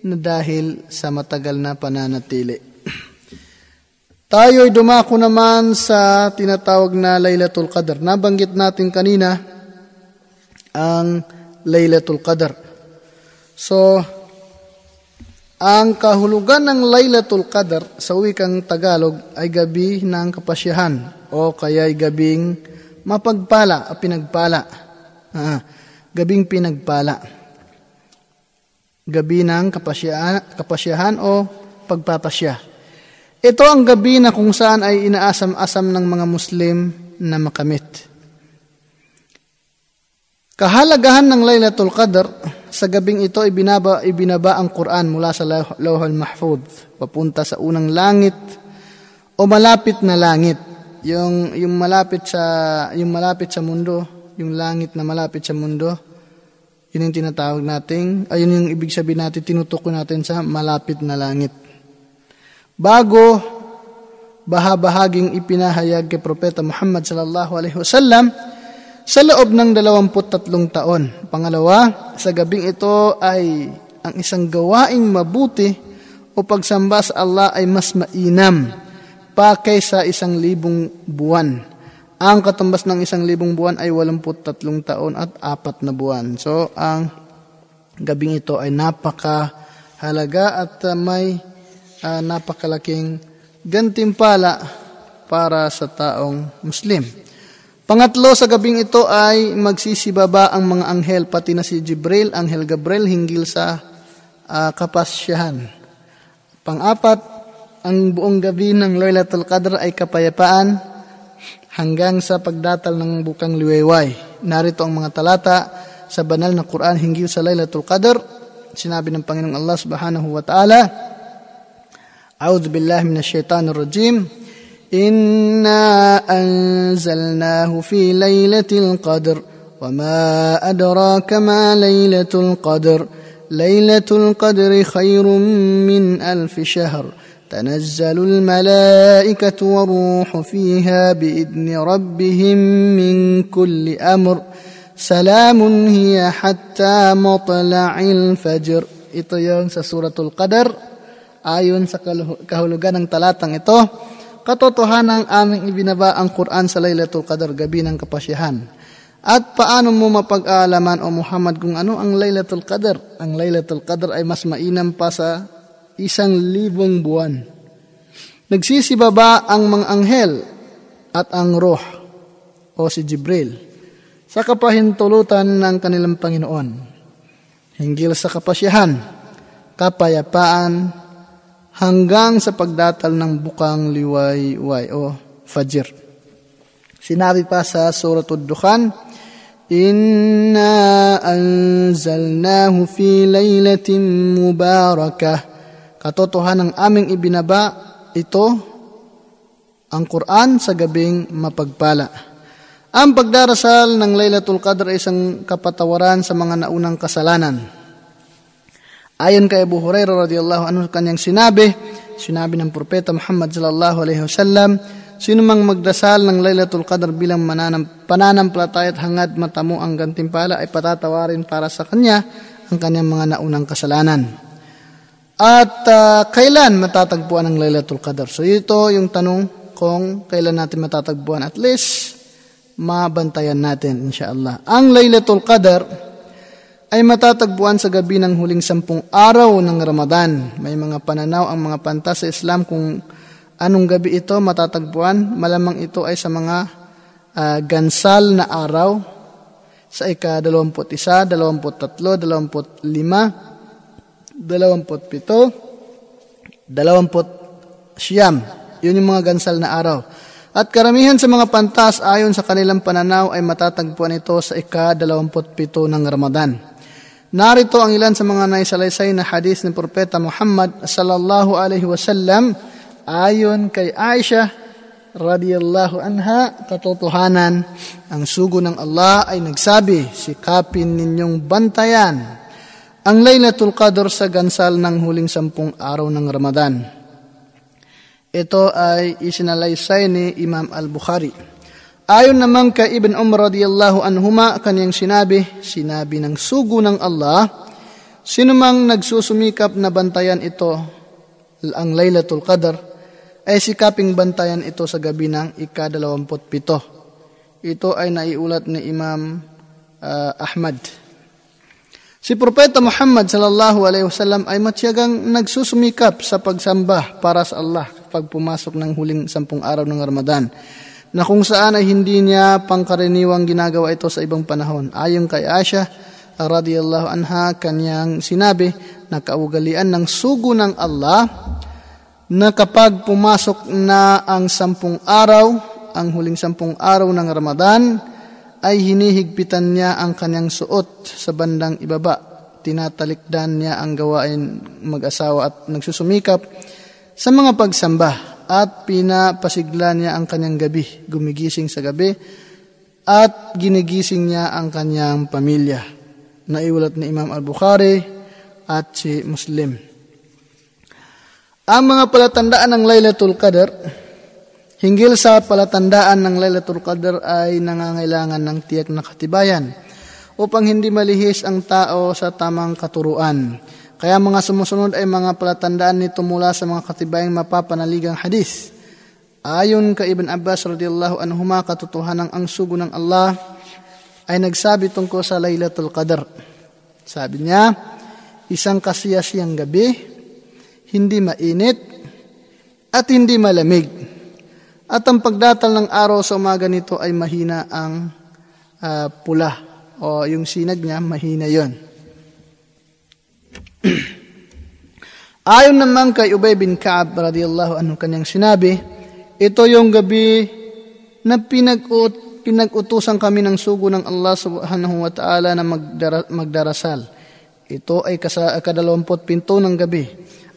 na dahil sa matagal na pananatili. Tayo ay dumako naman sa tinatawag na Laylatul Qadr. Nabanggit natin kanina ang Laylatul Qadr. So, ang kahulugan ng Laylatul Qadr sa wikang Tagalog ay gabi ng kapasyahan o kaya ay gabing mapagpala o pinagpala. Ah, gabing pinagpala. Gabi ng kapasyahan, kapasyahan o pagpapasya. Ito ang gabi na kung saan ay inaasam-asam ng mga Muslim na makamit. Kahalagahan ng Laylatul Qadr sa gabing ito, ibinaba, ibinaba ang Quran mula sa Lawhal Mahfud, papunta sa unang langit o malapit na langit. Yung, yung, malapit sa, yung malapit sa mundo, yung langit na malapit sa mundo, yun yung tinatawag natin, ayun yung ibig sabihin natin, tinutukoy natin sa malapit na langit. Bago bahabahaging ipinahayag kay Propeta Muhammad sallallahu alaihi wasallam, sa loob ng 23 taon. Pangalawa, sa gabing ito ay ang isang gawaing mabuti o pagsamba sa Allah ay mas mainam pa kaysa isang libong buwan. Ang katumbas ng isang libong buwan ay 83 taon at apat na buwan. So, ang gabing ito ay napakahalaga at uh, may uh, napakalaking gantimpala para sa taong Muslim. Pangatlo, sa gabing ito ay magsisibaba ang mga anghel, pati na si Jibril, anghel Gabriel, hinggil sa uh, kapasyahan. Pangapat, ang buong gabi ng Laylatul Qadr ay kapayapaan hanggang sa pagdatal ng bukang liwayway. Narito ang mga talata sa banal na Quran hinggil sa Laylatul Qadr. Sinabi ng Panginoong Allah Subhanahu wa Ta'ala, A'udhu billahi minash shaitanir rajim. إنا أنزلناه في ليلة القدر وما أدراك ما ليلة القدر ليلة القدر خير من ألف شهر تنزل الملائكة والروح فيها بإذن ربهم من كل أمر سلام هي حتى مطلع الفجر. Ito yung sa suratul Qadar ayon sa kahulugan katotohanan aming ibinaba ang Quran sa Laylatul Qadr, gabi ng kapasyahan. At paano mo mapag-aalaman o Muhammad kung ano ang Laylatul Qadr? Ang Laylatul Qadr ay mas mainam pa sa isang libong buwan. Nagsisibaba ang mga anghel at ang roh o si Jibril sa kapahintulutan ng kanilang Panginoon. Hinggil sa kapasyahan, kapayapaan, hanggang sa pagdatal ng bukang liwayway o fajr. Sinabi pa sa Suratul Dukhan, Inna anzalnahu fi laylatin mubarakah. Katotohanan ng aming ibinaba ito, ang Quran sa gabing mapagpala. Ang pagdarasal ng Laylatul Qadr ay isang kapatawaran sa mga naunang kasalanan Ayon kay Abu Hurairah radhiyallahu anhu kanyang sinabi, sinabi ng propeta Muhammad sallallahu alaihi wasallam, sino mang magdasal ng Lailatul Qadr bilang mananam, pananampalataya at hangad matamo ang gantimpala ay patatawarin para sa kanya ang kanyang mga naunang kasalanan. At uh, kailan matatagpuan ang Lailatul Qadr? So ito yung tanong kung kailan natin matatagpuan. At least mabantayan natin inshallah. Ang Lailatul Qadr ay matatagpuan sa gabi ng huling sampung araw ng Ramadan. May mga pananaw ang mga panta sa Islam kung anong gabi ito matatagpuan. Malamang ito ay sa mga uh, gansal na araw sa ika-21, 23, 25, 27, 20 siyam. Yun yung mga gansal na araw. At karamihan sa mga pantas ayon sa kanilang pananaw ay matatagpuan ito sa ika-27 ng Ramadan. Narito ang ilan sa mga naisalaysay na hadis ng Propeta Muhammad sallallahu alaihi wasallam ayon kay Aisha radiyallahu anha katotohanan ang sugo ng Allah ay nagsabi sikapin ninyong bantayan ang Laylatul Qadr sa gansal ng huling sampung araw ng Ramadan. Ito ay isinalaysay ni Imam Al-Bukhari. Ayon naman kay Ibn Umar radiyallahu anhuma, kanyang sinabi, sinabi ng sugo ng Allah, sino mang nagsusumikap na bantayan ito, ang Laylatul Qadr, ay sikaping bantayan ito sa gabi ng ika-27. Ito ay naiulat ni Imam uh, Ahmad. Si Propeta Muhammad sallallahu alaihi wasallam ay matyagang nagsusumikap sa pagsamba para sa Allah pag pumasok ng huling sampung araw ng Ramadan na kung saan ay hindi niya pangkaraniwang ginagawa ito sa ibang panahon. Ayon kay Asya, radiyallahu anha, kanyang sinabi na kaugalian ng sugo ng Allah na kapag pumasok na ang sampung araw, ang huling sampung araw ng Ramadan, ay hinihigpitan niya ang kanyang suot sa bandang ibaba. Tinatalikdan niya ang gawain mag-asawa at nagsusumikap sa mga pagsamba at pinapasigla niya ang kanyang gabi, gumigising sa gabi, at ginigising niya ang kanyang pamilya. Naiulat ni Imam Al-Bukhari at si Muslim. Ang mga palatandaan ng Laylatul Qadr, hinggil sa palatandaan ng Laylatul Qadr ay nangangailangan ng tiyak na katibayan upang hindi malihis ang tao sa tamang katuruan. Kaya mga sumusunod ay mga palatandaan nito mula sa mga katibayang mapapanaligang hadis. Ayon kay Ibn Abbas radiyallahu anhuma katotohanan ang sugo ng Allah ay nagsabi tungkol sa Laylatul Qadr. Sabi niya, isang kasiyasiyang gabi, hindi mainit at hindi malamig. At ang pagdatal ng araw sa umaga nito ay mahina ang uh, pula o yung sinag niya, mahina yon. Ayon naman kay Ubay bin Ka'ab radiyallahu anhu kanyang sinabi, ito yung gabi na pinag-ut, pinag-utusan kami ng sugo ng Allah subhanahu wa ta'ala na magdara, magdarasal. Ito ay kadalawamput pinto ng gabi.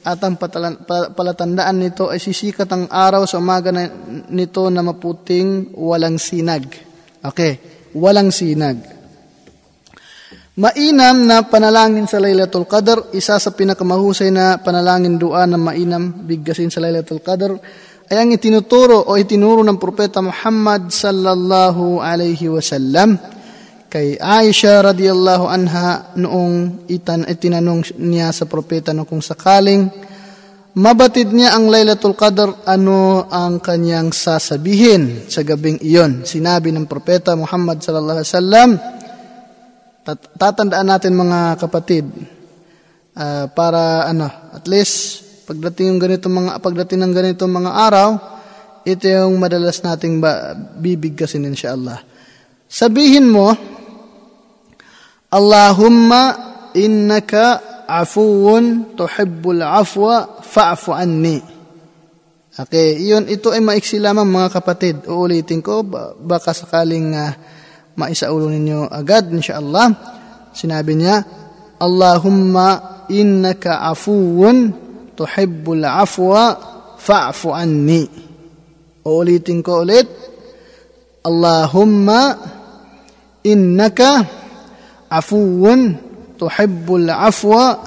At ang patalan, palatandaan nito ay sisikat ang araw sa umaga na, nito na maputing walang sinag. Okay, walang sinag. Mainam na panalangin sa Laylatul Qadr, isa sa pinakamahusay na panalangin dua na mainam biggasin sa Laylatul Qadr ay ang itinuturo o itinuro ng propeta Muhammad sallallahu alaihi wasallam kay Aisha radiyallahu anha noong itan itinanong niya sa propeta no kung sakaling mabatid niya ang Laylatul Qadr ano ang kanyang sasabihin sa gabing iyon? Sinabi ng propeta Muhammad sallallahu alaihi wasallam tatandaan natin mga kapatid uh, para ano at least pagdating ng ganito mga pagdating ng ganito mga araw ito yung madalas nating ba, bibigkasin insyaallah sabihin mo Allahumma innaka afuwun tuhibbul afwa fa'fu anni Okay, iyon ito ay maiksi lamang mga kapatid. Uulitin ko baka sakaling uh, maisaulo ninyo agad insyaallah. Sinabi niya, Allahumma innaka afuwun tuhibbul afwa fa'fu anni. Uulitin ko ulit. Allahumma innaka afuwun tuhibbul afwa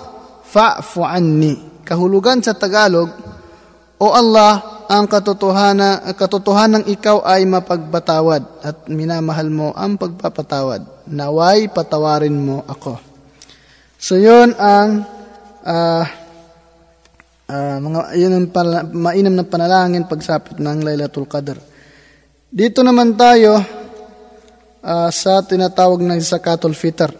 fa'fu anni. Kahulugan sa Tagalog, O Allah, ang katotohanan, katotohanan ikaw ay mapagbatawad at minamahal mo ang pagpapatawad. Naway patawarin mo ako. So yun ang uh, uh, mga yun ang pala, mainam na panalangin pagsapit ng Lailatul Qadr. Dito naman tayo uh, sa tinatawag ng Zakatul Fitr.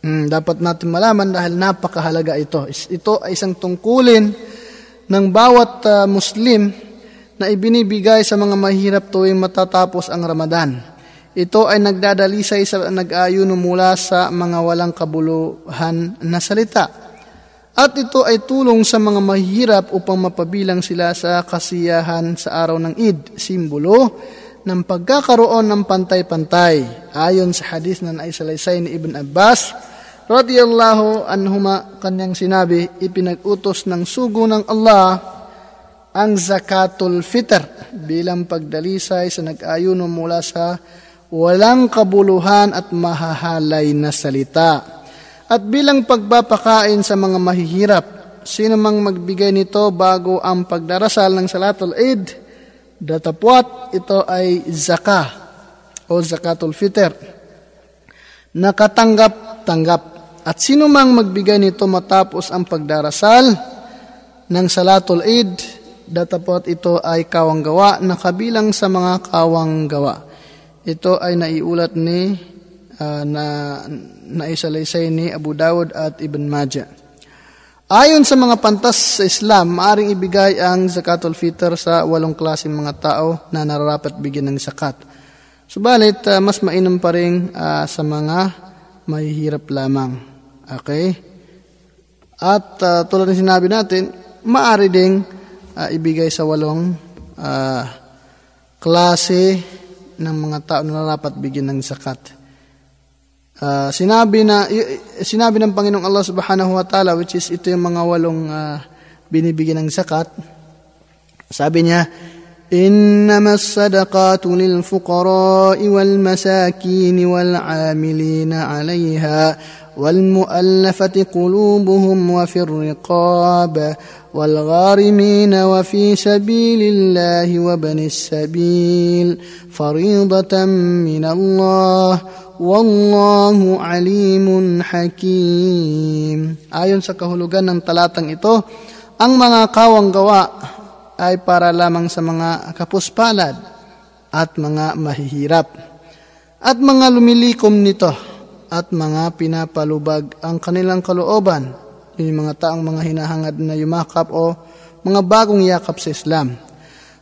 Mm, dapat natin malaman dahil napakahalaga ito. Ito ay isang tungkulin ng bawat uh, Muslim na ibinibigay sa mga mahirap tuwing matatapos ang Ramadan. Ito ay nagdadalisay sa nag-ayuno mula sa mga walang kabuluhan na salita. At ito ay tulong sa mga mahirap upang mapabilang sila sa kasiyahan sa araw ng Eid, simbolo ng pagkakaroon ng pantay-pantay. Ayon sa hadith na naisalaysay ni Ibn Abbas, radiyallahu anhuma kanyang sinabi, ipinag-utos ng sugo ng Allah ang zakatul fitr bilang pagdalisay sa nag-ayuno mula sa walang kabuluhan at mahahalay na salita. At bilang pagpapakain sa mga mahihirap, sino mang magbigay nito bago ang pagdarasal ng Salatul Eid, Datapwat, ito ay zaka o zakatul fitr. Nakatanggap-tanggap. At sino mang magbigay nito matapos ang pagdarasal ng salatul Eid, datapot ito ay kawang gawa na kabilang sa mga kawang gawa. Ito ay naiulat ni uh, na naisalaysay ni Abu Dawud at Ibn Majah. Ayon sa mga pantas sa Islam, maaring ibigay ang zakatul fitr sa walong klaseng mga tao na nararapat bigyan ng zakat. Subalit, uh, mas mainam pa rin uh, sa mga mahihirap lamang. Okay? At uh, tulad ng sinabi natin, maaari ding uh, ibigay sa walong uh, klase ng mga tao na nararapat bigyan ng zakat. Uh, sinabi na sinabi ng Panginoong Allah Subhanahu wa Ta'ala which is ito yung mga walong uh, binibigyan ng zakat. Sabi niya, إنما الصدقات للفقراء والمساكين والعاملين عليها والمؤلفة قلوبهم وفي الرقاب والغارمين وفي سبيل الله وبن السبيل فريضة من الله Wallahu alimun hakim. Ayon sa kahulugan ng talatang ito, ang mga kawang gawa ay para lamang sa mga kapuspalad at mga mahihirap at mga lumilikom nito at mga pinapalubag ang kanilang kalooban. Yun yung mga taong mga hinahangad na yumakap o mga bagong yakap sa Islam.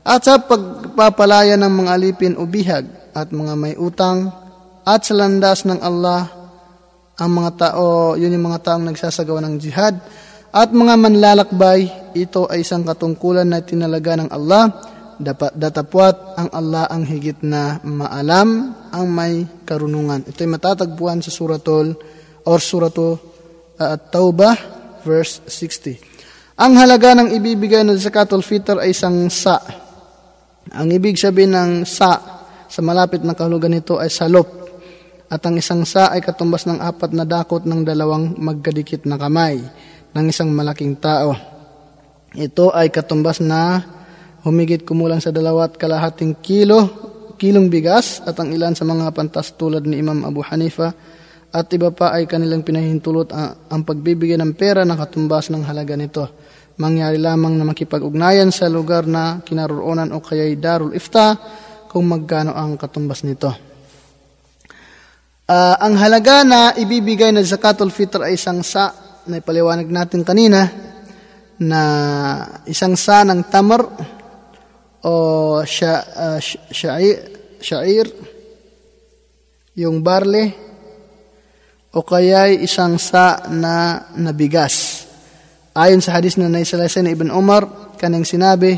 At sa pagpapalaya ng mga alipin o bihag at mga may utang at sa landas ng Allah ang mga tao, yun yung mga taong nagsasagawa ng jihad at mga manlalakbay, ito ay isang katungkulan na tinalaga ng Allah dapat datapwat ang Allah ang higit na maalam ang may karunungan. Ito ay matatagpuan sa suratul or suratul uh, Taubah verse 60. Ang halaga ng ibibigay ng zakatul fitr ay isang sa. Ang ibig sabihin ng sa sa malapit na kahulugan nito ay salop at ang isang sa ay katumbas ng apat na dakot ng dalawang magkadikit na kamay ng isang malaking tao. Ito ay katumbas na humigit kumulang sa dalawat kalahating kilo, kilong bigas at ang ilan sa mga pantas tulad ni Imam Abu Hanifa at iba pa ay kanilang pinahintulot ang pagbibigay ng pera na katumbas ng halaga nito. Mangyari lamang na makipag-ugnayan sa lugar na kinaroonan o kaya'y darul ifta kung magkano ang katumbas nito. Uh, ang halaga na ibibigay na zakatul fitr ay isang sa na ipaliwanag natin kanina na isang sa ng tamar o sya, uh, syair, syair yung barley o kaya isang sa na nabigas. Ayon sa hadis na naisalasay ni Ibn Umar, kanang sinabi,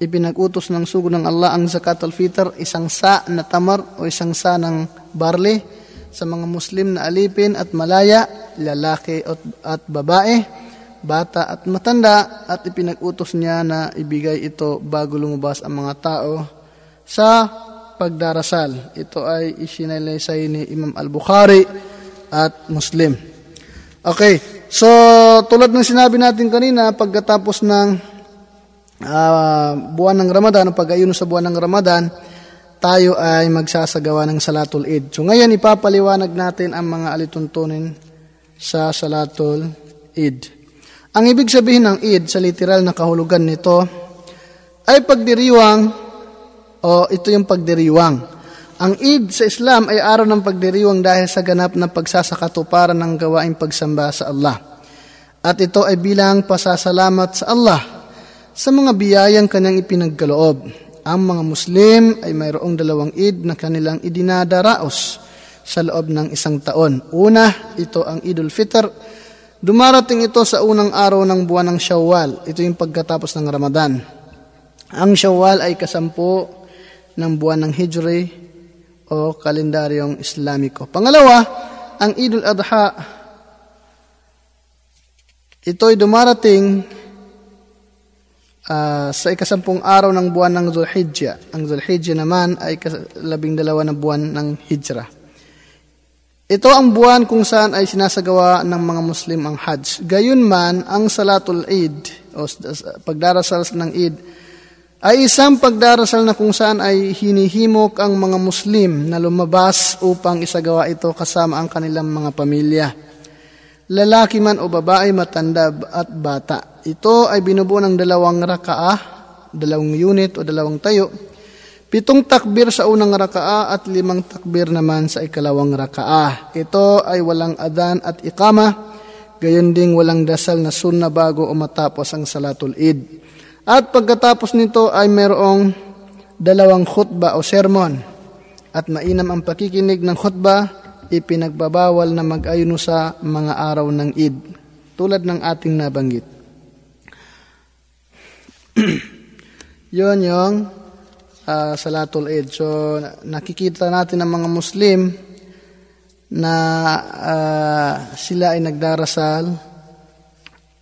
ipinag-utos ng sugo ng Allah ang zakat al-fitr, isang sa na tamar o isang sa ng barley sa mga Muslim na alipin at malaya, lalaki at, at babae, bata at matanda at ipinag-utos niya na ibigay ito bago lumabas ang mga tao sa pagdarasal. Ito ay isinalaysay ni Imam Al-Bukhari at Muslim. Okay, so tulad ng sinabi natin kanina, pagkatapos ng uh, buwan ng Ramadan, pag-ayuno sa buwan ng Ramadan, tayo ay magsasagawa ng Salatul Eid. So ngayon ipapaliwanag natin ang mga alituntunin sa Salatul Eid. Ang ibig sabihin ng Eid sa literal na kahulugan nito ay pagdiriwang o ito yung pagdiriwang. Ang Eid sa Islam ay araw ng pagdiriwang dahil sa ganap na pagsasakatuparan ng gawaing pagsamba sa Allah. At ito ay bilang pasasalamat sa Allah sa mga biyayang kanyang ipinagkaloob. Ang mga Muslim ay mayroong dalawang Eid na kanilang idinadaraos sa loob ng isang taon. Una, ito ang Idul Fitr. Dumarating ito sa unang araw ng buwan ng Shawwal. Ito yung pagkatapos ng Ramadan. Ang Shawwal ay kasampu ng buwan ng Hijri o kalendaryong Islamiko. Pangalawa, ang Idul Adha. Ito ay dumarating uh, sa ikasampung araw ng buwan ng Zulhijjah. Ang Zulhijjah naman ay labing dalawa na buwan ng Hijrah. Ito ang buwan kung saan ay sinasagawa ng mga Muslim ang Hajj. Gayunman, ang Salatul Eid o pagdarasal ng Eid ay isang pagdarasal na kung saan ay hinihimok ang mga Muslim na lumabas upang isagawa ito kasama ang kanilang mga pamilya. Lalaki man o babae, matanda at bata. Ito ay binubuo ng dalawang rakaah, dalawang unit o dalawang tayo Pitong takbir sa unang rakaa at limang takbir naman sa ikalawang rakaa. Ito ay walang adan at ikama, gayon ding walang dasal na sunna bago o matapos ang salatul id. At pagkatapos nito ay mayroong dalawang khutba o sermon. At mainam ang pakikinig ng khutba, ipinagbabawal na mag-ayuno sa mga araw ng id. Tulad ng ating nabanggit. Yon yung uh, Salatul Eid. So nakikita natin ng mga Muslim na uh, sila ay nagdarasal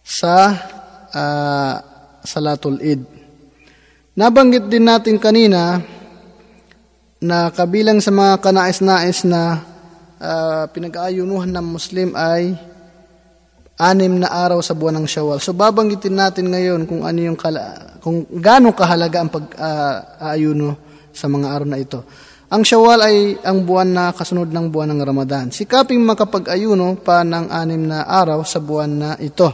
sa uh, Salatul Eid. Nabanggit din natin kanina na kabilang sa mga kanais-nais na uh, pinag-aayunuhan ng Muslim ay anim na araw sa buwan ng Shawwal. So babanggitin natin ngayon kung ano yung kala, kung gaano kahalaga ang pag-aayuno uh, sa mga araw na ito. Ang Shawwal ay ang buwan na kasunod ng buwan ng Ramadan. Sikaping makapag-ayuno pa ng anim na araw sa buwan na ito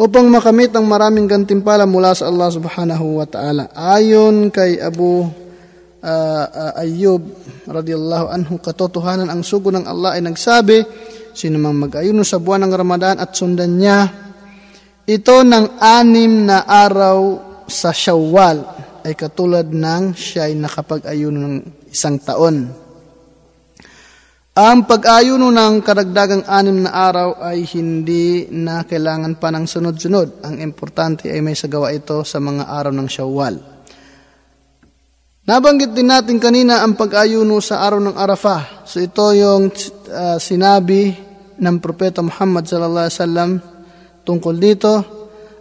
upang makamit ang maraming gantimpala mula sa Allah subhanahu wa ta'ala. Ayon kay Abu uh, Ayyub radiyallahu anhu, katotohanan ang sugo ng Allah ay nagsabi, Sino mang mag-ayuno sa buwan ng Ramadan at sundan niya ito ng anim na araw sa Shawwal ay katulad ng siya ay nakapag-ayuno ng isang taon. Ang pag-ayuno ng karagdagang anim na araw ay hindi na kailangan pa ng sunod-sunod. Ang importante ay may sagawa ito sa mga araw ng Shawwal. Nabanggit din natin kanina ang pag-ayuno sa araw ng Arafah. So ito yung uh, sinabi ng Propeta Muhammad sallallahu alaihi wasallam tungkol dito.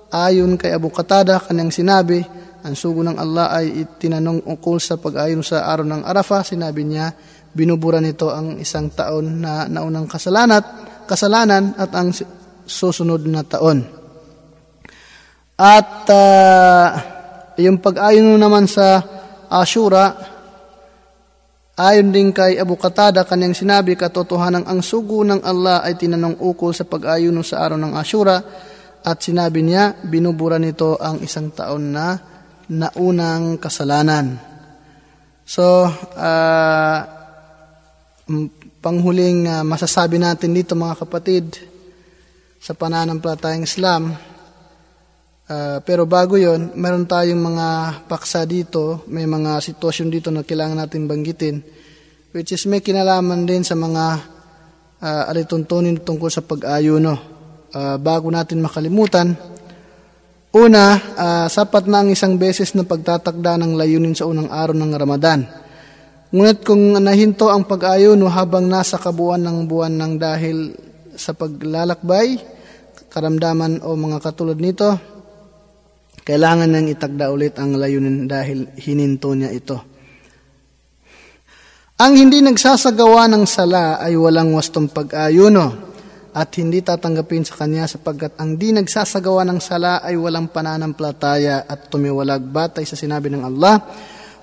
Ayon kay Abu Qatada kanyang sinabi, ang sugo ng Allah ay itinanong ukol sa pag-ayon sa araw ng Arafah. Sinabi niya, binubura nito ang isang taon na naunang kasalanat, kasalanan at ang susunod na taon. At uh, yung pag-ayon naman sa Ashura, ayon din kay Abu Qatada kanyang sinabi, katotohanan ang sugo ng Allah ay tinanong ukol sa pag-ayuno sa araw ng Ashura at sinabi niya, binubura nito ang isang taon na naunang kasalanan. So, uh, panghuling uh, masasabi natin dito mga kapatid sa pananampalatayang Islam, Uh, pero bago yon, meron tayong mga paksa dito, may mga sitwasyon dito na kailangan natin banggitin, which is may kinalaman din sa mga uh, alituntunin tungkol sa pag-ayuno. Uh, bago natin makalimutan, una, uh, sapat na ang isang beses na pagtatakda ng layunin sa unang araw ng Ramadan. Ngunit kung nahinto ang pag-ayuno habang nasa kabuuan ng buwan ng dahil sa paglalakbay, karamdaman o mga katulad nito, kailangan nang itagda ulit ang layunin dahil hininto niya ito. Ang hindi nagsasagawa ng sala ay walang wastong pag-ayuno at hindi tatanggapin sa kanya sapagkat ang di nagsasagawa ng sala ay walang pananampalataya at tumiwalag batay sa sinabi ng Allah,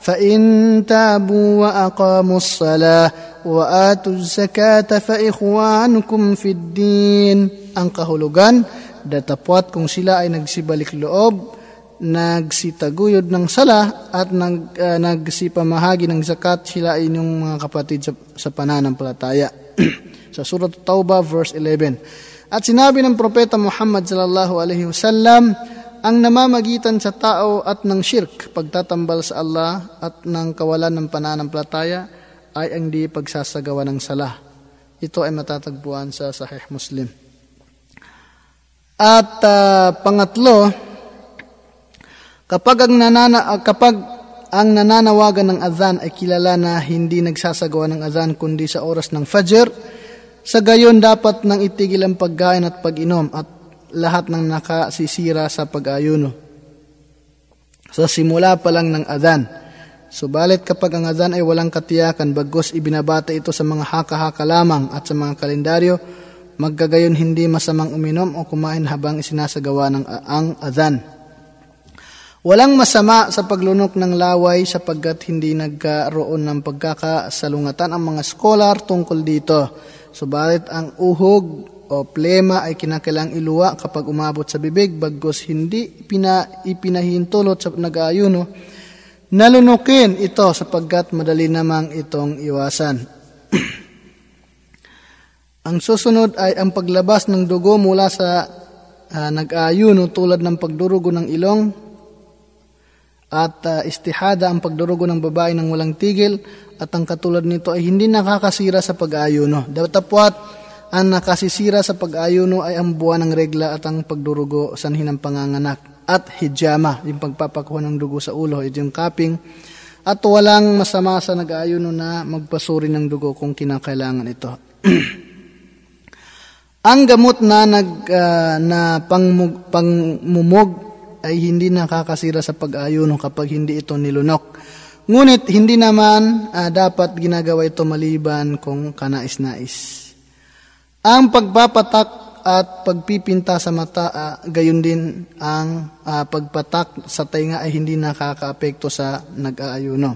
فَإِن تَابُوا وَأَقَامُوا الصَّلَاةَ وَآتُوا الزَّكَاةَ فَإِخْوَانُكُمْ فِي الدِّينِ Ang kahulugan, datapwat kung sila ay nagsibalik loob nagsitaguyod ng sala at nag, uh, nagsipamahagi ng zakat sila inyong mga kapatid sa, sa pananampalataya. sa Surah Tauba verse 11. At sinabi ng propeta Muhammad sallallahu alaihi wasallam ang namamagitan sa tao at ng shirk, pagtatambal sa Allah at ng kawalan ng pananampalataya ay ang di pagsasagawa ng sala. Ito ay matatagpuan sa Sahih Muslim. At uh, pangatlo, Kapag ang, nanana, kapag ang nananawagan ng adhan ay kilala na hindi nagsasagawa ng adhan kundi sa oras ng fajr, sa gayon dapat nang itigil ang pagkain at pag-inom at lahat ng nakasisira sa pag-ayuno. Sa simula pa lang ng adhan. Subalit kapag ang adhan ay walang katiyakan bagos ibinabata ito sa mga haka-haka lamang at sa mga kalendaryo, maggagayon hindi masamang uminom o kumain habang isinasagawa ng ang adhan. Walang masama sa paglunok ng laway sapagkat hindi nagkaroon ng pagkakasalungatan ang mga scholar tungkol dito. Subalit ang uhog o plema ay kinakailang iluwa kapag umabot sa bibig bagos hindi pina, ipinahintulot sa nag-aayuno. Nalunukin ito sapagkat madali namang itong iwasan. ang susunod ay ang paglabas ng dugo mula sa uh, nag-aayuno tulad ng pagdurugo ng ilong, at uh, istihada ang pagdurugo ng babae ng walang tigil at ang katulad nito ay hindi nakakasira sa pag-ayuno. Datapwat ang nakasisira sa pag-ayuno ay ang buwan ng regla at ang pagdurugo sa ng panganganak at hijama, yung pagpapakuha ng dugo sa ulo, yung cupping. At walang masama sa nag-ayuno na magpasuri ng dugo kung kinakailangan ito. ang gamot na nag uh, na pangmug, pangmumog ay hindi nakakasira sa pag-ayuno kapag hindi ito nilunok. Ngunit hindi naman uh, dapat ginagawa ito maliban kung kanais-nais. Ang pagpapatak at pagpipinta sa mata, uh, gayon din ang uh, pagpatak sa tainga ay hindi nakakaapekto sa nag-aayuno.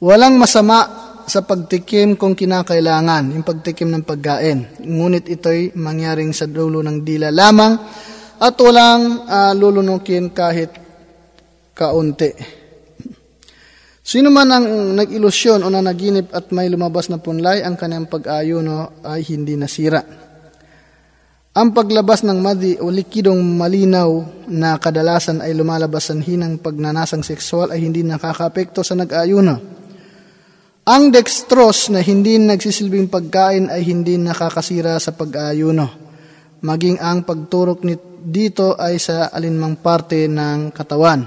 Walang masama sa pagtikim kung kinakailangan, yung pagtikim ng pagkain. Ngunit ito'y mangyaring sa dulo ng dila lamang at walang uh, lulunukin kahit kaunti. Sino man ang nag-ilusyon o nanaginip at may lumabas na punlay, ang kanyang pag-ayuno ay hindi nasira. Ang paglabas ng madi o likidong malinaw na kadalasan ay lumalabas sa hinang pagnanasang sexual ay hindi nakakapekto sa nag-ayuno. Ang dextrose na hindi nagsisilbing pagkain ay hindi nakakasira sa pag-ayuno. Maging ang pagturok nito dito ay sa alinmang parte ng katawan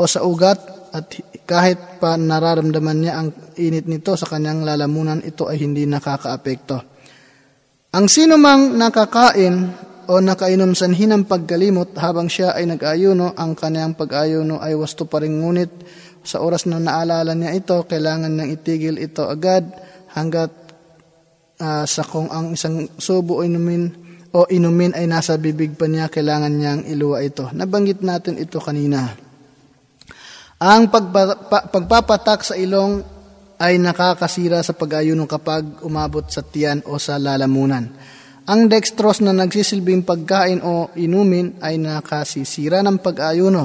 o sa ugat at kahit pa nararamdaman niya ang init nito sa kanyang lalamunan, ito ay hindi nakakaapekto. Ang sino mang nakakain o nakainom sanhi ng pagkalimot habang siya ay nag-ayuno, ang kanyang pag-ayuno ay wasto pa rin ngunit sa oras na naalala niya ito, kailangan niyang itigil ito agad hanggat uh, sa kung ang isang subo o inumin o inumin ay nasa bibig pa niya, kailangan niyang iluwa ito. Nabanggit natin ito kanina. Ang pagpa, pagpapatak sa ilong ay nakakasira sa pag-ayuno kapag umabot sa tiyan o sa lalamunan. Ang dextrose na nagsisilbing pagkain o inumin ay nakasisira ng pag-ayuno.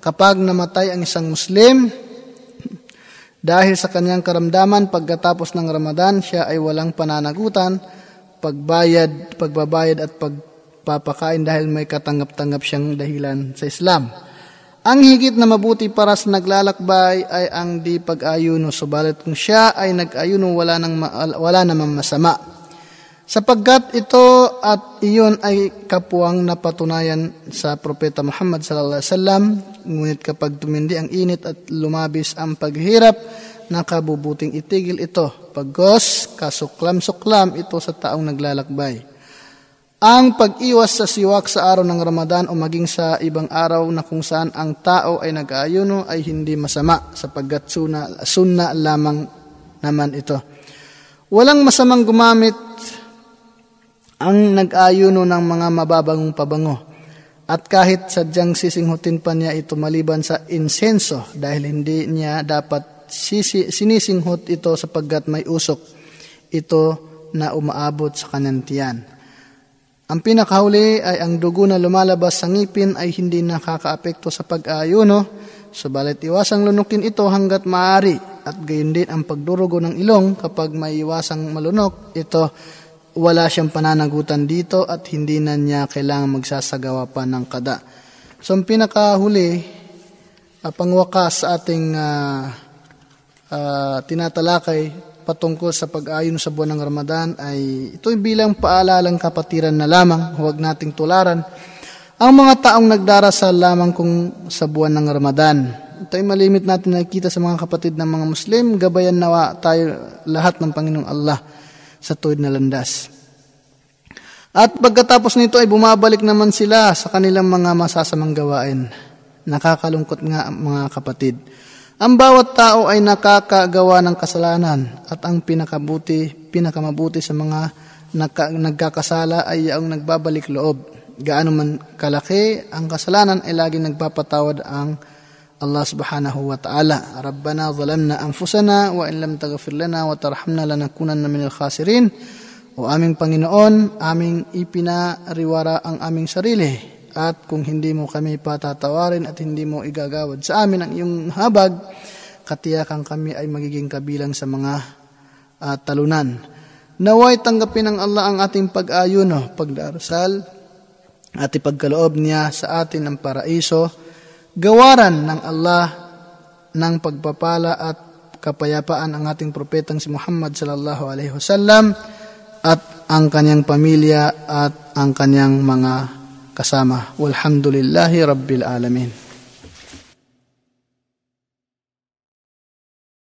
Kapag namatay ang isang Muslim, dahil sa kanyang karamdaman pagkatapos ng Ramadan, siya ay walang pananagutan pagbayad, pagbabayad at pagpapakain dahil may katanggap-tanggap siyang dahilan sa Islam. Ang higit na mabuti para sa naglalakbay ay ang di pag-ayuno, subalit kung siya ay nag-ayuno, wala, nang wala namang masama. Sapagkat ito at iyon ay kapuang napatunayan sa Propeta Muhammad sallallahu alaihi wasallam, ngunit kapag tumindi ang init at lumabis ang paghirap, nakabubuting itigil ito. Pagos, kasuklam-suklam ito sa taong naglalakbay. Ang pag-iwas sa siwak sa araw ng Ramadan o maging sa ibang araw na kung saan ang tao ay nag-aayuno ay hindi masama sapagkat suna, sunna lamang naman ito. Walang masamang gumamit ang nag-ayuno ng mga mababangong pabango. At kahit sadyang sisinghutin pa niya ito maliban sa insenso dahil hindi niya dapat sisi, sinisinghot ito sapagkat may usok ito na umaabot sa kanantiyan. Ang pinakahuli ay ang dugo na lumalabas sa ngipin ay hindi nakakaapekto sa pag-ayuno, subalit iwasang lunukin ito hanggat maaari at gayon din ang pagdurugo ng ilong kapag may iwasang malunok, ito wala siyang pananagutan dito at hindi na niya kailangan magsasagawa pa ng kada. So ang pinakahuli, uh, pangwakas sa ating uh, uh, tinatalakay patungkol sa pag-ayon sa buwan ng Ramadan ay ito'y bilang paalalang kapatiran na lamang, huwag nating tularan ang mga taong nagdarasal lamang kung sa buwan ng Ramadan. Ito ay malimit natin nakikita sa mga kapatid ng mga Muslim, gabayan nawa tayo lahat ng Panginoong Allah sa tuwid na landas. At pagkatapos nito ay bumabalik naman sila sa kanilang mga masasamang gawain. Nakakalungkot nga mga kapatid. Ang bawat tao ay nakakagawa ng kasalanan at ang pinakabuti, pinakamabuti sa mga nagka, nagkakasala ay ang nagbabalik loob. Gaano man kalaki ang kasalanan ay lagi nagpapatawad ang Allah subhanahu wa ta'ala. Rabbana zalamna anfusana wa in lam taghfir lana wa tarhamna lanakunanna minal khasirin. O aming Panginoon, aming ipinariwara ang aming sarili at kung hindi mo kami patatawarin at hindi mo igagawad sa amin ang iyong habag, katiyakan kami ay magiging kabilang sa mga uh, talunan. Naway tanggapin ng Allah ang ating pag-ayuno, pagdarasal, at ipagkaloob niya sa atin ang paraiso, gawaran ng Allah ng pagpapala at kapayapaan ang ating propetang si Muhammad sallallahu alaihi wasallam at ang kanyang pamilya at ang kanyang mga kasama. Walhamdulillahi Rabbil Alamin.